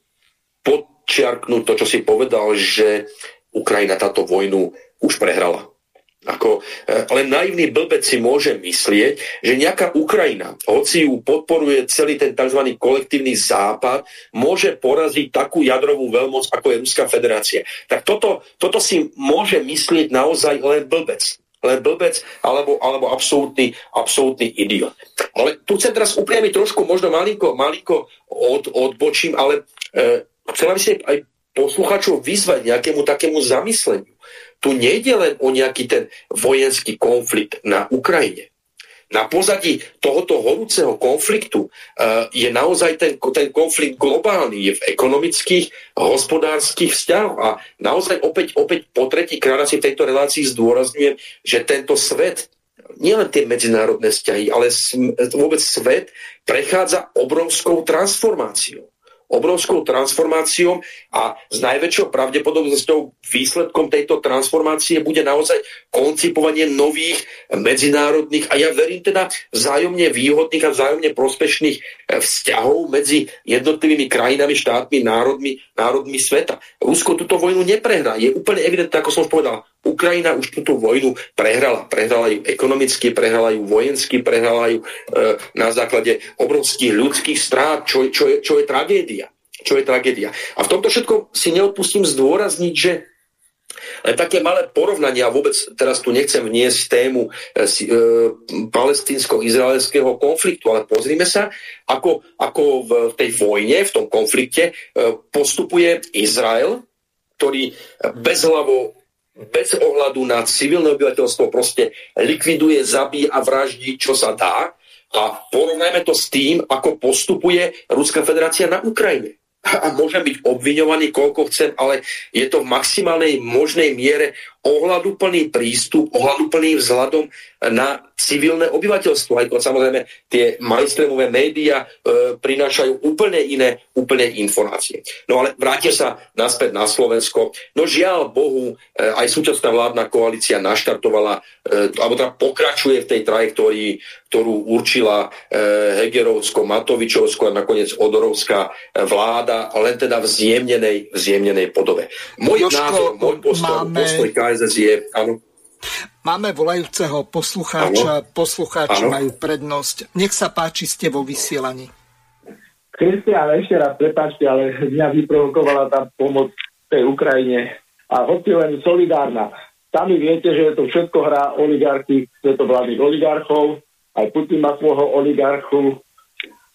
podčiarknúť to, čo si povedal, že Ukrajina táto vojnu už prehrala. Ako, e, len naivný blbec si môže myslieť, že nejaká Ukrajina, hoci ju podporuje celý ten tzv. kolektívny západ, môže poraziť takú jadrovú veľmoc, ako je Ruská federácia. Tak toto, toto si môže myslieť naozaj len blbec len blbec alebo, alebo absolútny, absolútny idiot. Ale tu chcem teraz upriamiť trošku, možno malinko, malinko od, odbočím, ale e, chcem by si aj posluchačov vyzvať nejakému takému zamysleniu. Tu nejde len o nejaký ten vojenský konflikt na Ukrajine. Na pozadí tohoto horúceho konfliktu uh, je naozaj ten, ten konflikt globálny, je v ekonomických, hospodárskych vzťahoch a naozaj opäť, opäť po tretí krát asi v tejto relácii zdôrazňujem, že tento svet, nielen tie medzinárodné vzťahy, ale vôbec svet prechádza obrovskou transformáciou obrovskou transformáciou a s najväčšou pravdepodobnosťou výsledkom tejto transformácie bude naozaj koncipovanie nových medzinárodných a ja verím teda vzájomne výhodných a vzájomne prospešných eh, vzťahov medzi jednotlivými krajinami, štátmi, národmi, národmi sveta. Rusko túto vojnu neprehrá. Je úplne evidentné, ako som už povedal, Ukrajina už túto vojnu prehrala. Prehrala ju ekonomicky, prehrala ju vojensky, prehrala ju e, na základe obrovských ľudských strát, čo, čo, je, čo je tragédia. Čo je tragédia. A v tomto všetkom si neodpustím zdôrazniť, že len také malé porovnanie, a vôbec teraz tu nechcem vniesť tému e, e, palestínsko-izraelského konfliktu, ale pozrime sa, ako, ako v tej vojne, v tom konflikte e, postupuje Izrael, ktorý bezhlavo bez ohľadu na civilné obyvateľstvo proste likviduje, zabíja a vraždí, čo sa dá. A porovnajme to s tým, ako postupuje Ruská federácia na Ukrajine a môžem byť obviňovaný koľko chcem, ale je to v maximálnej možnej miere ohľaduplný prístup, ohľaduplný vzhľadom na civilné obyvateľstvo. Aj samozrejme tie mainstreamové médiá e, prinášajú úplne iné, úplne informácie. No ale vráte sa naspäť na Slovensko. No žiaľ Bohu, e, aj súčasná vládna koalícia naštartovala, e, alebo teda pokračuje v tej trajektórii, ktorú určila e, Hegerovsko, Matovičovsko a nakoniec Odorovská e, vláda, len teda v zjemnenej, v zjemnenej podobe. Môj Jožko, názor, môj postoj, máme... postoj KSS je, áno. Máme volajúceho poslucháča, ano. poslucháči ano. majú prednosť. Nech sa páči, ste vo vysielaní. Kristian, ešte raz, prepáčte, ale mňa vyprovokovala tá pomoc tej Ukrajine. A hoci len solidárna. Sami viete, že je to všetko hrá oligarchy, svetovládnych oligarchov. Aj Putin má svojho oligarchu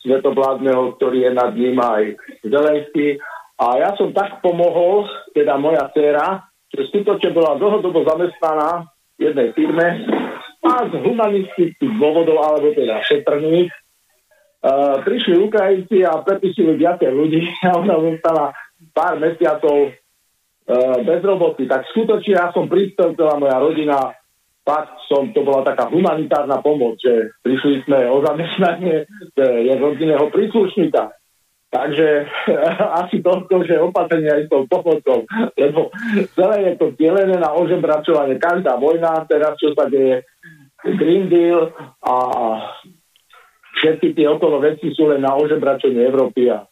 svetovládneho, ktorý je nad ním aj Zelenský. A ja som tak pomohol, teda moja dcera, že skutočne bola dlhodobo zamestnaná v jednej firme a z humanistických dôvodov, alebo teda šetrných, uh, prišli Ukrajinci a prepisili viacej ľudí a ona zostala pár mesiacov uh, bez roboty. Tak skutočne ja som prispel, celá moja rodina, fakt som, to bola taká humanitárna pomoc, že prišli sme o zamestnanie rodinného príslušníka. Takže asi toľko, že opatrenia aj s tou pomocou, lebo celé je to delené na ožebračovanie. Každá vojna, teraz čo sa deje, Green Deal a všetky tie okolo veci sú len na ožebračenie Európy a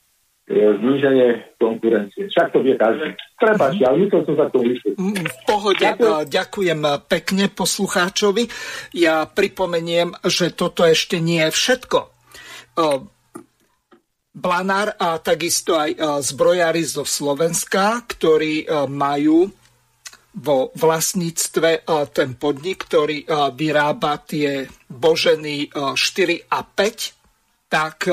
zníženie konkurencie. Však to vie každý. Prepačte, ale myslel som sa to vyšli. V pohode, ďakujem. ďakujem pekne poslucháčovi. Ja pripomeniem, že toto ešte nie je všetko Blanár a takisto aj e, zbrojári zo Slovenska, ktorí e, majú vo vlastníctve e, ten podnik, ktorý vyrába tie boženy 4 a 5, tak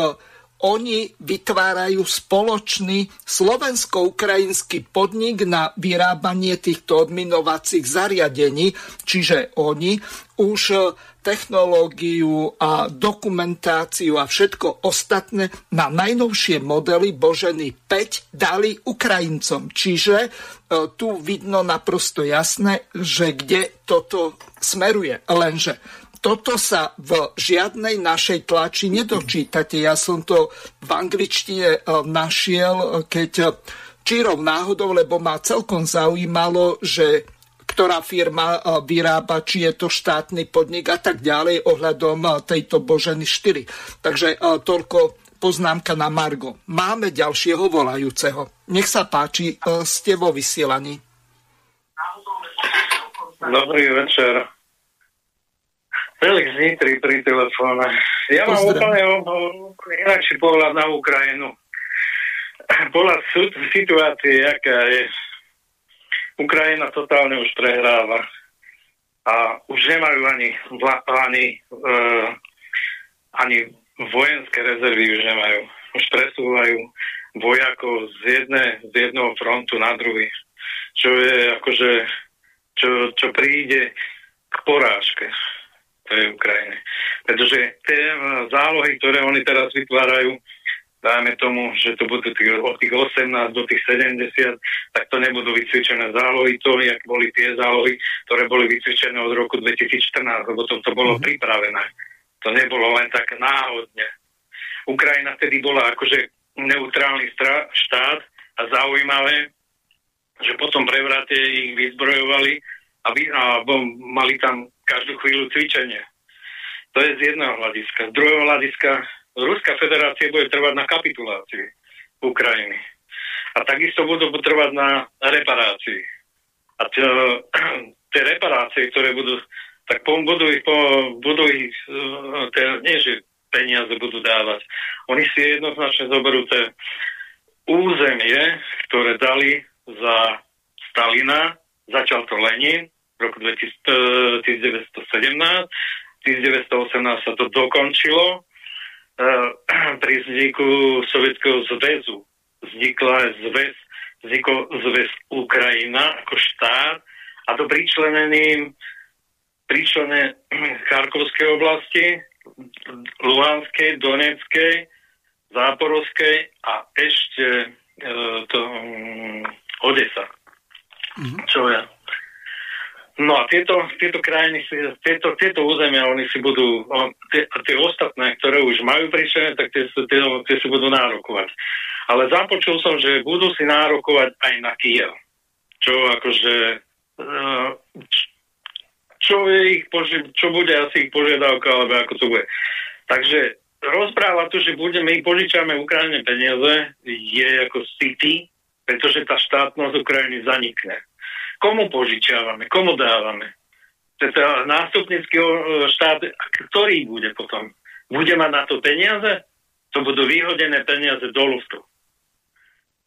oni vytvárajú spoločný slovensko-ukrajinský podnik na vyrábanie týchto odminovacích zariadení, čiže oni už technológiu a dokumentáciu a všetko ostatné na najnovšie modely Boženy 5 dali Ukrajincom. Čiže e, tu vidno naprosto jasné, že kde toto smeruje. Lenže toto sa v žiadnej našej tlači nedočítate. Ja som to v angličtine e, našiel, keď čírov náhodou, lebo ma celkom zaujímalo, že ktorá firma e, vyrába, či je to štátny podnik a tak ďalej ohľadom e, tejto Boženy 4. Takže e, toľko poznámka na Margo. Máme ďalšieho volajúceho. Nech sa páči, ste vo vysielaní. Dobrý večer. Felix Nitri pri telefóne. Ja mám úplne, úplne inakší pohľad na Ukrajinu. Bola situácie, aká je. Ukrajina totálne už prehráva. A už nemajú ani, ani, uh, ani vojenské rezervy, už nemajú. Už presúvajú vojakov z, jedné, z jednoho frontu na druhý. Čo je akože, čo, čo príde k porážke tej Ukrajiny. Pretože tie zálohy, ktoré oni teraz vytvárajú, dajme tomu, že to budú tých, od tých 18 do tých 70, tak to nebudú vycvičené zálohy, to, jak boli tie zálohy, ktoré boli vycvičené od roku 2014, lebo to, to bolo mm-hmm. pripravené. To nebolo len tak náhodne. Ukrajina vtedy bola akože neutrálny stra- štát a zaujímavé, že potom prevrate ich vyzbrojovali a, vy, a mali tam každú chvíľu cvičenie. To je z jedného hľadiska. Z druhého hľadiska Ruská federácia bude trvať na kapitulácii Ukrajiny. A takisto budú trvať na reparácii. A tie reparácie, ktoré budú, tak budú ich, budú ich tie, nie že peniaze budú dávať. Oni si jednoznačne zoberú tie územie, ktoré dali za Stalina, začal to Lenin v roku 1917, 1918 sa to dokončilo pri vzniku Sovietskeho zväzu vznikla zväz, vznikol zväz Ukrajina ako štát a to pričleneným pričlené Charkovskej oblasti, Luhanskej, Donetskej, Záporovskej a ešte e, to um, Odesa. Mm-hmm. Čo ja No a tieto, tieto krajiny, tieto, tieto územia, oni si budú, tie, tie ostatné, ktoré už majú príčené, tak tie, tie, tie si budú nárokovať. Ale započul som, že budú si nárokovať aj na Kiev. Čo akože, e, čo, je ich, čo bude asi ich požiadavka, alebo ako to bude. Takže rozpráva tu, že budeme, my požičame Ukrajine peniaze, je ako city, pretože tá štátnosť Ukrajiny zanikne komu požičiavame, komu dávame. Teda nástupnický štát, ktorý bude potom? Bude mať na to peniaze? To budú vyhodené peniaze do luftu.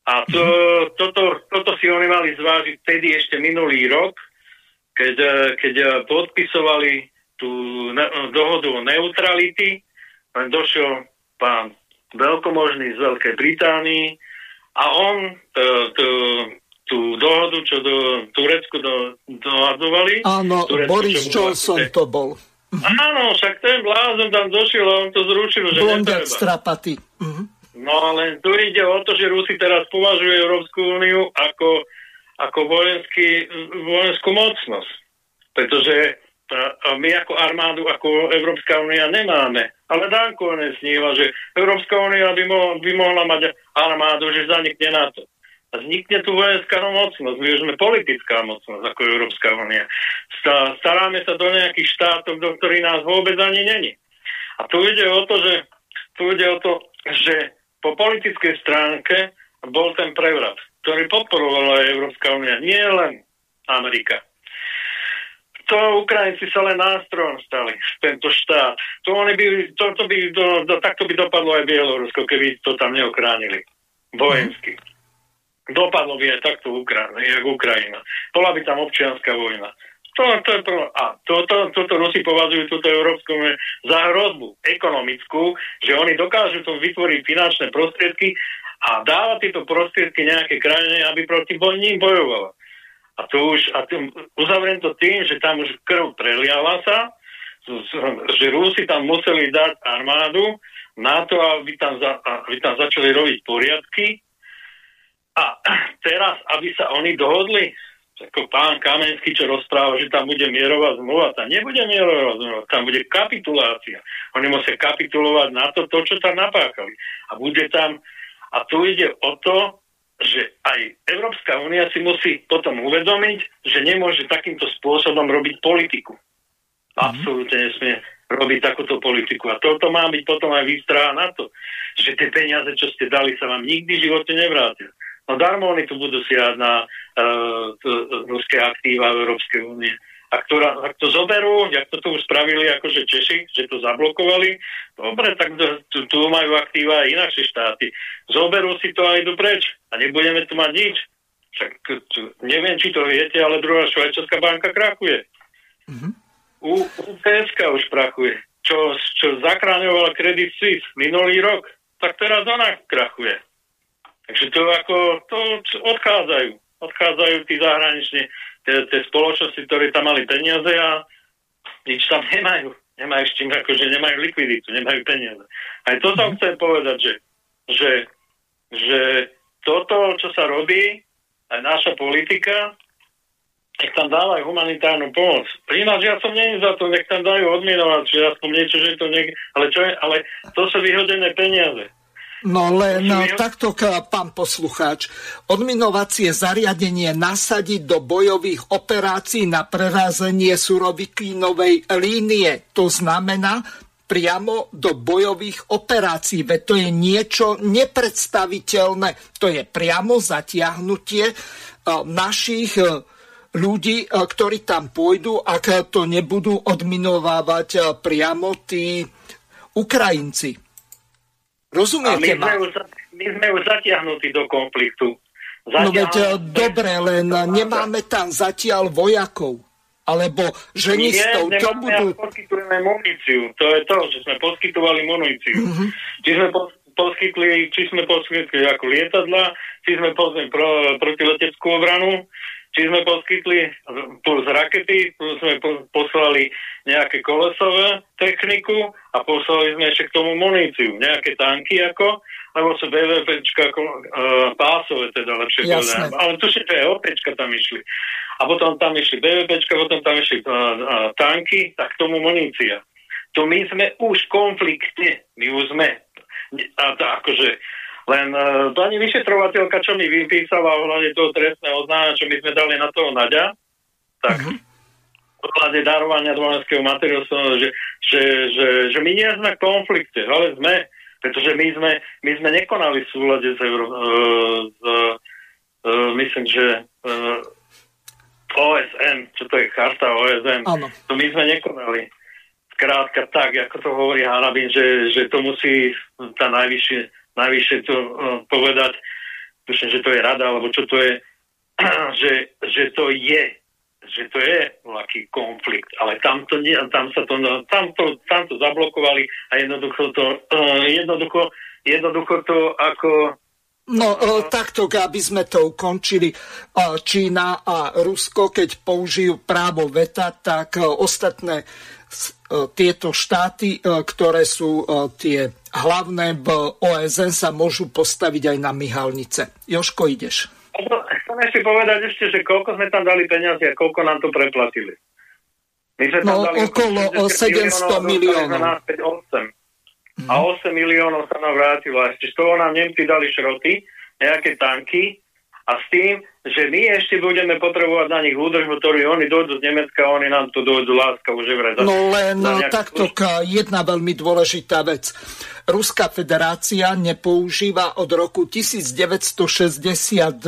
A to, mhm. toto, toto si oni mali zvážiť vtedy ešte minulý rok, keď, keď podpisovali tú dohodu o neutrality, len došiel pán veľkomožný z Veľkej Británii a on to, tú dohodu, čo do Turecku do, dohadovali. Áno, Turecku, Boris Johnson to bol. Áno, však ten blázon tam došiel a on to zrušil, že Blondiak strapaty. Uh-huh. No ale tu ide o to, že Rusi teraz považujú Európsku úniu ako, ako vojenský, vojenskú mocnosť. Pretože my ako armádu, ako Európska únia nemáme. Ale Danko nesníva, že Európska únia by, mo- by mohla mať armádu, že zanikne na to vznikne tu vojenská mocnosť. My už sme politická mocnosť ako Európska únia. Staráme sa do nejakých štátov, do ktorých nás vôbec ani není. A tu ide o to, že, tu ide o to, že po politickej stránke bol ten prevrat, ktorý podporovala Európska únia, nie len Amerika. To Ukrajinci sa len nástrojom stali, tento štát. To, oni by, to, to by, do, do, takto by dopadlo aj Bielorusko, keby to tam neochránili. Vojensky. Mm. Dopadlo by aj takto Ukrajina, jak Ukrajina. Bola by tam občianská vojna. To, to prv... A toto, toto Rusi považujú túto Európsku za hrozbu ekonomickú, že oni dokážu to vytvoriť finančné prostriedky a dávať tieto prostriedky nejaké krajine, aby proti ním bojovala. A to už, a tým, uzavriem to tým, že tam už krv preliala sa, že Rusi tam museli dať armádu na to, aby tam, za, aby tam začali robiť poriadky a teraz, aby sa oni dohodli, ako pán Kamenský, čo rozpráva, že tam bude mierová zmluva, tam nebude mierová zmluva, tam bude kapitulácia. Oni musia kapitulovať na to, to, čo tam napáchali. A bude tam, a tu ide o to, že aj Európska únia si musí potom uvedomiť, že nemôže takýmto spôsobom robiť politiku. Mm-hmm. Absolútne nesmie robiť takúto politiku. A toto má byť potom aj výstraha na to, že tie peniaze, čo ste dali, sa vám nikdy v živote nevrátia. No darmo oni tu budú siať na uh, ruské aktíva v Európskej únie. ak to, ak to zoberú, jak to tu spravili akože Češi, že to zablokovali, dobre, tak tu, tu majú aktíva aj inakšie štáty. Zoberú si to a idú preč a nebudeme tu mať nič. Však neviem, či to viete, ale druhá švajčiarská banka krachuje. Mm-hmm. U, UPSK už krachuje. Čo, čo zachráňovala Credit Suisse minulý rok, tak teraz ona krachuje. Takže to ako, to odchádzajú. Odchádzajú tí zahraniční tie spoločnosti, ktoré tam mali peniaze a nič tam nemajú. Nemajú s tým, akože nemajú likviditu, nemajú peniaze. Aj to mhm. chcem povedať, že, že, že toto, čo sa robí, aj naša politika, nech tam dávajú humanitárnu pomoc. Ináč ja som není za to, nech tam dajú odmienovať, či aspoň niečo, že to niek- ale, čo je, ale to sú vyhodené peniaze. No len no, takto, pán poslucháč, odminovacie zariadenie nasadiť do bojových operácií na prerázenie surovikinovej línie. To znamená priamo do bojových operácií. Veď to je niečo nepredstaviteľné. To je priamo zatiahnutie našich e, ľudí, e, ktorí tam pôjdu, ak to nebudú odminovávať e, priamo tí Ukrajinci. Rozumiete my, sme už, my sme už zatiahnutí do konfliktu. Zatiaľ... No veď eh, dobre, len nemáme tam zatiaľ vojakov. Alebo ženistov, Nie, čo budú... poskytujeme muníciu. To je to, že sme poskytovali muníciu. Mm-hmm. Či sme poskytli, či sme poskytli ako lietadla, či sme poskytli pro, protileteckú obranu, či sme poskytli plus rakety, plus sme poslali nejaké kolesové techniku a poslali sme ešte k tomu muníciu, nejaké tanky ako, lebo sú BVPčka uh, pásové teda lepšie. Ale tuším, že aj OPčka tam išli. A potom tam išli BVPčka, potom tam išli uh, uh, tanky, tak k tomu munícia. To my sme už konfliktne, my už sme. A to akože len uh, pani vyšetrovateľka, čo mi vypísala ohľadne toho trestného oznámenia, čo my sme dali na toho Naďa, tak uh-huh. ohľadne darovania dvojenského materiálu, že, že, že, že my nie sme v konflikte, ale sme, pretože my sme, my sme nekonali v súlade s, Euró- uh, s uh, myslím, že uh, OSN, čo to je charta OSN, ano. to my sme nekonali. Skrátka tak, ako to hovorí Hanabin, že, že to musí tá najvyššie najvyššie to uh, povedať, tuším, že to je rada, alebo čo to je, že, že to je že to je nejaký konflikt, ale tam, to nie, tam sa to, no, tam to, tam to zablokovali a jednoducho to, uh, jednoducho, jednoducho to ako No uh, takto, aby sme to ukončili. Čína a Rusko, keď použijú právo veta, tak ostatné tieto štáty, ktoré sú tie hlavné v OSN sa môžu postaviť aj na myhalnice. Joško, ideš. Chcem ešte povedať ešte, že koľko sme tam dali peniazy a koľko nám to preplatili. My sme tam no, dali okolo 700 miliónov. 8. A 8 miliónov sa nám vrátilo. A ešte z toho nám Nemci dali šroty, nejaké tanky a s tým, že my ešte budeme potrebovať na nich údržbu, ktorú oni dojdú z Nemecka a oni nám tu dojdú láska už vraj. No len takto jedna veľmi dôležitá vec. Ruská federácia nepoužíva od roku 1962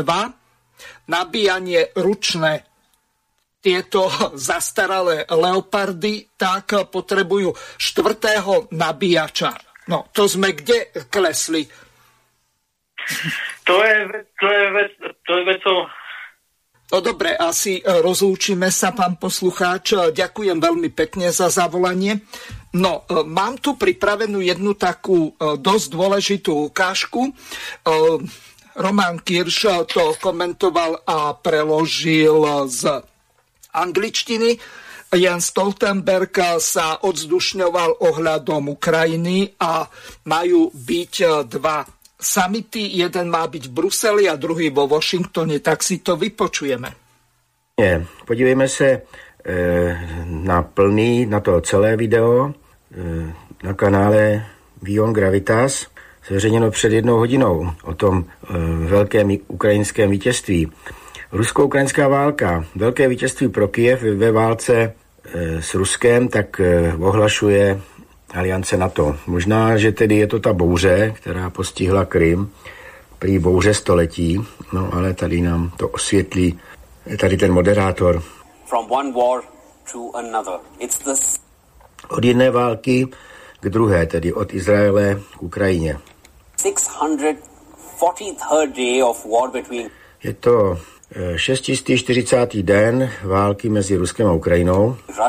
nabíjanie ručné tieto zastaralé leopardy, tak potrebujú štvrtého nabíjača. No, to sme kde klesli? To je, to je, vec, to je vecou No dobre, asi e, rozlúčime sa, pán poslucháč. E, ďakujem veľmi pekne za zavolanie. No, e, mám tu pripravenú jednu takú dosť dôležitú ukážku. Roman Kirš to komentoval a preložil z angličtiny. Jan Stoltenberg sa odzdušňoval ohľadom Ukrajiny a majú byť dva samity, jeden má byť v Bruseli a druhý vo Washingtone, tak si to vypočujeme. Nie, podívejme se e, na plný, na to celé video e, na kanále Vion Gravitas, zveřejněno před jednou hodinou o tom e, velkém ukrajinském vítězství. Rusko-ukrajinská válka, velké vítězství pro Kiev ve válce e, s Ruskem, tak e, ohlašuje aliance NATO. Možná, že tedy je to ta bouře, která postihla Krym, prý bouře století, no ale tady nám to osvětlí tady ten moderátor. From one war to another. It's the Od jedné války k druhé, tedy od Izraele k Ukrajině. 643rd day of war between Je to 640. den války mezi Ruskem a Ukrajinou. No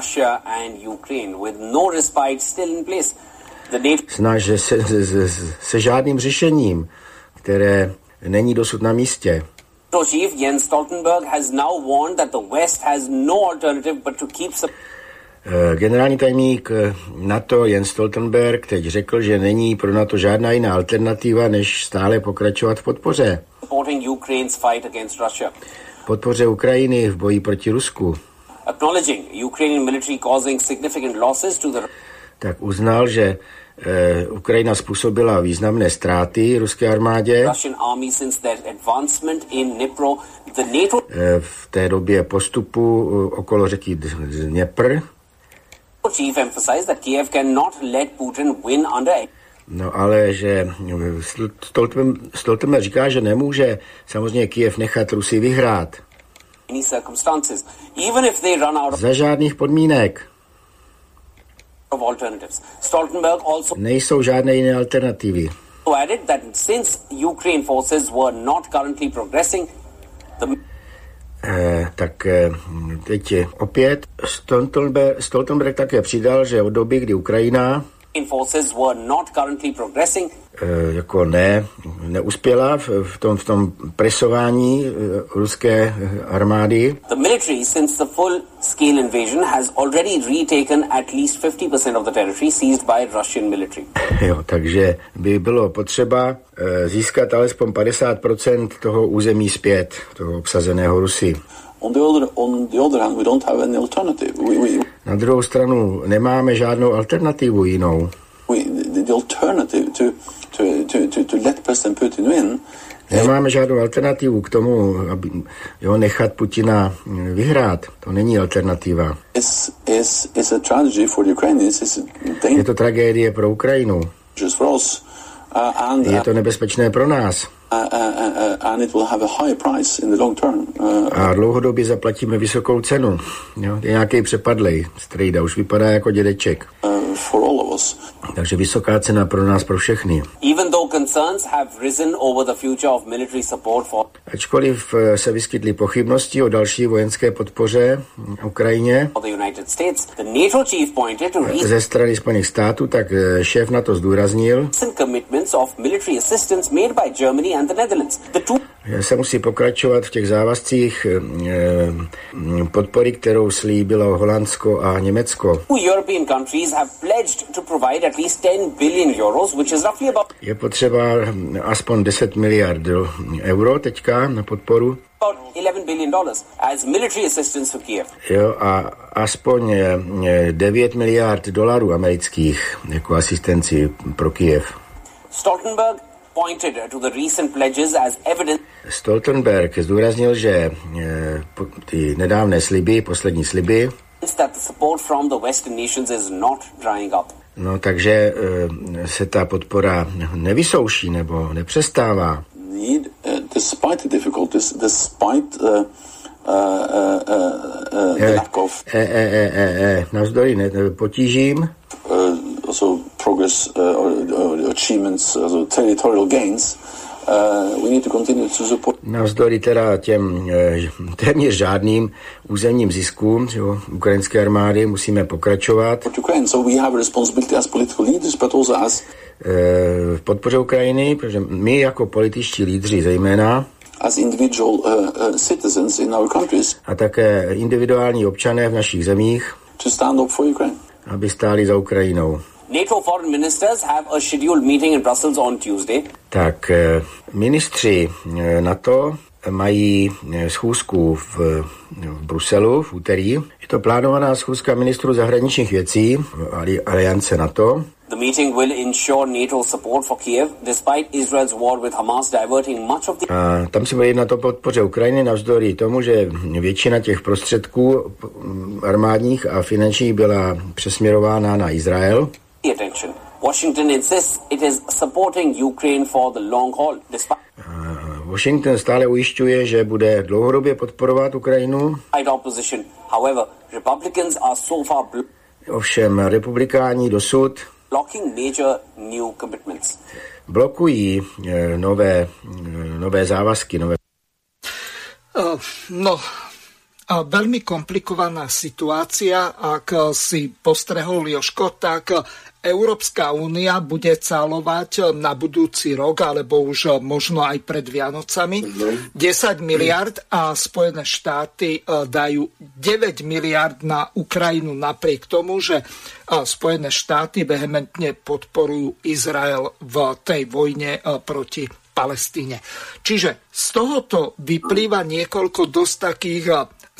Snaže se, se, se, se žádným řešením, které není dosud na místě. Jens Stoltenberg has now warned that the West has no alternative but to keep Generální tajemník eh, NATO Jens Stoltenberg teď řekl, že není pro NATO žádná jiná alternativa, než stále pokračovat v podpoře. Podpoře Ukrajiny v boji proti Rusku. Tak uznal, že eh, Ukrajina způsobila významné ztráty ruské armádě. Eh, v té době postupu okolo řeky Dněpr. Chief emphasized that Kiev cannot let Putin win under No ale že Stoltenberg, říká, že nemůže samozřejmě Kiev nechat Rusy vyhrát. any circumstances, even if they run out Za žádných podmínek. of alternatives. Stoltenberg also Nejsou žádné jiné alternativy. added that since Ukraine forces were not currently progressing, the tak eh, teď opět. Stoltenberg, Stoltenberg také přidal, že od doby, kdy Ukrajina forces were not currently progressing, eh, jako ne, neuspěla v, v, tom, v tom presování eh, ruské eh, armády, the military, since the full-scale invasion, has already retaken at least 50% of the territory seized by Russian military. jo, takže by bylo potřeba eh, získat alespoň 50% toho území zpět, toho obsazeného Rusy. On the other, on the other hand, we don't have any alternative. We, we, Na druhou stranu nemáme žádnou alternativu jinou. we, the, the alternative to, to, to, to, to let President Putin win Nemáme žádnou alternativu k tomu, aby jo, nechat Putina hm, vyhrát. To není alternativa. a for. It's a Je to tragédie pro Ukrajinu. dangerous for us. Uh, and, Je uh, to nebezpečné pro nás. Uh, and it will have a high price in the long term. Uh, A dlouhodobě zaplatíme vysokou cenu. Jo, je nějaký přepadlej. Strejda už vypadá jako dědeček. uh, for all of us. Takže vysoká cena pro nás, pro všechny. Even though concerns have risen over the future of military support for Ačkoliv eh, se vyskytly pochybnosti o další vojenské podpoře hm, Ukrajině ze strany Spojených států, tak eh, šéf na to zdůraznil, commitments of military assistance made by Germany and the Netherlands. The two se musí pokračovat v těch závazcích eh, hm, podpory, kterou slíbilo Holandsko a Německo. European countries have pledged to provide at least 10 billion euros, which is roughly about Je potřeba hm, aspoň 10 miliard euro teďka na podporu about 11 billion dollars as military assistance for Kiev. jo, a aspoň eh, 9 miliard dolarů amerických jako asistenci pro Kiev. Stoltenberg pointed to the recent pledges as evidence Stoltenberg zdůraznil, že eh, po- ty nedávné sliby, poslední sliby, that the support from the Western nations is not drying up. no takže eh, se ta podpora nevysouší nebo nepřestává. Need, uh, despite the difficulties, despite uh, uh, uh, uh, uh, the lack of E, e, e, e, e, navzdory ne, potížím, uh, also progress uh, achievements, also territorial gains, uh, navzdory teda těm eh, téměř žádným územním ziskům jo, ukrajinské armády musíme pokračovat eh, v podpoře Ukrajiny, protože my jako političtí lídři zejména as individual uh, uh, citizens in our countries a také individuální občané v našich zemích, to stand up for Ukraine. aby stáli za Ukrajinou. NATO foreign ministers have a scheduled meeting in Brussels on Tuesday. Tak eh, ministři eh, NATO mají eh, schůzku v, v Bruselu v úterý. Je to plánovaná schůzka ministrů zahraničních věcí ali- Aliance NATO. The meeting will ensure NATO support for Kiev, despite Israel's war with Hamas diverting much of the A tam se bude jednat o podpoře Ukrajiny navzdory tomu, že většina těch prostředků armádních a finančních byla přesměrována na Izrael. Attention. Washington insists it is supporting Ukraine for the long haul, despite Washington stále ujišťuje, že bude dlouhodobě podporovat Ukrajinu. However, Republicans are so far Ovšem republikáni dosud blocking major new commitments. blokují e, nové, e, nové závazky. Nové... No, veľmi komplikovaná situácia. Ak si postrehol Joško, tak Európska únia bude cálovať na budúci rok, alebo už možno aj pred Vianocami, 10 miliard a Spojené štáty e, dajú 9 miliard na Ukrajinu napriek tomu, že e, Spojené štáty vehementne podporujú Izrael v tej vojne e, proti Palestíne. Čiže z tohoto vyplýva niekoľko dosť takých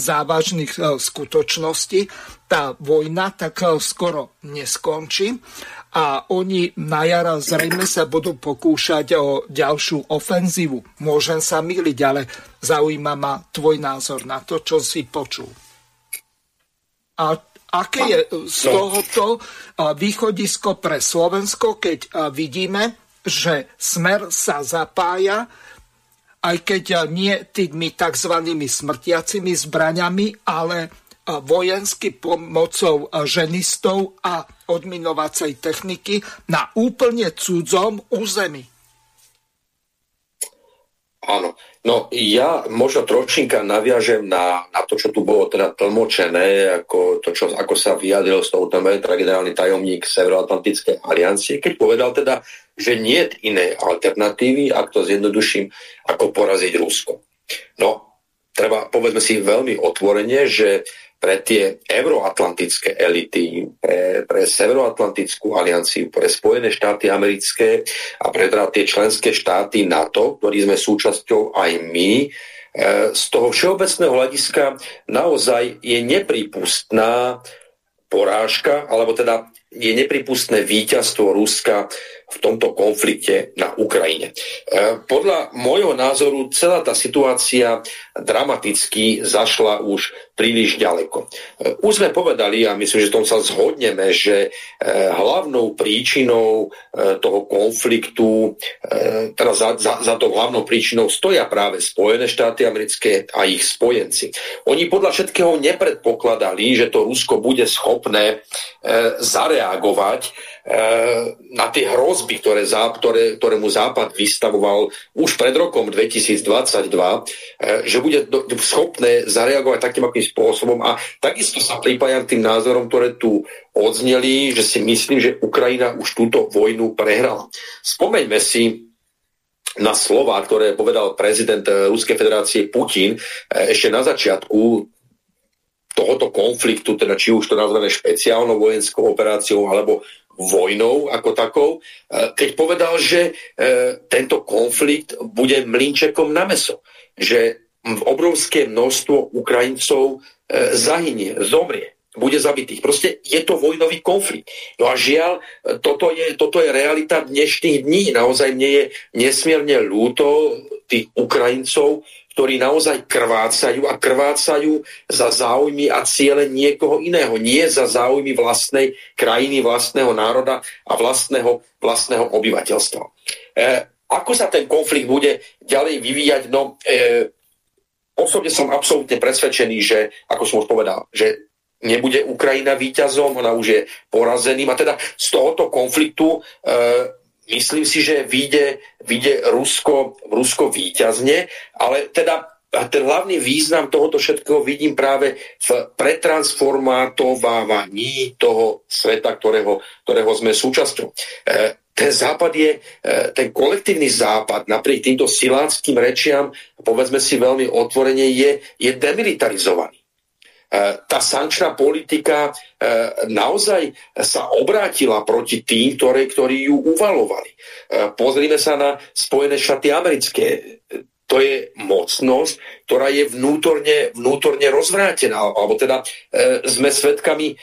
závažných e, skutočností, tá vojna tak e, skoro neskončí a oni na jara zrejme sa budú pokúšať o ďalšiu ofenzívu. Môžem sa myliť, ale zaujíma ma tvoj názor na to, čo si počul. A aké je z no. tohoto e, východisko pre Slovensko, keď vidíme, že smer sa zapája aj keď nie tými tzv. smrtiacimi zbraňami, ale eh, vojensky pomocou eh, ženistov a odminovacej techniky na úplne cudzom území. Áno. No ja možno trošinka naviažem na, na to, čo tu bolo teda tlmočené, ako, to, čo, ako sa vyjadril toho teda generálny tajomník Severoatlantickej aliancie, keď povedal teda, že nie je inej alternatívy, ak to zjednoduším, ako poraziť Rusko. No, treba, povedzme si veľmi otvorene, že pre tie euroatlantické elity, pre, pre Severoatlantickú alianciu, pre Spojené štáty americké a pre teda tie členské štáty NATO, ktorí sme súčasťou aj my, e, z toho všeobecného hľadiska naozaj je nepripustná porážka, alebo teda je nepripustné víťazstvo Ruska v tomto konflikte na Ukrajine. E, podľa môjho názoru celá tá situácia dramaticky zašla už príliš ďaleko. E, už sme povedali, a myslím, že tom sa zhodneme, že e, hlavnou príčinou toho konfliktu, teda za, za, za to hlavnou príčinou stoja práve Spojené štáty americké a ich spojenci. Oni podľa všetkého nepredpokladali, že to Rusko bude schopné zareagovať na tie hrozby, ktoré, ktoré, ktoré mu Západ vystavoval už pred rokom 2022, eh, že bude schopné zareagovať takým akým spôsobom a takisto sa pripájam tým názorom, ktoré tu odzneli, že si myslím, že Ukrajina už túto vojnu prehrala. Spomeňme si na slova, ktoré povedal prezident eh, Ruskej federácie Putin eh, ešte na začiatku tohoto konfliktu, teda či už to nazveme špeciálnou vojenskou operáciou alebo vojnou ako takou, e, keď povedal, že e, tento konflikt bude mlinčekom na meso. Že obrovské množstvo Ukrajincov e, zahynie, zomrie, bude zabitých. Proste je to vojnový konflikt. No a žiaľ, toto je, toto je realita dnešných dní. Naozaj mne je nesmierne ľúto tých Ukrajincov, ktorí naozaj krvácajú a krvácajú za záujmy a ciele niekoho iného. Nie za záujmy vlastnej krajiny, vlastného národa a vlastného, vlastného obyvateľstva. E, ako sa ten konflikt bude ďalej vyvíjať? No, e, osobne som absolútne presvedčený, že, ako som už povedal, že nebude Ukrajina víťazom, ona už je porazeným. A teda z tohoto konfliktu e, myslím si, že vyjde, vyjde Rusko, Rusko výťazne, ale teda ten hlavný význam tohoto všetkého vidím práve v pretransformátovávaní toho sveta, ktorého, ktorého sme súčasťou. E, ten západ je, e, ten kolektívny západ, napriek týmto siláckým rečiam, povedzme si veľmi otvorene, je, je demilitarizovaný. E, tá sankčná politika e, naozaj sa obrátila proti tým, ktoré, ktorí ju uvalovali. E, pozrime sa na Spojené štáty americké. To je mocnosť, ktorá je vnútorne, vnútorne rozvrátená. Alebo teda e, sme svedkami e,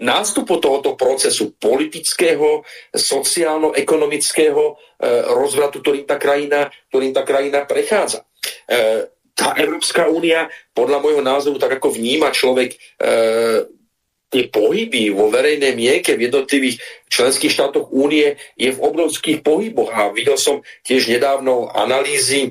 nástupu tohoto procesu politického, sociálno-ekonomického e, rozvratu, ktorým tá krajina, ktorým tá krajina prechádza. E, tá Európska únia, podľa môjho názoru, tak ako vníma človek e, tie pohyby vo verejnej mienke v jednotlivých členských štátoch únie je v obrovských pohyboch. A videl som tiež nedávno analýzy e,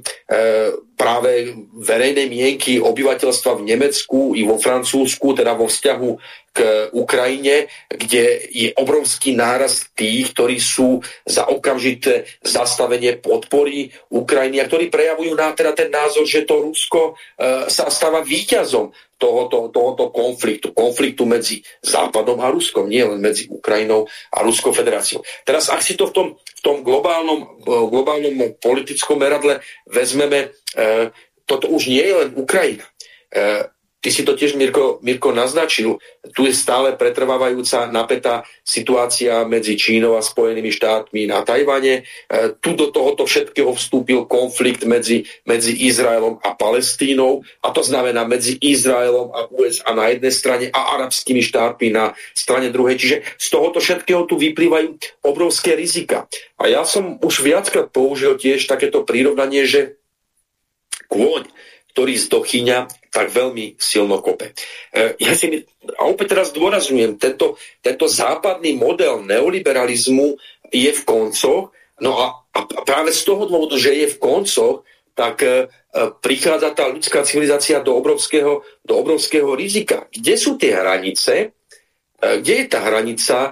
práve verejnej mienky obyvateľstva v Nemecku i vo Francúzsku, teda vo vzťahu k Ukrajine, kde je obrovský nárast tých, ktorí sú za okamžité zastavenie podpory Ukrajiny a ktorí prejavujú na teda ten názor, že to Rusko e, sa stáva víťazom tohoto, tohoto konfliktu. Konfliktu medzi Západom a Ruskom, nie len medzi Ukrajinou a Ruskou federáciou. Teraz, ak si to v tom, v tom globálnom, globálnom politickom meradle vezmeme, e, toto už nie je len Ukrajina. E, Ty si to tiež, Mirko, Mirko, naznačil. Tu je stále pretrvávajúca napätá situácia medzi Čínou a Spojenými štátmi na Tajvane. E, tu do tohoto všetkého vstúpil konflikt medzi, medzi Izraelom a Palestínou. A to znamená medzi Izraelom a USA na jednej strane a arabskými štátmi na strane druhej. Čiže z tohoto všetkého tu vyplývajú obrovské rizika. A ja som už viackrát použil tiež takéto prirovnanie, že kôň, ktorý z dochyňa tak veľmi silno kope. E, ja si, a opäť teraz dôrazňujem, tento, tento západný model neoliberalizmu je v koncoch, no a, a práve z toho dôvodu, že je v koncoch, tak e, prichádza tá ľudská civilizácia do obrovského, do obrovského rizika. Kde sú tie hranice? E, kde je tá hranica, e,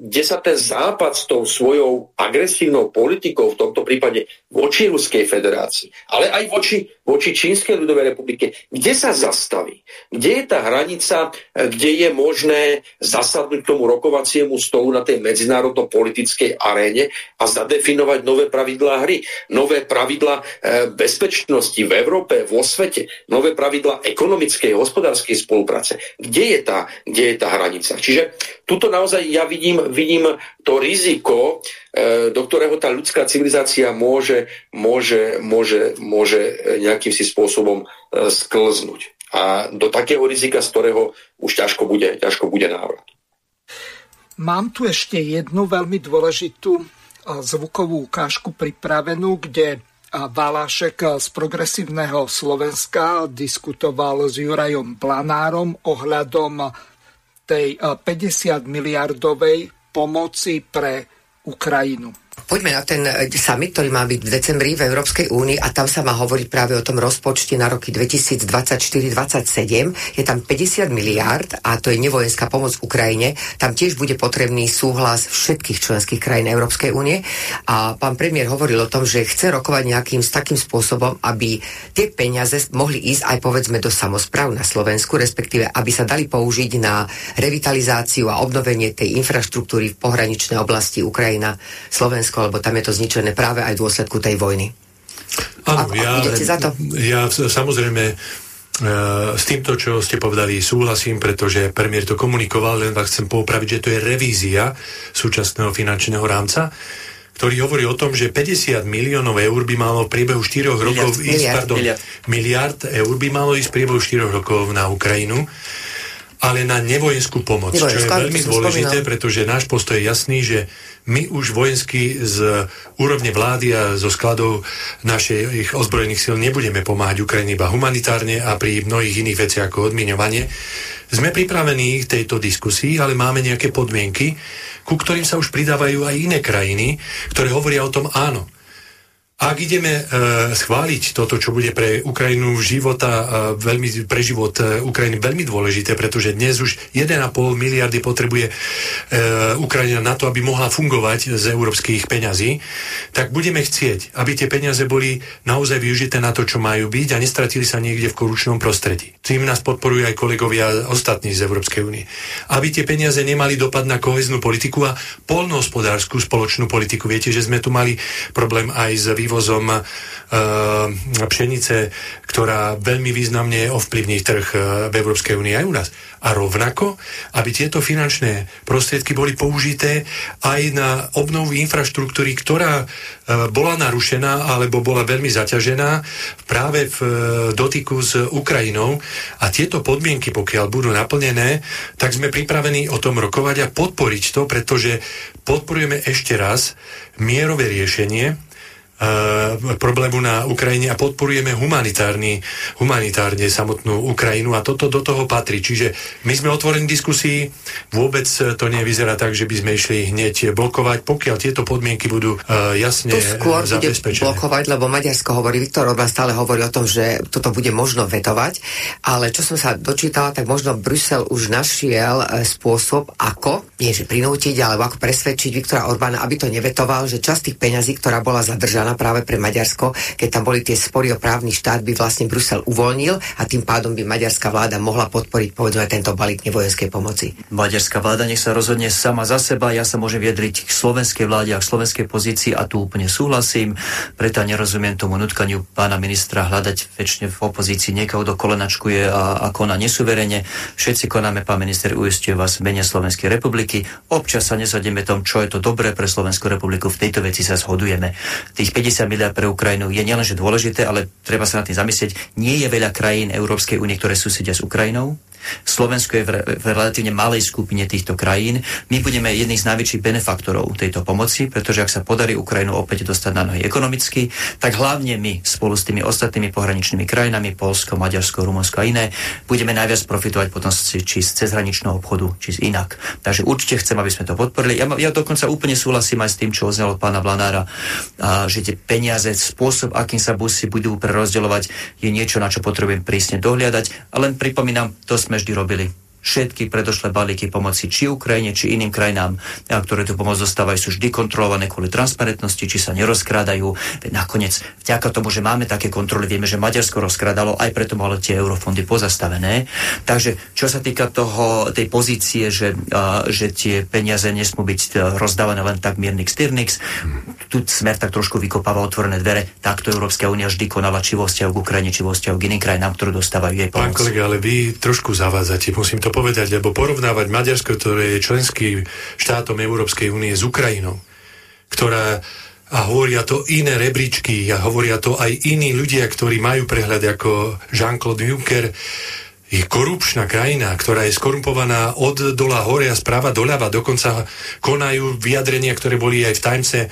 kde sa ten západ s tou svojou agresívnou politikou, v tomto prípade voči Ruskej federácii, ale aj voči, voči Čínskej ľudovej republike, kde sa zastaví? Kde je tá hranica, kde je možné zasadnúť tomu rokovaciemu stolu na tej medzinárodno-politickej aréne a zadefinovať nové pravidlá hry, nové pravidlá e, bezpečnosti v Európe, vo svete, nové pravidlá ekonomickej, hospodárskej spolupráce. Kde je tá, kde je tá hranica? Čiže tuto naozaj ja vidím vidím to riziko, e, do ktorého tá ľudská civilizácia môže, môže, môže, môže nejakým si spôsobom e, sklznúť. A do takého rizika, z ktorého už ťažko bude, ťažko bude návrat. Mám tu ešte jednu veľmi dôležitú e, zvukovú ukážku pripravenú, kde Valášek z progresívneho Slovenska diskutoval s Jurajom Planárom ohľadom tej 50 miliardovej pomoci pre Ukrajinu. Poďme na ten eh, summit, ktorý má byť v decembri v Európskej únii a tam sa má hovoriť práve o tom rozpočte na roky 2024-2027. Je tam 50 miliárd a to je nevojenská pomoc Ukrajine. Tam tiež bude potrebný súhlas všetkých členských krajín Európskej únie. A pán premiér hovoril o tom, že chce rokovať nejakým s takým spôsobom, aby tie peniaze mohli ísť aj povedzme do samozpráv na Slovensku, respektíve aby sa dali použiť na revitalizáciu a obnovenie tej infraštruktúry v pohraničnej oblasti Ukrajina, Slovensko lebo tam je to zničené práve aj v dôsledku tej vojny. Áno, ja, za to? ja samozrejme e, s týmto, čo ste povedali, súhlasím, pretože premiér to komunikoval, len vás chcem poupraviť, že to je revízia súčasného finančného rámca, ktorý hovorí o tom, že 50 miliónov eur by malo v priebehu 4 rokov ísť, miliard, pardon, miliard. miliard eur by malo ísť v priebehu 4 rokov na Ukrajinu ale na nevojenskú pomoc, Nevojenská, čo je veľmi dôležité, spomínal. pretože náš postoj je jasný, že my už vojensky z úrovne vlády a zo skladov našich ozbrojených síl nebudeme pomáhať Ukrajine iba humanitárne a pri mnohých iných veciach ako odmiňovanie. Sme pripravení k tejto diskusii, ale máme nejaké podmienky, ku ktorým sa už pridávajú aj iné krajiny, ktoré hovoria o tom áno ak ideme e, schváliť toto, čo bude pre Ukrajinu života, e, veľmi, pre život e, Ukrajiny veľmi dôležité, pretože dnes už 1,5 miliardy potrebuje Ukrajina na to, aby mohla fungovať z európskych peňazí, tak budeme chcieť, aby tie peniaze boli naozaj využité na to, čo majú byť a nestratili sa niekde v korupčnom prostredí. Tým nás podporujú aj kolegovia ostatní z Európskej únie. Aby tie peniaze nemali dopad na koheznú politiku a polnohospodárskú spoločnú politiku. Viete, že sme tu mali problém aj s vývozom e, pšenice, ktorá veľmi významne ovplyvní trh e, v Európskej únii aj u nás. A rovnako, aby tieto finančné prostriedky boli použité aj na obnovu infraštruktúry, ktorá e, bola narušená alebo bola veľmi zaťažená práve v dotyku s Ukrajinou. A tieto podmienky, pokiaľ budú naplnené, tak sme pripravení o tom rokovať a podporiť to, pretože podporujeme ešte raz mierové riešenie, problému na Ukrajine a podporujeme humanitárny, humanitárne samotnú Ukrajinu a toto do toho patrí. Čiže my sme otvorení diskusii, vôbec to nevyzerá tak, že by sme išli hneď blokovať, pokiaľ tieto podmienky budú uh, jasne to skôr zabezpečené. bude blokovať, lebo Maďarsko hovorí, Viktor Orbán stále hovorí o tom, že toto bude možno vetovať, ale čo som sa dočítala, tak možno Brusel už našiel spôsob, ako, nie že prinútiť, alebo ako presvedčiť Viktora Orbána, aby to nevetoval, že časť tých peňazí, ktorá bola zadržaná práve pre Maďarsko, keď tam boli tie spory o právny štát, by vlastne Brusel uvoľnil a tým pádom by maďarská vláda mohla podporiť povedzme tento balík nevojenskej pomoci. Maďarská vláda nech sa rozhodne sama za seba, ja sa môžem viedriť k slovenskej vláde a k slovenskej pozícii a tu úplne súhlasím, preto nerozumiem tomu nutkaniu pána ministra hľadať väčšine v opozícii niekoho, kto kolenačkuje a, a koná nesuverene. Všetci konáme, pán minister, uistuje vás v mene Slovenskej republiky. Občas sa nezhodneme tom, čo je to dobré pre Slovenskú republiku. V tejto veci sa zhodujeme. Tých 50 miliard pre Ukrajinu je nielenže dôležité, ale treba sa na tým zamyslieť. Nie je veľa krajín Európskej únie, ktoré susedia s Ukrajinou. Slovensko je v, v relatívne malej skupine týchto krajín. My budeme jedný z najväčších benefaktorov tejto pomoci, pretože ak sa podarí Ukrajinu opäť dostať na nohy ekonomicky, tak hlavne my spolu s tými ostatnými pohraničnými krajinami, Polsko, Maďarsko, Rumunsko a iné, budeme najviac profitovať potom či z cezhraničného obchodu, či z inak. Takže určite chcem, aby sme to podporili. Ja, ja dokonca úplne súhlasím aj s tým, čo oznelo pána Blanára, a, že tie peniaze, spôsob, akým sa busy budú prerozdeľovať, je niečo, na čo potrebujem prísne dohliadať. A len pripomínam, to sme vždy robili všetky predošlé balíky pomoci či Ukrajine, či iným krajinám, ktoré tu pomoc dostávajú, sú vždy kontrolované kvôli transparentnosti, či sa nerozkrádajú. Nakoniec, vďaka tomu, že máme také kontroly, vieme, že Maďarsko rozkrádalo, aj preto malo tie eurofondy pozastavené. Takže čo sa týka toho, tej pozície, že, uh, že tie peniaze nesmú byť uh, rozdávané len tak miernik styrnix, tu smer tak trošku vykopáva otvorené dvere. Takto Európska únia vždy konala či vo vzťahu k Ukrajine, či vo vzťahu k iným krajinám, ktoré dostávajú jej pomoc. Pán kolega, ale vy trošku zavádzate, musím to povedať, lebo porovnávať Maďarsko, ktoré je členským štátom Európskej únie s Ukrajinou, ktorá a hovoria to iné rebríčky a hovoria to aj iní ľudia, ktorí majú prehľad ako Jean-Claude Juncker, je korupčná krajina, ktorá je skorumpovaná od dola hore a správa doľava. Dokonca konajú vyjadrenia, ktoré boli aj v Timese e,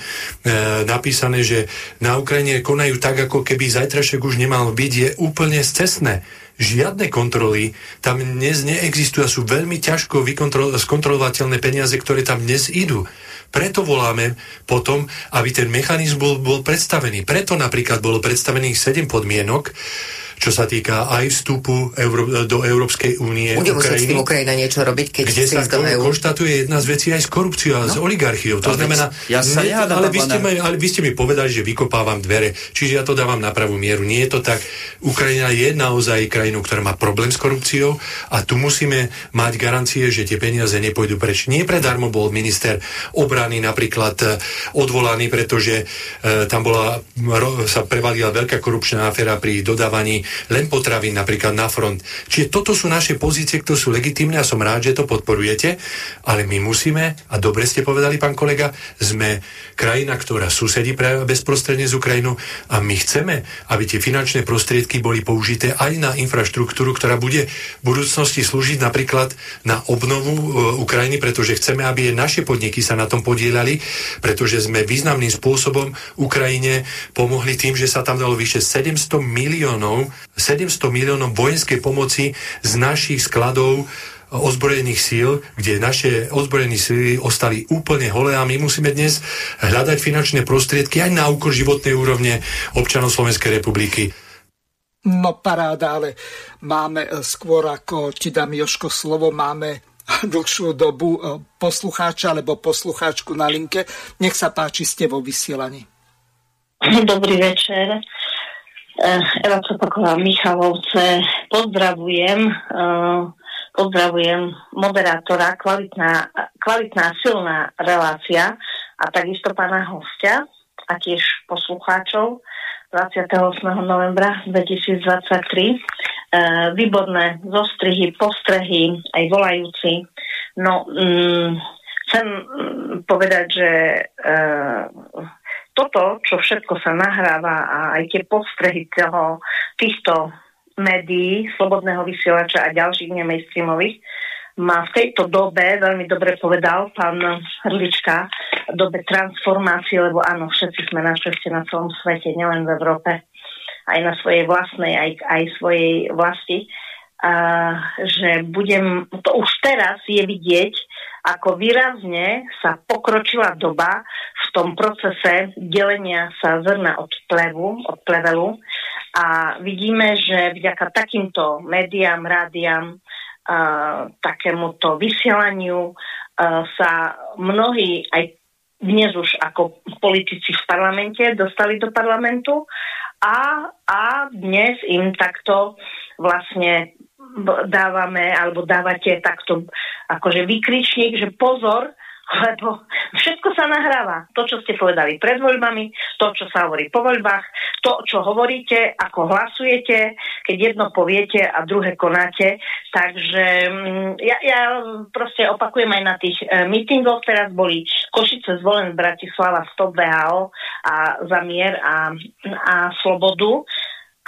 napísané, že na Ukrajine konajú tak, ako keby zajtrašek už nemal byť. Je úplne cestné žiadne kontroly tam dnes neexistujú a sú veľmi ťažko skontrolovateľné peniaze, ktoré tam dnes idú. Preto voláme potom, aby ten mechanizmus bol, bol predstavený. Preto napríklad bolo predstavených 7 podmienok, čo sa týka aj vstupu Euró- do Európskej únie. Bude musieť s tým Ukrajina niečo robiť, keď kde sa do EU. konštatuje jedna z vecí aj s korupciou a no. s oligarchiou. To znamená, ja sa ne, ale, vy ste mi, ale vy ste mi povedali, že vykopávam dvere, čiže ja to dávam na pravú mieru. Nie je to tak. Ukrajina je naozaj krajinou, ktorá má problém s korupciou a tu musíme mať garancie, že tie peniaze nepôjdu preč. Nie predarmo bol minister obrany napríklad e, odvolaný, pretože e, tam bola, ro, sa prevalila veľká korupčná aféra pri dodávaní len potravín napríklad na front. Čiže toto sú naše pozície, ktoré sú legitimné a som rád, že to podporujete, ale my musíme, a dobre ste povedali, pán kolega, sme krajina, ktorá susedí pre, bezprostredne z Ukrajinu a my chceme, aby tie finančné prostriedky boli použité aj na infraštruktúru, ktorá bude v budúcnosti slúžiť napríklad na obnovu e, Ukrajiny, pretože chceme, aby naše podniky sa na tom podielali, pretože sme významným spôsobom Ukrajine pomohli tým, že sa tam dalo vyše 700 miliónov 700 miliónov vojenskej pomoci z našich skladov ozbrojených síl, kde naše ozbrojené síly ostali úplne holé a my musíme dnes hľadať finančné prostriedky aj na úkor životnej úrovne občanov Slovenskej republiky. No paráda, ale máme e, skôr ako ti dám Joško slovo, máme dlhšiu dobu e, poslucháča alebo poslucháčku na linke. Nech sa páči, ste vo vysielaní. Dobrý večer. Eh, Eva Copaková Michalovce. Pozdravujem, eh, pozdravujem moderátora, kvalitná, kvalitná silná relácia a takisto pána hostia a tiež poslucháčov 28. novembra 2023. Eh, výborné zostrihy, postrehy, aj volajúci. No, mm, chcem mm, povedať, že toto, čo všetko sa nahráva a aj tie postrehy toho, týchto médií, slobodného vysielača a ďalších nemainstreamových, ma v tejto dobe veľmi dobre povedal pán Hrdlička, dobe transformácie, lebo áno, všetci sme našťastie na celom svete, nielen v Európe, aj na svojej vlastnej, aj, aj svojej vlasti, že budem, to už teraz je vidieť, ako výrazne sa pokročila doba v tom procese delenia sa zrna od plevu, od plevelu. A vidíme, že vďaka takýmto médiám, rádiám, takémuto vysielaniu sa mnohí aj dnes už ako politici v parlamente dostali do parlamentu a, a dnes im takto vlastne dávame alebo dávate takto akože vykričník, že pozor, lebo všetko sa nahráva. To, čo ste povedali pred voľbami, to, čo sa hovorí po voľbách, to, čo hovoríte, ako hlasujete, keď jedno poviete a druhé konáte. Takže mm, ja, ja proste opakujem aj na tých e, mítingoch, teraz boli Košice zvolen Bratislava Stop VHO a za mier a, a slobodu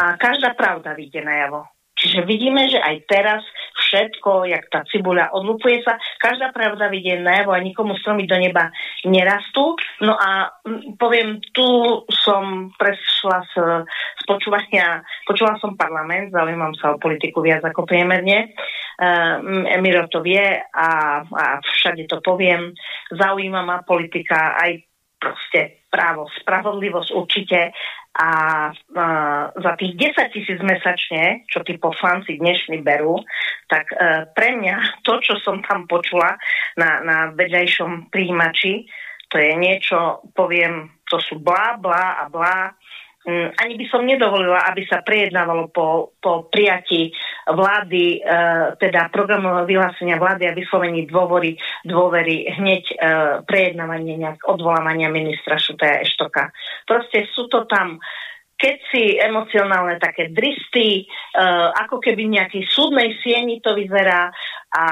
a každá pravda vyjde najavo. Čiže vidíme, že aj teraz všetko, jak tá cibuľa odlupuje sa, každá pravda vidie najavo a nikomu stromy do neba nerastú. No a poviem, tu som prešla z, z počúvania, počula som parlament, zaujímam sa o politiku viac ako priemerne. Uh, Miro to vie a, a všade to poviem. Zaujíma ma politika aj proste právo, spravodlivosť určite a, a za tých 10 tisíc mesačne, čo tí poslanci dnešní berú, tak e, pre mňa to, čo som tam počula na, na vedľajšom príjimači, to je niečo, poviem, to sú blá, blá a blá. Mm, ani by som nedovolila, aby sa prejednávalo po, po prijatí vlády, e, teda programového vyhlásenia vlády a vyslovení dôvory, dôvery hneď e, prejednávanie nejak odvolávania ministra Šutaja Eštoka. Proste sú to tam keď si emocionálne také dristy, uh, ako keby nejaký súdnej sieni to vyzerá a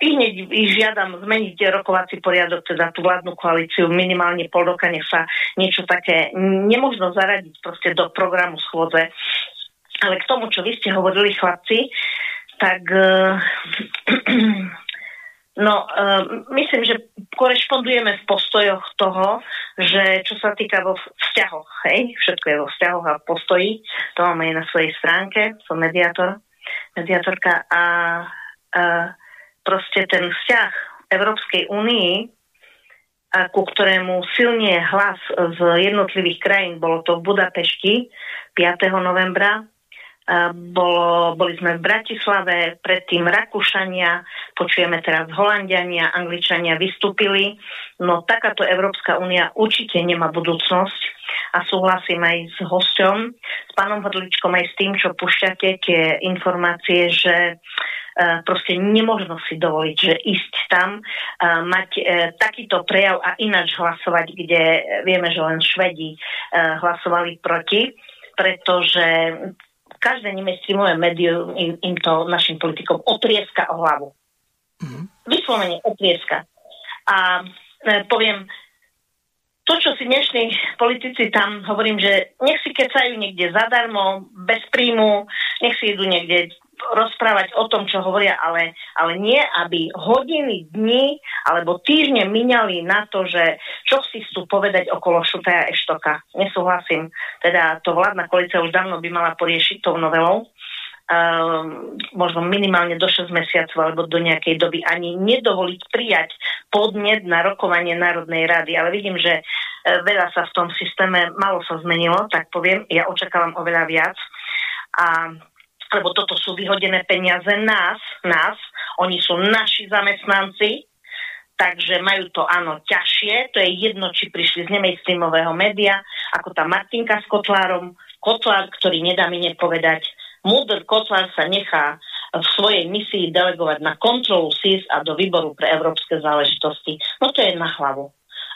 hneď ich žiadam zmeniť rokovací poriadok, teda tú vládnu koalíciu minimálne pol roka, nech sa niečo také nemožno zaradiť proste do programu schôdze. Ale k tomu, čo vy ste hovorili, chlapci, tak uh, no, uh, myslím, že korešpondujeme v postojoch toho, že čo sa týka vo vzťahoch, hej, všetko je vo vzťahoch a postoji, to máme aj na svojej stránke, som mediátor, mediátorka a uh, proste ten vzťah Európskej únii, ku ktorému silnie hlas z jednotlivých krajín, bolo to v Budapešti 5. novembra, bolo, boli sme v Bratislave, predtým Rakúšania, počujeme teraz Holandiania, Angličania vystúpili. No takáto Európska únia určite nemá budúcnosť a súhlasím aj s hosťom, s pánom Hodličkom aj s tým, čo pušťate, tie informácie, že e, proste nemožno si dovoliť, že ísť tam, e, mať e, takýto prejav a ináč hlasovať, kde vieme, že len Švedi hlasovali proti, pretože každé mainstreamové médium im, im to našim politikom otrieska o hlavu. Mm-hmm. Vyslovene otrieska. A e, poviem, to, čo si dnešní politici tam, hovorím, že nech si kecajú niekde zadarmo, bez príjmu, nech si idú niekde rozprávať o tom, čo hovoria, ale, ale nie, aby hodiny, dni alebo týždne minali na to, že čo si chcú povedať okolo Šutaja Eštoka. Nesúhlasím. Teda to vládna koalícia už dávno by mala poriešiť tou novelou. Um, možno minimálne do 6 mesiacov alebo do nejakej doby ani nedovoliť prijať podnet na rokovanie Národnej rady. Ale vidím, že uh, veľa sa v tom systéme malo sa zmenilo, tak poviem, ja očakávam oveľa viac. A lebo toto sú vyhodené peniaze nás, nás, oni sú naši zamestnanci, takže majú to áno ťažšie, to je jedno, či prišli z nemainstreamového média, ako tá Martinka s Kotlárom, Kotlár, ktorý nedá mi nepovedať, Múdr Kotlár sa nechá v svojej misii delegovať na kontrolu SIS a do výboru pre európske záležitosti. No to je na hlavu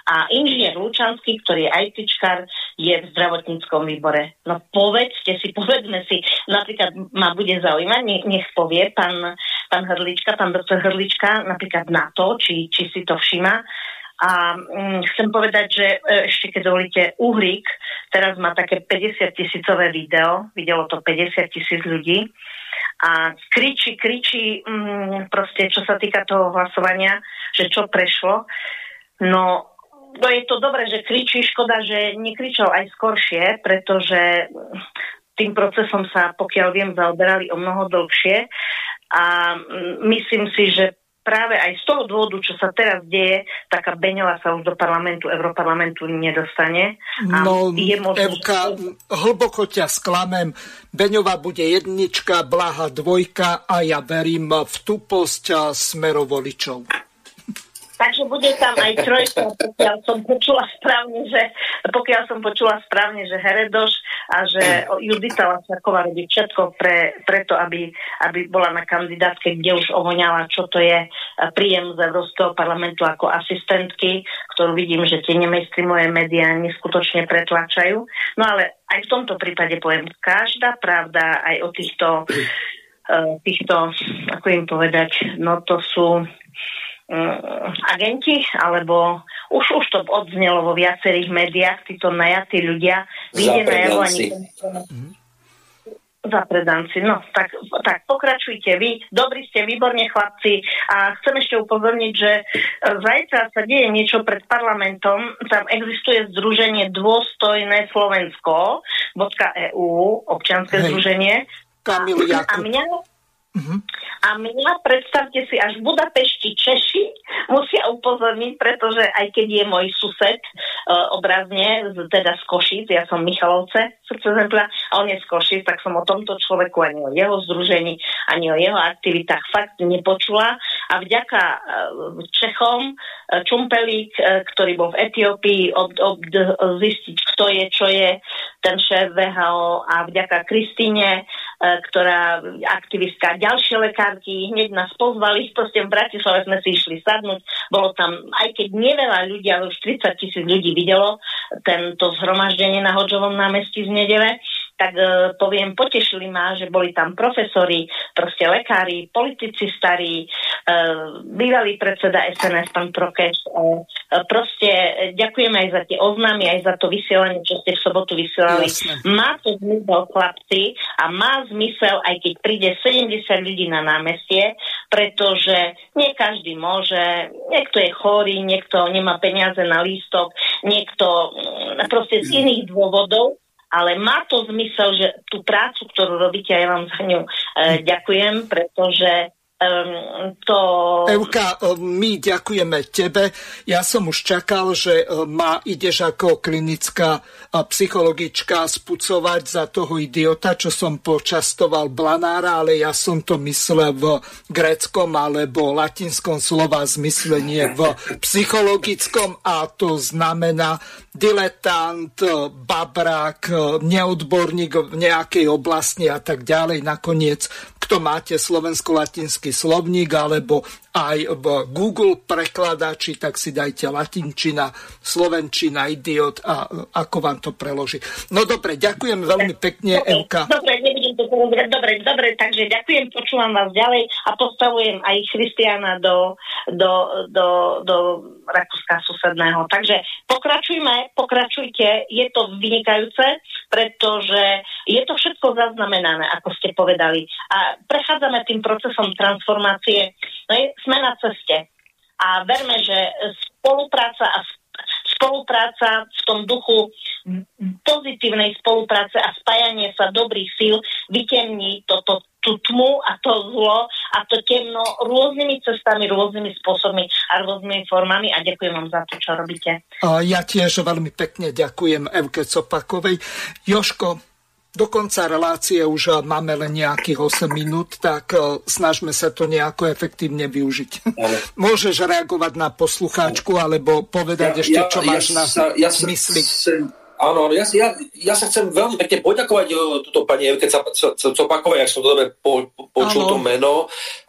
a inžinier Lučanský, ktorý je ITčkar, je v zdravotníckom výbore. No povedzte si, povedzme si, napríklad ma bude zaujímať, nech, povie pán, pán Hrlička, pán doktor Hrlička, napríklad na to, či, či si to všíma. A hm, chcem povedať, že e, ešte keď dovolíte, Uhrik teraz má také 50 tisícové video, videlo to 50 tisíc ľudí a kričí, kričí mm, proste, čo sa týka toho hlasovania, že čo prešlo. No, no je to dobré, že kričí, škoda, že nekričal aj skoršie, pretože tým procesom sa, pokiaľ viem, zaoberali o mnoho dlhšie a myslím si, že práve aj z toho dôvodu, čo sa teraz deje, taká Beňová sa už do parlamentu, Europarlamentu nedostane. A no, je možno, Evka, hlboko ťa sklamem. Beňová bude jednička, Blaha dvojka a ja verím v tuposť smerovoličov. Takže bude tam aj trojka, pokiaľ som počula správne, že, pokiaľ som počula správne, že Heredoš a že Judita Lasaková robí všetko pre, preto, aby, aby bola na kandidátke, kde už ovoňala, čo to je príjem z Európskeho parlamentu ako asistentky, ktorú vidím, že tie nemainstreamové médiá neskutočne pretláčajú. No ale aj v tomto prípade poviem, každá pravda aj o týchto, eh, týchto ako im povedať, no to sú agenti, alebo už, už to odznelo vo viacerých médiách, títo najatí ľudia, vyjde najavo ani za predanci. No, tak, tak pokračujte vy. Dobrí ste, výborne chlapci. A chcem ešte upozorniť, že e, zajtra sa deje niečo pred parlamentom. Tam existuje združenie Dôstojné Slovensko .eu, občianske Hej. združenie. Kamil a, a mňa, Uh-huh. A mňa, predstavte si, až v Budapešti Češi musia upozorniť, pretože aj keď je môj sused uh, obrazne, teda z Košic, ja som Michalovce, srdce zempla, a on je z Košic, tak som o tomto človeku ani o jeho združení, ani o jeho aktivitách fakt nepočula. A vďaka uh, Čechom uh, Čumpelík, uh, ktorý bol v Etiópii, ob, ob, zistiť, kto je, čo je ten šéf VHO a vďaka Kristine, ktorá aktivistka ďalšie lekárky hneď nás pozvali, proste v Bratislave sme si išli sadnúť, bolo tam, aj keď neveľa ľudí, ale už 30 tisíc ľudí videlo tento zhromaždenie na Hodžovom námestí z nedele, tak e, poviem, potešili ma, že boli tam profesori, proste lekári, politici starí, e, bývalý predseda SNS, pán Prokeš. E, proste ďakujem aj za tie oznámy, aj za to vysielanie, čo ste v sobotu vysielali. Jasne. Má to zmysel, chlapci, a má zmysel, aj keď príde 70 ľudí na námestie, pretože nie každý môže, niekto je chorý, niekto nemá peniaze na lístok, niekto mm, proste z iných dôvodov, ale má to zmysel, že tú prácu, ktorú robíte, ja vám za ňu e, ďakujem, pretože Um, to... Evka, my ďakujeme tebe. Ja som už čakal, že ma ideš ako klinická psychologička spucovať za toho idiota, čo som počastoval Blanára, ale ja som to myslel v gréckom alebo latinskom slova zmyslenie v psychologickom a to znamená diletant, babrák, neodborník v nejakej oblasti a tak ďalej. Nakoniec, kto máte slovensko-latinský slovník alebo aj v Google prekladači, tak si dajte latinčina, slovenčina, idiot a ako vám to preloží. No dobre, ďakujem veľmi pekne, Evka. Dobre. Dobre, dobre, takže ďakujem, počúvam vás ďalej a postavujem aj Christiana do, do, do, do Rakúska susedného. Takže pokračujme, pokračujte, je to vynikajúce, pretože je to všetko zaznamenané, ako ste povedali. A prechádzame tým procesom transformácie. No je, sme na ceste. A verme, že spolupráca a spolupráca v tom duchu pozitívnej spolupráce a spájanie sa dobrých síl vytemní toto tú tmu a to zlo a to temno rôznymi cestami, rôznymi spôsobmi a rôznymi formami a ďakujem vám za to, čo robíte. Ja tiež veľmi pekne ďakujem Evke Copakovej. Joško, do konca relácie už máme len nejakých 8 minút, tak e, snažme sa to nejako efektívne využiť. Ale... Môžeš reagovať na poslucháčku alebo povedať ja, ešte, čo ja, máš ja na sa, ja mysli. Sa, Áno, ja, ja, ja sa chcem veľmi pekne poďakovať e, túto pani Evke Copakovej, ak som to dobre po, po, počul ano. to meno,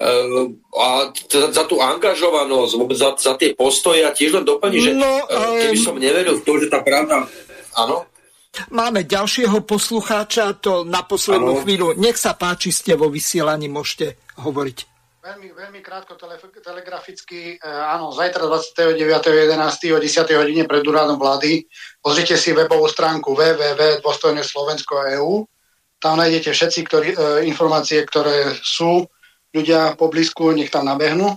uh, a t- za tú angažovanosť, vôbec za, za tie postoje a tiež len doplní, že no, um... keby som neveril v to, že tá pravda... Áno? Máme ďalšieho poslucháča, to na poslednú ano. chvíľu. Nech sa páči, ste vo vysielaní, môžete hovoriť. Veľmi, veľmi krátko tele, telegraficky, e, áno, zajtra 29.11. o 10. hodine pred úradom vlády. Pozrite si webovú stránku www.dôstojneslovensko.eu tam nájdete všetci ktorí, e, informácie, ktoré sú, ľudia po blízku, nech tam nabehnú.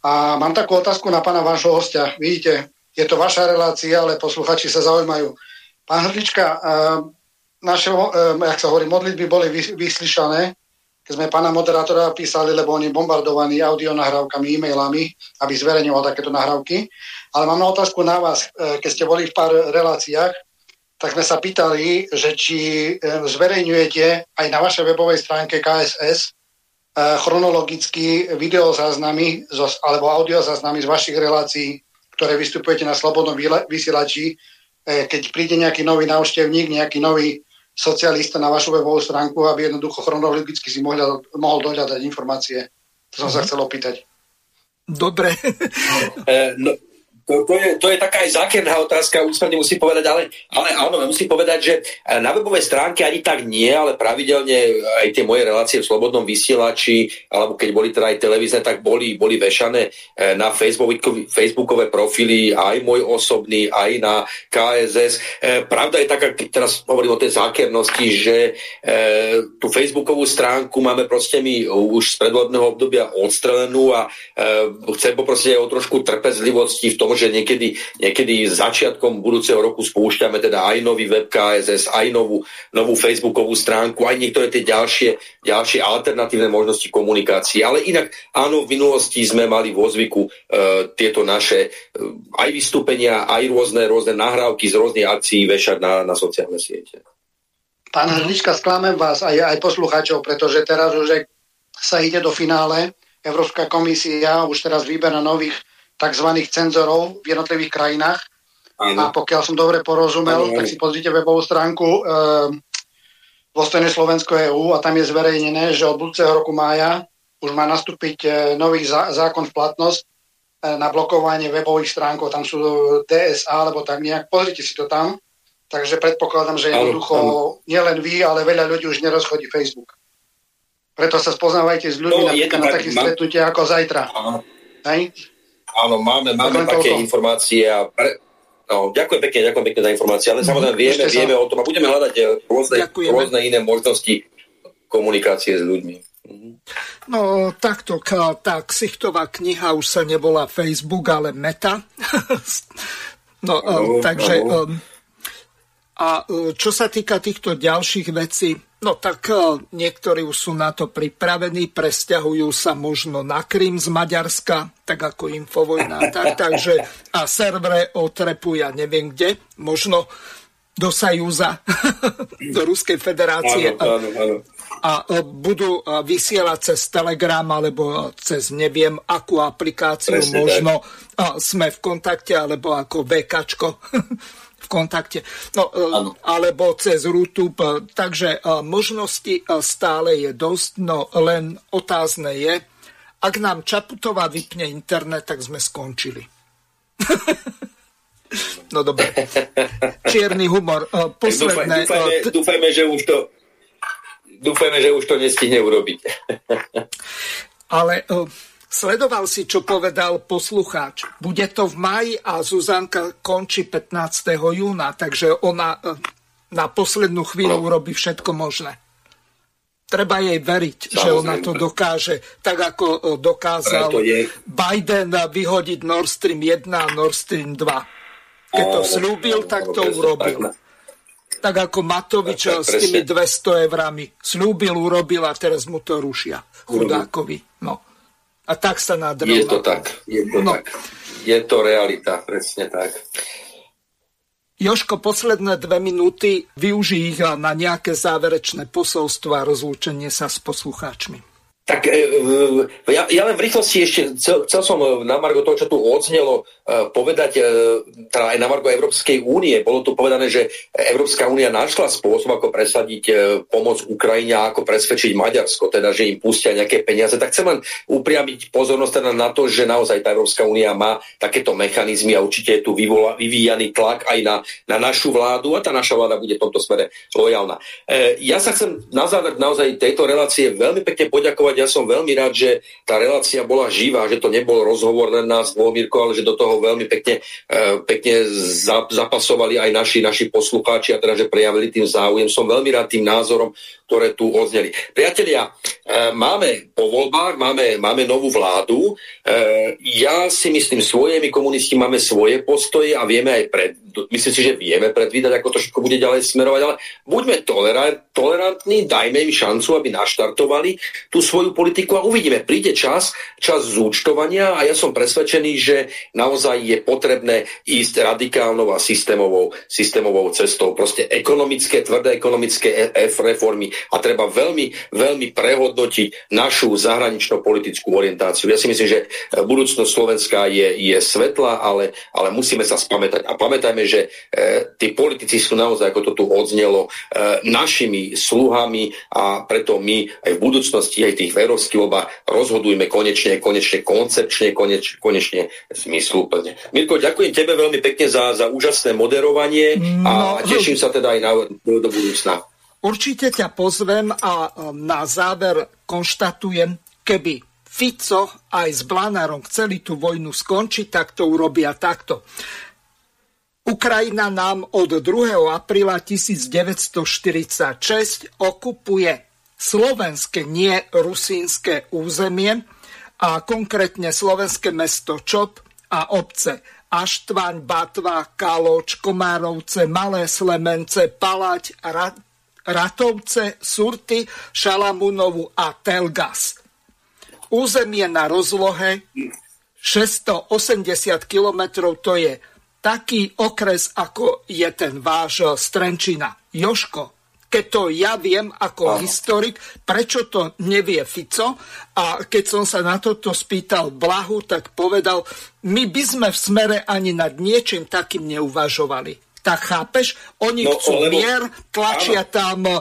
A mám takú otázku na pána vášho hostia. Vidíte, je to vaša relácia, ale posluchači sa zaujímajú. Pán Hrdlička, e, naše, e, jak sa hovorí, modlitby boli vyslyšané, keď sme pána moderátora písali, lebo oni bombardovaní audionahrávkami, e-mailami, aby zverejňoval takéto nahrávky. Ale mám otázku na vás, e, keď ste boli v pár reláciách, tak sme sa pýtali, že či e, zverejňujete aj na vašej webovej stránke KSS e, chronologicky videozáznamy alebo audiozáznamy z vašich relácií, ktoré vystupujete na Slobodnom vysielači, keď príde nejaký nový návštevník, nejaký nový socialista na vašu webovú stránku, aby jednoducho chronologicky si mohol, mohol dohľadať informácie. To som sa mhm. chcel opýtať. Dobre. Eh, no, to, to, je, to je taká aj zákerná otázka, úsmerne musím povedať, ale, ale áno, musím povedať, že na webovej stránke ani tak nie, ale pravidelne aj tie moje relácie v Slobodnom vysielači, alebo keď boli teda aj televízne, tak boli, boli vešané eh, na Facebookové, profily, aj môj osobný, aj na KSS. Eh, pravda je taká, keď teraz hovorím o tej zákernosti, že tú Facebookovú stránku máme proste my už z predvodného obdobia odstrelenú a chcem poprosiť aj o trošku trpezlivosti v tom, že niekedy, niekedy začiatkom budúceho roku spúšťame teda aj nový web KSS, aj novú, novú Facebookovú stránku, aj niektoré tie ďalšie, ďalšie alternatívne možnosti komunikácie. Ale inak áno, v minulosti sme mali vo zvyku e, tieto naše e, aj vystúpenia, aj rôzne, rôzne nahrávky z rôznych akcií vešať na, na sociálne siete. Pán Hrlička, sklamem vás aj, aj poslucháčov, pretože teraz už sa ide do finále. Európska komisia už teraz vyberá nových tzv. cenzorov v jednotlivých krajinách. Ano. A pokiaľ som dobre porozumel, ano, tak si pozrite webovú stránku e, Dôstojné Slovensko EU a tam je zverejnené, že od budúceho roku mája už má nastúpiť e, nový zá, zákon v platnosť e, na blokovanie webových stránkov. Tam sú DSA alebo tak nejak. Pozrite si to tam. Takže predpokladám, že jednoducho nielen vy, ale veľa ľudí už nerozchodí Facebook. Preto sa spoznávajte s ľuďmi no, na, na takých stretnutiach ako zajtra. Hej? Áno, máme, máme také toľko. informácie a pre... no, ďakujem pekne, ďakujem pekne za informácie, ale samozrejme mhm, vieme, vieme o tom a budeme hľadať eh, rôzne, rôzne iné možnosti komunikácie s ľuďmi. Mhm. No takto, tá ksichtová kniha už sa nebola Facebook, ale Meta. no, no, takže no. A eh, čo sa týka týchto ďalších vecí, No tak e, niektorí už sú na to pripravení, presťahujú sa možno na Krym z Maďarska, tak ako Infovojna. Tak, takže a servere otrepujú, ja neviem kde, možno do Sajúza, do Ruskej federácie. Áno, áno, áno. A e, budú e, vysielať cez Telegram alebo cez neviem akú aplikáciu, Presne možno tak. sme v kontakte, alebo ako VKčko kontakte, no, e, alebo cez. E, takže e, možnosti stále je dosť, no len otázne je, ak nám Čaputová vypne internet, tak sme skončili. no dobre. Čierny humor. Posledné. Dúfajme, dúfajme, že už to dúfajme, že už to nestihne urobiť. Ale Sledoval si, čo povedal poslucháč. Bude to v maji a Zuzanka končí 15. júna, takže ona eh, na poslednú chvíľu no. urobí všetko možné. Treba jej veriť, Samozrejme. že ona to dokáže, tak ako eh, dokázal Biden vyhodiť Nord Stream 1 a Nord Stream 2. Keď to slúbil, tak to urobil. Tak ako Matovič eh, s tými 200 eurami slúbil, urobil a teraz mu to rušia. Chudákovi. No. A tak sa nadrel. Je to tak. Je to no. tak. Je to realita, presne tak. Joško, posledné dve minúty využij ich na nejaké záverečné posolstvo a rozlúčenie sa s poslucháčmi. Tak e, e, ja, ja len v rýchlosti ešte chcel, chcel som e, na Margo toho, čo tu odznelo, povedať, teda aj na Margo Európskej únie. Bolo tu povedané, že Európska únia našla spôsob, ako presadiť pomoc Ukrajine a ako presvedčiť Maďarsko, teda, že im pustia nejaké peniaze. Tak chcem len upriamiť pozornosť teda na to, že naozaj tá Európska únia má takéto mechanizmy a určite je tu vyvolá, vyvíjaný tlak aj na, na našu vládu a tá naša vláda bude v tomto smere lojálna. Ja sa chcem na záver naozaj tejto relácie veľmi pekne poďakovať Ja som veľmi rád, že tá relácia bola živá, že to nebol rozhovor len nás dvoch, Mirko, ale že do toho veľmi pekne, uh, pekne zapasovali aj naši, naši poslucháči a teda, že prejavili tým záujem. Som veľmi rád tým názorom, ktoré tu odzneli. Priatelia, uh, máme po voľbách, máme, máme novú vládu. Uh, ja si myslím svoje, my komunisti máme svoje postoje a vieme aj pred, myslím si, že vieme predvídať, ako to všetko bude ďalej smerovať, ale buďme tolerantní, dajme im šancu, aby naštartovali tú svoju politiku a uvidíme. Príde čas, čas zúčtovania a ja som presvedčený, že naozaj je potrebné ísť radikálnou a systémovou, systémovou cestou. Proste ekonomické, tvrdé ekonomické F reformy a treba veľmi, veľmi prehodnotiť našu zahranično-politickú orientáciu. Ja si myslím, že budúcnosť Slovenska je, je svetla, ale, ale musíme sa spamätať. A pamätajme, že e, tí politici sú naozaj, ako to tu odznelo, e, našimi sluhami a preto my aj v budúcnosti, aj v tých európskych voľbách rozhodujme konečne, konečne koncepčne, koneč, konečne zmysluplne. Mirko, ďakujem tebe veľmi pekne za, za úžasné moderovanie a no, teším sa teda aj na, do, do budúcna. Určite ťa pozvem a na záver konštatujem, keby Fico aj s Blanárom chceli tú vojnu skončiť, tak to urobia takto. Ukrajina nám od 2. apríla 1946 okupuje slovenské, nie rusínske územie a konkrétne slovenské mesto Čop a obce Aštvaň, Batva, Kaloč, Komárovce, Malé Slemence, Palať, Ratovce, Surty, Šalamunovu a Telgas. Územie na rozlohe 680 km to je taký okres, ako je ten váš eh, Strenčina. Joško, keď to ja viem ako Aha. historik, prečo to nevie Fico a keď som sa na toto spýtal Blahu, tak povedal, my by sme v smere ani nad niečím takým neuvažovali. Tak chápeš? Oni no, chcú lebo... mier, tlačia áno. tam eh,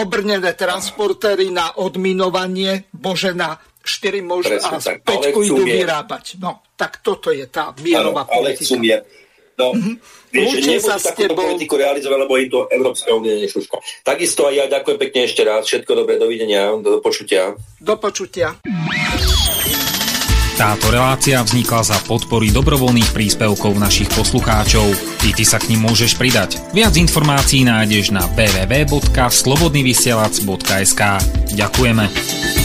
obrnené transportéry na odminovanie, bože na 4 možno a 5 idú vyrábať. No, tak toto je tá mierová ano, politika. Ale chcú mier. No, mm-hmm. vieš, že sa s tebou. politiku realizovať, lebo im to Európska únia nešuška. Takisto aj ja ďakujem pekne ešte raz. Všetko dobré, dovidenia, do počutia. Do počutia. Táto relácia vznikla za podpory dobrovoľných príspevkov našich poslucháčov. I ty sa k ním môžeš pridať. Viac informácií nájdeš na www.slobodnyvysielac.sk Ďakujeme.